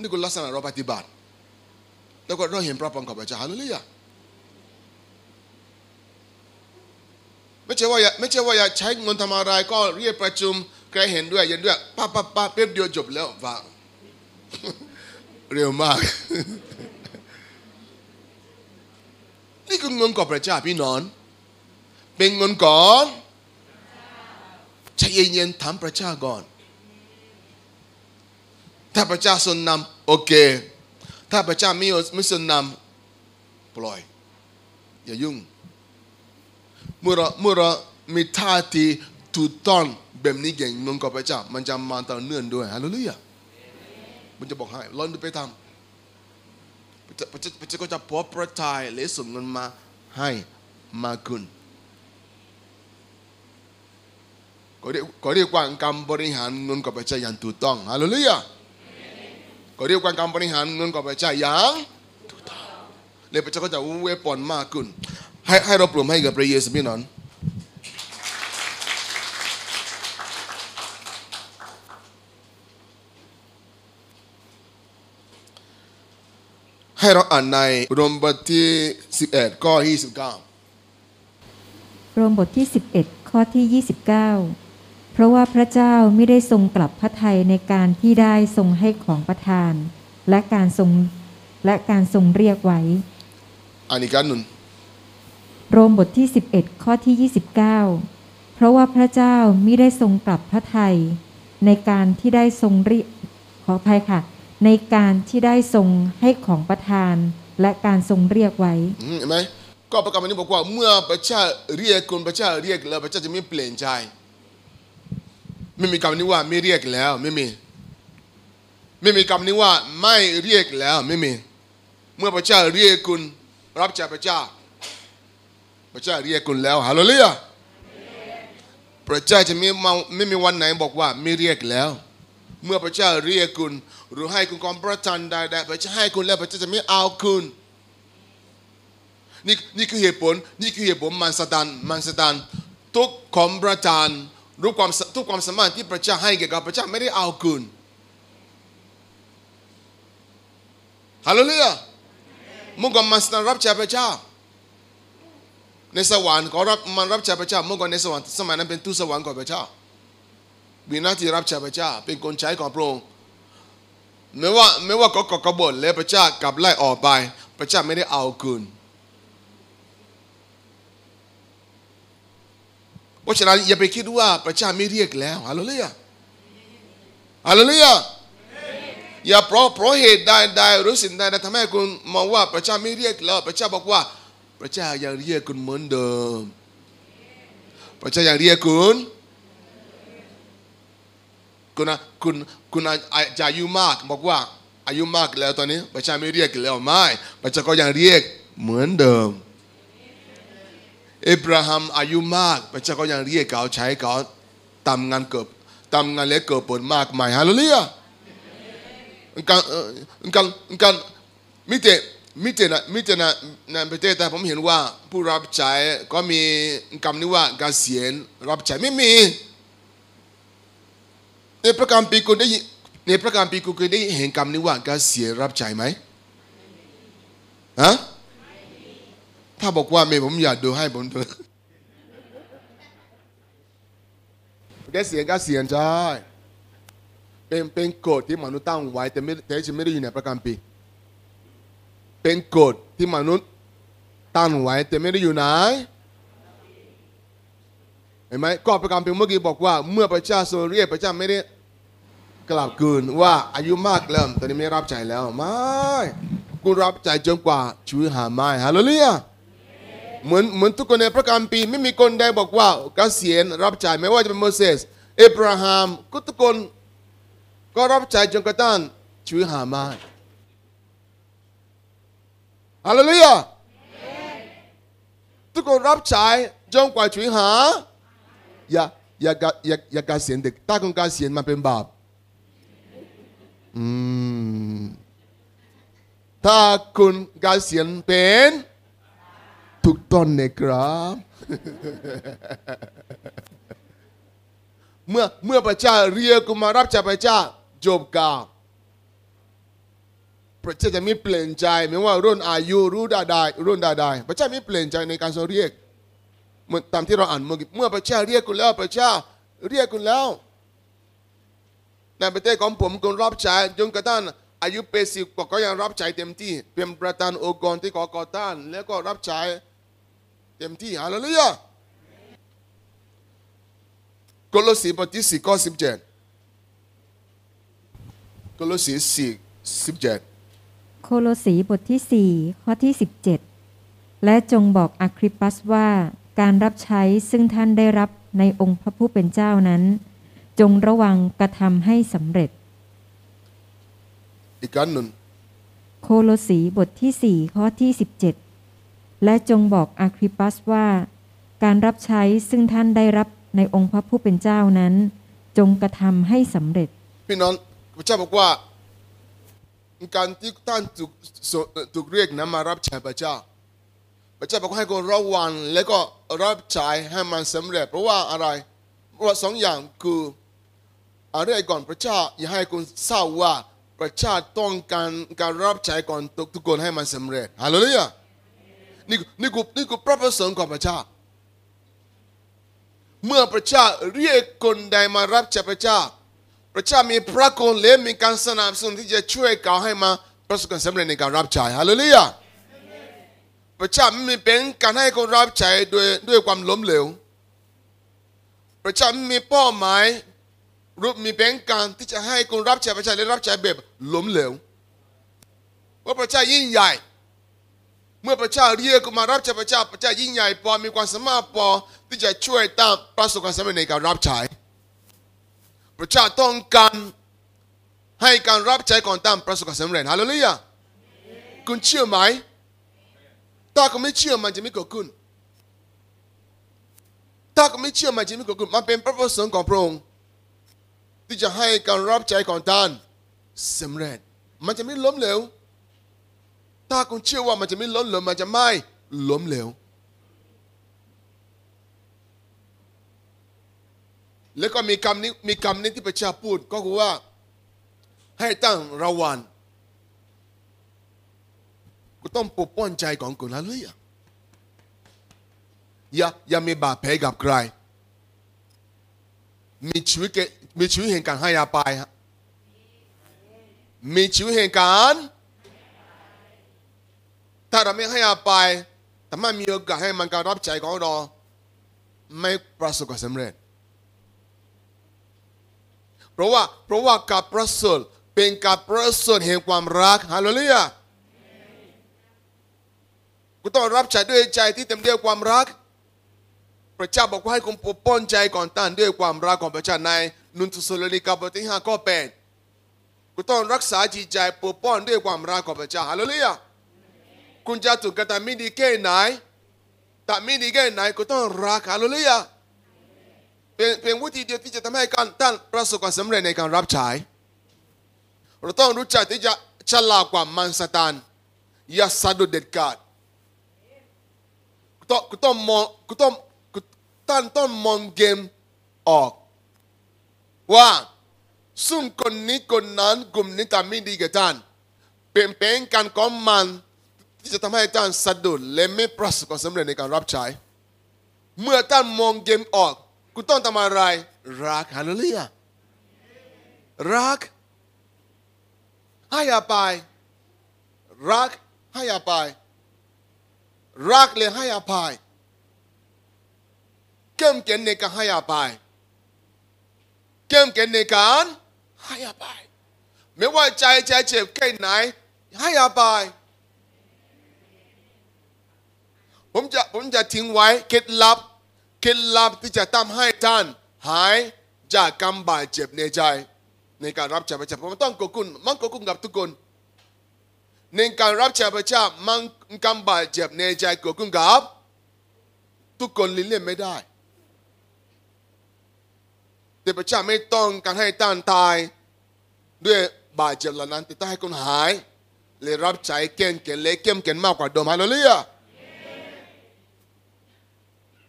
นี่คือลักษณะเราปฏิบัติ แล้วก็เราเห็นพระพรของพระเจ้าฮาเลลูยาไม่ใช่ว่าไม่ใช่ว่าอยากใช้เงินทำอะไรก็เรียกประชุมใครเห็นด้วยเห็นด้วยป้าป้าป้าเป๊บเดียวจบแล้วฟัง เร็วมาก นี่คือเงินก่อนพระเจ้าพี่น้องเป็นเงินก่อนใจเย็นๆทำพระเจ้าก่อน ถ้าพระเจ้าทรงนำโอเค ถ้าพระเจ้าไม่ไม่ทรงนำปล่อย อย่ายุ่ง เมื่อเราเมื่อเรามีท่าทีถูกต้องแบบนี้เก่งเงินกับพระเจ้ามันจะมาต่อเนื่องด้วยฮาเลลูยา มันจะบอกให้ลองดูไปทำพระเจ้าพระเจ้าพระเจ้าก็จะพอประทายและส่งเงินมาให้มากขึ้นก็เรียกก็เรียกว่าการบริหารเงินกับพระเจ้าอย่างถูกต้องฮาเลลูยาก็เรียกว่าการบริหารเงินกับพระเจ้าอย่างถูกต้องเลยพระเจ้าก็จะเวปอนมากขึ้นให้ให้เราปลุกให้กับพระเยซูพี่น้อง ให้เราอ่านในโรมบทที่ 11 ข้อ 29รวมบทที่ 11 ข้อที่ 29 เพราะว่าพระเจ้าไม่ได้ทรงกลับพระทัยในการที่ได้ทรงให้ของประทาน และการทรงและการทรงเรียกไว้อ่านอีกครั้งหนึ่งโรมบทที่ 11 ข้อที่ 29 เพราะว่าพระเจ้ามิได้ทรงกลับพระทัยในการที่ได้ทรงเรียกขออภัยค่ะ ในการที่ได้ทรงให้ของประทานและการทรงเรียกไว้เห็นไหมก็ประกาศนี้บอกว่าเมื่อพระเจ้าเรียกคุณพระเจ้าเรียกแล้วพระเจ้าจะไม่เปลี่ยนใจ ไม่มีคำนี้ว่าไม่เรียกแล้วไม่มี ไม่มีคำนี้ว่าไม่เรียกแล้วไม่มี เมื่อพระเจ้าเรียกคุณรับจากพระเจ้า พระเจ้าเรียกคุณแล้วฮาเลเลูยพระเจ้าจะไม่มาไม่มีวันไหนบอกว่าไม่เรียกแล้ว เมื่อพระเจ้าเรียกคุณ หรือให้คุณความประทานใดๆพระเจ้าให้คุณแล้วพระเจ้าจะไม่เอาคุณนี่นี่คือเหตุผลนี่คือเหตุผลมันสตันมันสตันทุกความประทานรู้ความทุกความสามารถที่พระเจ้าให้แก่กับพระเจ้าไม่ได้เอาคืนฮาเลลูยามื่อก่อนมันสตันรับใช้พระเจ้า ในสวรรค์เขารับมันรับใช้พระเจ้ามื่อก่อนในสวรรค์สมัยนั้นเป็นทูตสวรรค์ของพระเจ้า มีหน้าที่รับใช้พระเจ้า เป็นคนใช้ของพระองค์ไม่ว่าไม่ว่าเขาก่อกบฏและพระเจ้ากลับไล่ออกไป พระเจ้าไม่ได้เอาคืนเพราะฉะนั้นอย่าไปคิดว่าพระเจ้าไม่เรียกแล้วฮาเลลูยาฮาเลลูยาอย่าเพราะเพราะเหตุใดใดหรือสิ่งใดใดทำให้คุณมองว่าพระเจ้าไม่เรียกแล้วพระเจ้าบอกว่า พระเจ้ายังเรียกคุณเหมือนเดิม พระเจ้ายังเรียกคุณ คุณคุณคุณอาจจะอายุมากบอกว่าอายุมากแล้วตอนนี้พระเจ้าไม่เรียกแล้วไม่พระเจ้าก็ยังเรียกเหมือนเดิมเอบราฮัมอายุมากพระเจ้าก็ยังเรียกเขาใช้เขาทำงานเกิดทำงานเล็กเกิดผลมากมายฮาเลลูยาการเอ่อการการมิเตมิเตนะมิเตนะในประเทศแต่ผมเห็นว่าผู้รับใช้ก็มีคำนี้ว่าเกษียณรับใช้ไม่มี ในประการปีกุลได้ยินในประการปีกุลเคยได้เห็นคำนี้ว่าเกษียรับใช้ไหมฮะถ้าบอกว่าเมย์ผมอยากดูให้ผมดูแกเสียงก็เสียงใช่เป็นเป็นกฎที่มนุษย์ตั้งไว้แต่ไม่แต่ฉันไม่ได้อยู่ในประกันปีเป็นกฎที่มนุษย์ตั้งไว้แต่ไม่ได้อยู่ไหนเห็นไหมก็ประกันปีเมื่อกี้บอกว่า เมื่อพระเจ้าทรงเรียกพระเจ้าไม่ได้ กลับคืนว่าอายุมากแล้วตอนนี้ไม่รับใจแล้วไม่คุณรับใจจนกว่าชีวิตหาไม่ฮาเลลูยาเหมือนเหมือนทุกคนในพระคัมภีร์ไม่มีคนใดบอกว่าเกษียณรับใจไม่ว่าจะเป็นโมเสสเอบราฮัมก็ทุกคนก็รับใจจนกระทั่งชีวิตหาไมาฮาเลลูยาทุกคนรับจ่ายจนกว่าชีวิตหาอย่าอย่าอย่าอย่าเกษียณเด็กถ้าคุณเกษียณมันเป็นบาป ถ้าคุณเกษียณเป็นถูกต้องนะครับ เมื่อเมื่อพระเจ้าเรียกคุณมารับจากพระเจ้าจบกับพระเจ้าจะไม่เปลี่ยนใจไม่ว่ารุ่นอายุรู้ใดๆรุ่นใดๆพระเจ้าไม่เปลี่ยนใจในการทรงเรียกเหมือนตามที่เราอ่านเมื่อกี้เมื่อพระเจ้าเรียกคุณแล้วพระเจ้าเรียกคุณแล้ว ในประเทศของผมคุณรับใช้จนกระทั่งอายุเปสิบก็ยังรับใช้เต็มที่ เป็นประธานองค์กรที่ก่อก่อต้าน แล้วก็รับใช้เต็มที่ฮาเลลูยาโคลสีบทที่สี่ข้อสิบเจ็ดโคลสีสี่สิบเจ็ดโคโลสีบทที่4ข้อที่17และจงบอกอาคริปัสว่าการรับใช้ซึ่งท่านได้รับในองค์พระผู้เป็นเจ้านั้น จงระวังกระทำให้สำเร็จ อีกครั้งหนึ่ง โคโลสีบทที่ 4 ข้อที่ 17 และจงบอกอาคริปัสว่า การรับใช้ซึ่งท่านได้รับในองค์พระผู้เป็นเจ้านั้น จงกระทำให้สำเร็จ พี่น้องพระเจ้าบอกว่าการที่ท่านถูกสถูกเรียกนะมารับใช้พระเจ้า พระเจ้าบอกให้คนระวังแล้วก็รับใช้ให้มันสำเร็จ เพราะว่าอะไร เพราะว่าสองอย่างคือ อะไรก่อนพระเจ้าอยากให้คนทราบว่าพระเจ้าต้องการการรับใช้ก่อนทุกคนให้มันสำเร็จฮาเลลูยานี่นี่คือนี่คือพระประสงค์ของพระเจ้า เมื่อพระเจ้าเรียกคนใดมารับใช้พระเจ้า พระเจ้ามีพระคุณและมีการสนับสนุนที่จะช่วยเขาให้มาประสบความสำเร็จในการรับใช้ฮาเลลูยาพระเจ้าไม่มีเป็นการให้คนรับใช้ด้วยด้วยความล้มเหลว พระเจ้าไม่มีเป้าหมาย มีเป็นการที่จะให้คนรับใช้พระเจ้าและรับใช้แบบล้มเหลวเพราะพระเจ้ายิ่งใหญ่ เมื่อพระเจ้าเรียกมารับใช้พระเจ้าพระเจ้ายิ่งใหญ่พอมีความสามารถพอที่จะช่วยตามประสบความสำเร็จในการรับใช้พระเจ้าต้องการให้การรับใช้ของตามประสบความสำเร็จฮาเลลูยาคุณเชื่อไหมถ้าคุณไม่เชื่อมันจะไม่เกิดขึ้นถ้าคุณไม่เชื่อมันจะไม่เกิดขึ้นมันเป็นพระประสงค์ของพระองค์ ที่จะให้การรับใช้ของท่านสำเร็จ มันจะไม่ล้มเหลว ถ้าคุณเชื่อว่ามันจะไม่ล้มเหลวมันจะไม่ล้มเหลว แล้วก็มีคำนี้มีคำนี้ที่พระเจ้าพูดก็คือว่าให้ตั้งระวังกูต้องปกป้องใจของคุณนะเลยอย่าอย่ามีบาดแผลกับใคร มีชีวิต มีชีวิตแห่งการให้อภัยฮะมีชีวิตแห่งการถ้าเราไม่ให้อภัยแต่ไม่มีโอกาสให้มันการรับใจของเราไม่ประสบความสำเร็จ เพราะว่าเพราะว่าการประสริฐเป็นการประสริฐแห่งความรักฮาเลลูยากูต้องรับใช้ด้วยใจที่เต็มด้วยความรัก พระเจ้าบอกว่าให้คุณปกป้องใจก่อนตั้นด้วยความรักของพระเจ้าใน นุนทุสโลนิกาบทที่ห้าข้อแปดกูต้องรักษาจิตใจปกป้องด้วยความรักของพระเจ้าฮาเลลูยาคุณจะถูกกระทำไม่ดีแค่ไหนแต่ไม่ดีแค่ไหนกูต้องรักฮาเลลูยาเป็นเป็นวิธีเดียวที่จะทำให้การท่านประสบความสำเร็จในการรับใช้เราต้องรู้จักที่จะฉลาดกว่ามันสตานอย่าสะดุดเด็ดขาดกูต้องกูต้องมองกูต้องกูท่านต้องมองเกมออก ว่าซึ่งคนนี้คนนั้นกลุ่มนี้ทำไม่ดีกับท่านเป็นเป็นการของมันที่จะทำให้ท่านสะดุดและไม่ประสบความสำเร็จในการรับใช้ เมื่อท่านมองเกมออกคุณต้องทำอะไรรักฮาเลลูยารักให้อภัยรักให้อภัยรักและให้อภัยเข้มแข็งในการให้อภัย เข้มแข็งในการให้อภัยไม่ว่าใจใจเจ็บแค่ไหน ให้อภัยผมจะผมจะทิ้งไว้เคล็ดลับเคล็ดลับที่จะทำให้ท่าน หายจากกำบาดเจ็บในใจ ในการรับใช้พระเจ้าผมต้องกคุณมันกคุณกับทุกคนในการรับใช้พระเจ้ามันกำบาดเจ็บในใจกคุณกับทุกคนเลี่ยงไม่ได้ แต่พระเจ้าไม่ต้องการให้ท่านตาย ด้วยบาดเจ็บเหล่านั้นแต่ต้องให้คุณหายเลยรับใช้เก่งเก่งเล็กเก่งเก่งมากกว่าเดิมฮาเลลูยา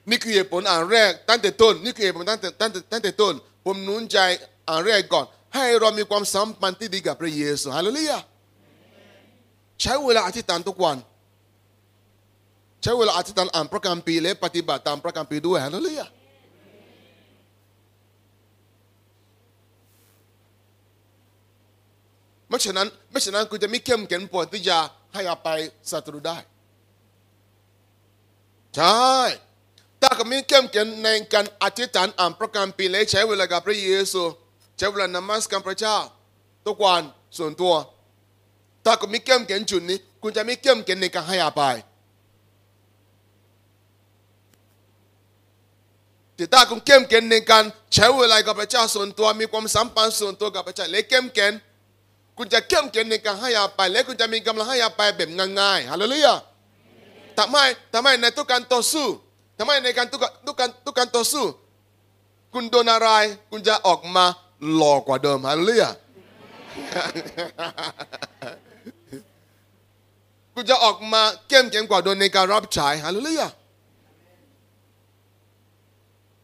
นี่คือเหตุผลอันแรกตั้งแต่ต้นนี่คือเหตุผลตั้งแต่ตั้งแต่ตั้งแต่ต้น ผมนุนใจอันแรกก่อน ให้เรามีความสัมพันธ์ที่ดีกับพระเยซูฮาเลลูยาใช้เวลาอธิษฐานทุกวัน ใช้เวลาอธิษฐานอ่านพระคัมภีร์และปฏิบัติตามพระคัมภีร์ด้วยฮาเลลูยา ไม่ฉะนั้นไม่ฉะนั้นคุณจะไม่เข้มแข็งพอที่จะให้อภัยศัตรูได้ ใช่ถ้าก็มีเข้มแข็งในการอธิษฐานอ่านพระคัมภีร์และใช้เวลากับพระเยซูใช้เวลานมัสการพระเจ้าทุกวันส่วนตัว ถ้าก็มีเข้มแข็งจุดนี้ คุณจะไม่เข้มแข็งในการให้อภัยแต่ถ้าคุณเข้มแข็งในการใช้เวลากับพระเจ้าส่วนตัว มีความสัมพันธ์ส่วนตัวกับพระเจ้าและเข้มแข็ง คุณจะเข้มแข็งในการให้อภัยและคุณจะมีกำลังให้อภัยแบบง่ายๆฮาเลลูยาทำไมทำไมในทุกการต่อสู้ทำไมในการทุกทุกการทุกการต่อสู้ คุณโดนอะไรคุณจะออกมาหล่อกว่าเดิมฮาเลลูยาคุณจะออกมาเข้มแข็งกว่าโดนในการรับใช้ฮาเลลูยา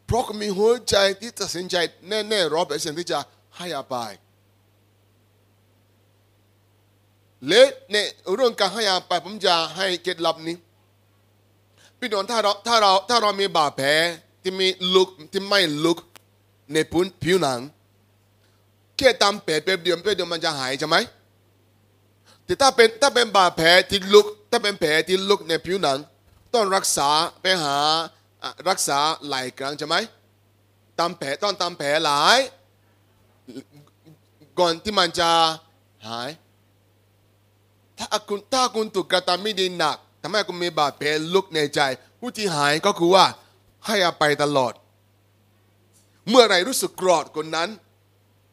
เพราะมีหัวใจที่ตัดสินใจแน่ๆร้อยเปอร์เซ็นต์ที่จะให้อภัย และในเรื่องการให้อภัยผมจะให้เคล็ดลับนี้พี่น้องถ้าเราถ้าเราถ้าเรามีบาดแผลที่มีลุกที่ไม่ลุกในผิวผิวหนังแค่ตามแผลแป๊บเดียวแป๊บเดียวมันจะหายใช่ไหมแต่ถ้าเป็นถ้าเป็นบาดแผลที่ลุก ถ้าเป็นแผลที่ลุกในผิวหนัง ต้องรักษาไปหารักษาหลายครั้งใช่ไหมตามแผลต้องตามแผลหลายก่อนที่มันจะหาย ถ้าคุณถ้าคุณถูกกระทำไม่ดีหนักทำให้คุณมีบาดแผลลุกในใจผู้ที่หายก็คือว่าให้อภัยตลอด เมื่อไรรู้สึกโกรธคนนั้น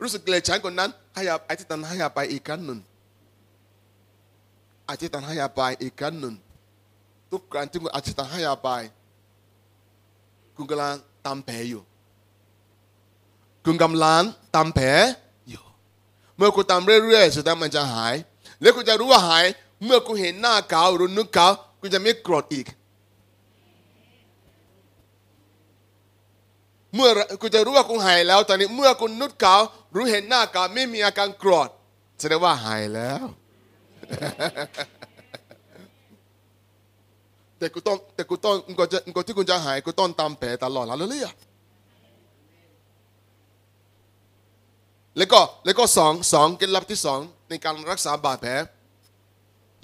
รู้สึกเกลียดชังคนนั้นให้อธิษฐานให้อภัยอีกครั้งหนึ่งอธิษฐานให้อภัยอีกครั้งหนึ่งทุกครั้งที่คุณอธิษฐานให้อภัยคุณกำลังตามแผลอยู่ คุณกำลังตามแผลอยู่ เมื่อคุณตามเรื่อยๆสุดท้ายมันจะหาย แล้วคุณจะรู้ว่าหาย เมื่อคุณเห็นหน้าเขาหรือนึกเขาคุณจะไม่โกรธอีก เมื่อคุณจะรู้ว่าคุณหายแล้ว ตอนนี้เมื่อคุณนึกเขารู้เห็นหน้าเขาไม่มีอาการโกรธแสดงว่าหายแล้ว แต่กูต้องแต่กูต้องก่อนจะก่อนที่คุณจะหายกูต้องตามแผลตลอดแล้วเลยอะแล้วก็แล้วก็สองสองเคล็ดลับที่สอง ในการรักษาบาดแผล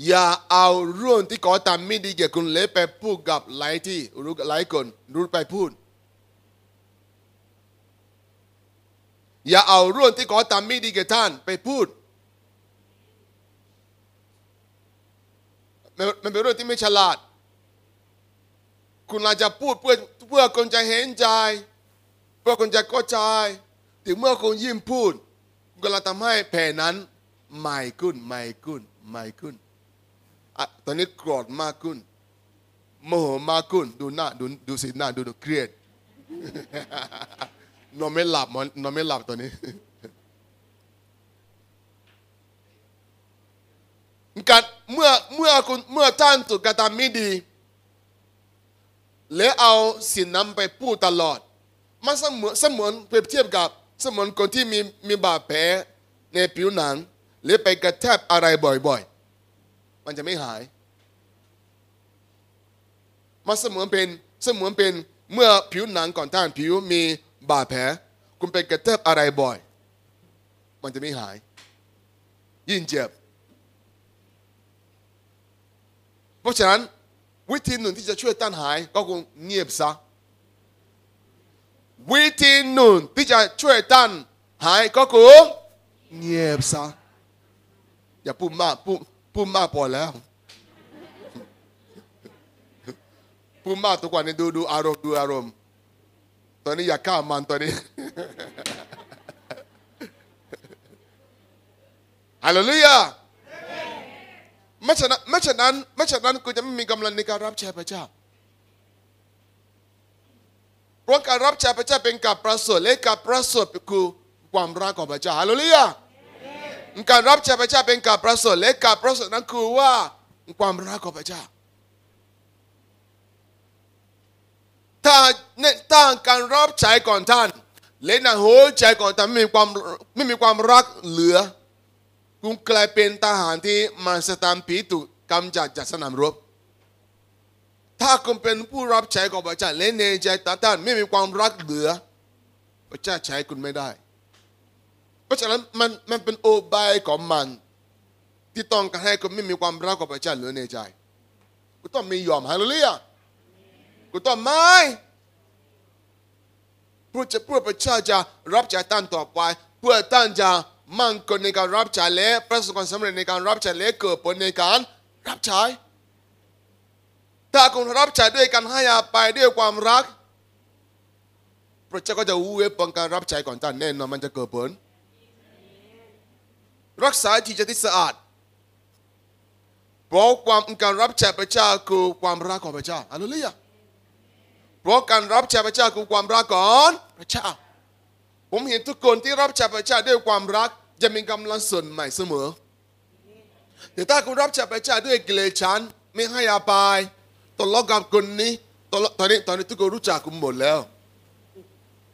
อย่าเอาเรื่องที่ก่อตามไม่ดีเกี่ยวกับเละไปพูดกับหลายที่รู้หลายคนรู้ไปพูด อย่าเอาเรื่องที่ก่อตามไม่ดีแก่ท่านไปพูดมันมันเป็นเรื่องที่ไม่ฉลาด คุณอาจจะพูดเพื่อเพื่อคนจะเห็นใจ เพื่อคนจะเข้าใจ ถึงเมื่อคุณยิ้มพูดกำลังทำให้แผลนั้น หม่ขึ้นใหม่ขึ้นใหม่ขึ้นอตอนนี้โกรธมากขึ้นโมโหมากขึ้นดูหน้าดูดูสีหน้าดูดูเครียดนอนไม่หลับนนอนไม่หลับตอนนี้การเมื่อเมื่อคุณเมื่อท่านถูกกระทำไม่ดี แล้วเอาสิ่งนั้นไปพูดตลอด มันเสมือนเสมือนเปรียบเทียบกับเสมือนคนที่มีมีบาดแผลในผิวหนัง หรือไปกระแทกอะไรบ่อยๆ มันจะไม่หายมันเสมือนเป็นเสมือนเป็นเมื่อผิวหนังก่อนท่านผิวมีบาดแผล คุณไปกระแทกอะไรบ่อย มันจะไม่หาย ยิ่งเจ็บ เพราะฉะนั้นวิธีหนึ่งที่จะช่วยต้านหายก็คงเงียบซะวิธีหนึ่งที่จะช่วยต้านหายก็คือเงียบซะ อย่าพูดมากพูดพูดมากพอแล้วพูดมากทุกวันนี้ดูดูอารมณ์ดูอารมณ์ ตอนนี้อยากฆ่ามันตอนนี้ฮาเลลูยาไม่ฉะนั้นไม่ฉะนั้นไม่ฉะนั้นกูจะไม่มีกำลังในการรับใช้พระเจ้าเพราะการรับใช้พระเจ้าเป็นกับประเสริฐและกับประเสริฐคือความรักของพระเจ้าฮาเลลูยา การรับใช้พระเจ้าเป็นกับประเสริฐและกับประเสริฐนั้นคือว่าความรักของพระเจ้าถ้าเนี่ยถ้าการรับใช้ก่อนท่านและในหัวใจก่อนท่านไม่มีความไม่มีความรักเหลือคุณกลายเป็นทหารที่มาสตามผีถูกกำจัดจากสนามรบถ้าคุณเป็นผู้รับใช้ของพระเจ้าและในใจตาท่านไม่มีความรักเหลือพระเจ้าใช้คุณไม่ได้ เพราะฉะนั้นมันมันเป็นโอบายของมัน ที่ต้องการให้คุณไม่มีความรักของพระเจ้าเหลือในใจคุณต้องมียอมฮาเลลูยาคุณต้องไม่เพื่อจะพื่อพระเจ้าจะรับใช้ท่านต่อไป เพื่อท่านจะมั่นคงในการรับใช้และประสบความสำเร็จในการรับใช้และเกิดผลในการรับใช้ถ้าคุณรับใช้ด้วยการให้อาภัยด้วยความรัก พระเจ้าก็จะเวฟปังการรับใช้ก่อนท่านแน่นอนมันจะเกิดผล รักษาจิตใจที่สะอาดเพราะความการรับใช้พระเจ้าคือความรักของพระเจ้าอัลเลลูยเพราะการรับใช้พระเจ้าคือความรักของพระเจ้า ผมเห็นทุกคนที่รับใช้พระเจ้าด้วยความรักจะมีกำลังส่วนใหม่เสมอ แต่ถ้าคุณรับใช้พระเจ้าด้วยเกลียดชันไม่ให้อาภัยตลอดกับคนนี้ตลอดตอนนี้ตอนนี้ทุกคนรู้จักคุณหมดแล้ว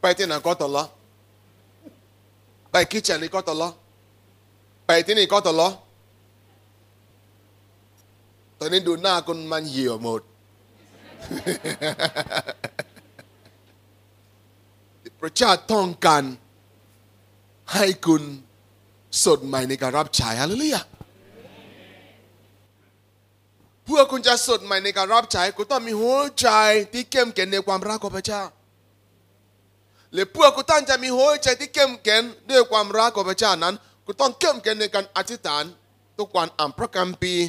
ไปที่ไหนก็ตลอดไปคิดเช่นนี้ก็ตลอด ไปที่นี่ก็ตลอดตอนนี้ดูหน้าคนมันเหี่ยวหมดพระเจ้าต้องการให้คุณสดใหม่ในการรับใช้ฮาเลลูยาเพื่อคุณจะสดใหม่ในการรับใช้คุณต้องมีหัวใจที่เข้มแข็งในความรักของพระเจ้าหรือเพื่อคุณท่านจะมีหัวใจที่เข้มแข็งด้วยความรักของพระเจ้านั้น คุณต้องเข้มแข็งในการอธิษฐานทุกวันอ่านพระคัมภีร์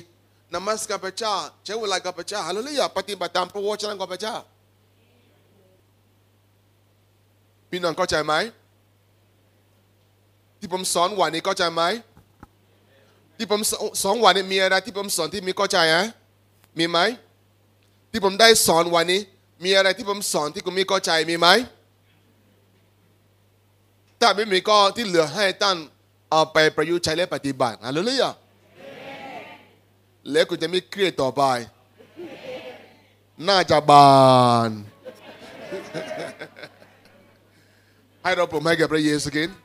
นมัสการพระเจ้าใช้เวลากับพระเจ้าฮาเลลูยาปฏิบัติตามพระวจนะของพระเจ้าพี่น้องเข้าใจไหมที่ผมสอนวันนี้เข้าใจไหมที่ผมสอนวันนี้มีอะไรที่ผมสอนที่มีเข้าใจฮะมีไหมที่ผมได้สอนวันนี้ มีอะไรที่ผมสอนที่คุณมีเข้าใจมีไหมถ้าไม่มีก็ที่เหลือให้ท่าน เอาไปประยุกต์ใช้และปฏิบัติอาเลลูยาแล้วคุณจะไม่เครียดต่อไป น่าจะบานให้เราปรบมือให้กับพระเยซูคริสต์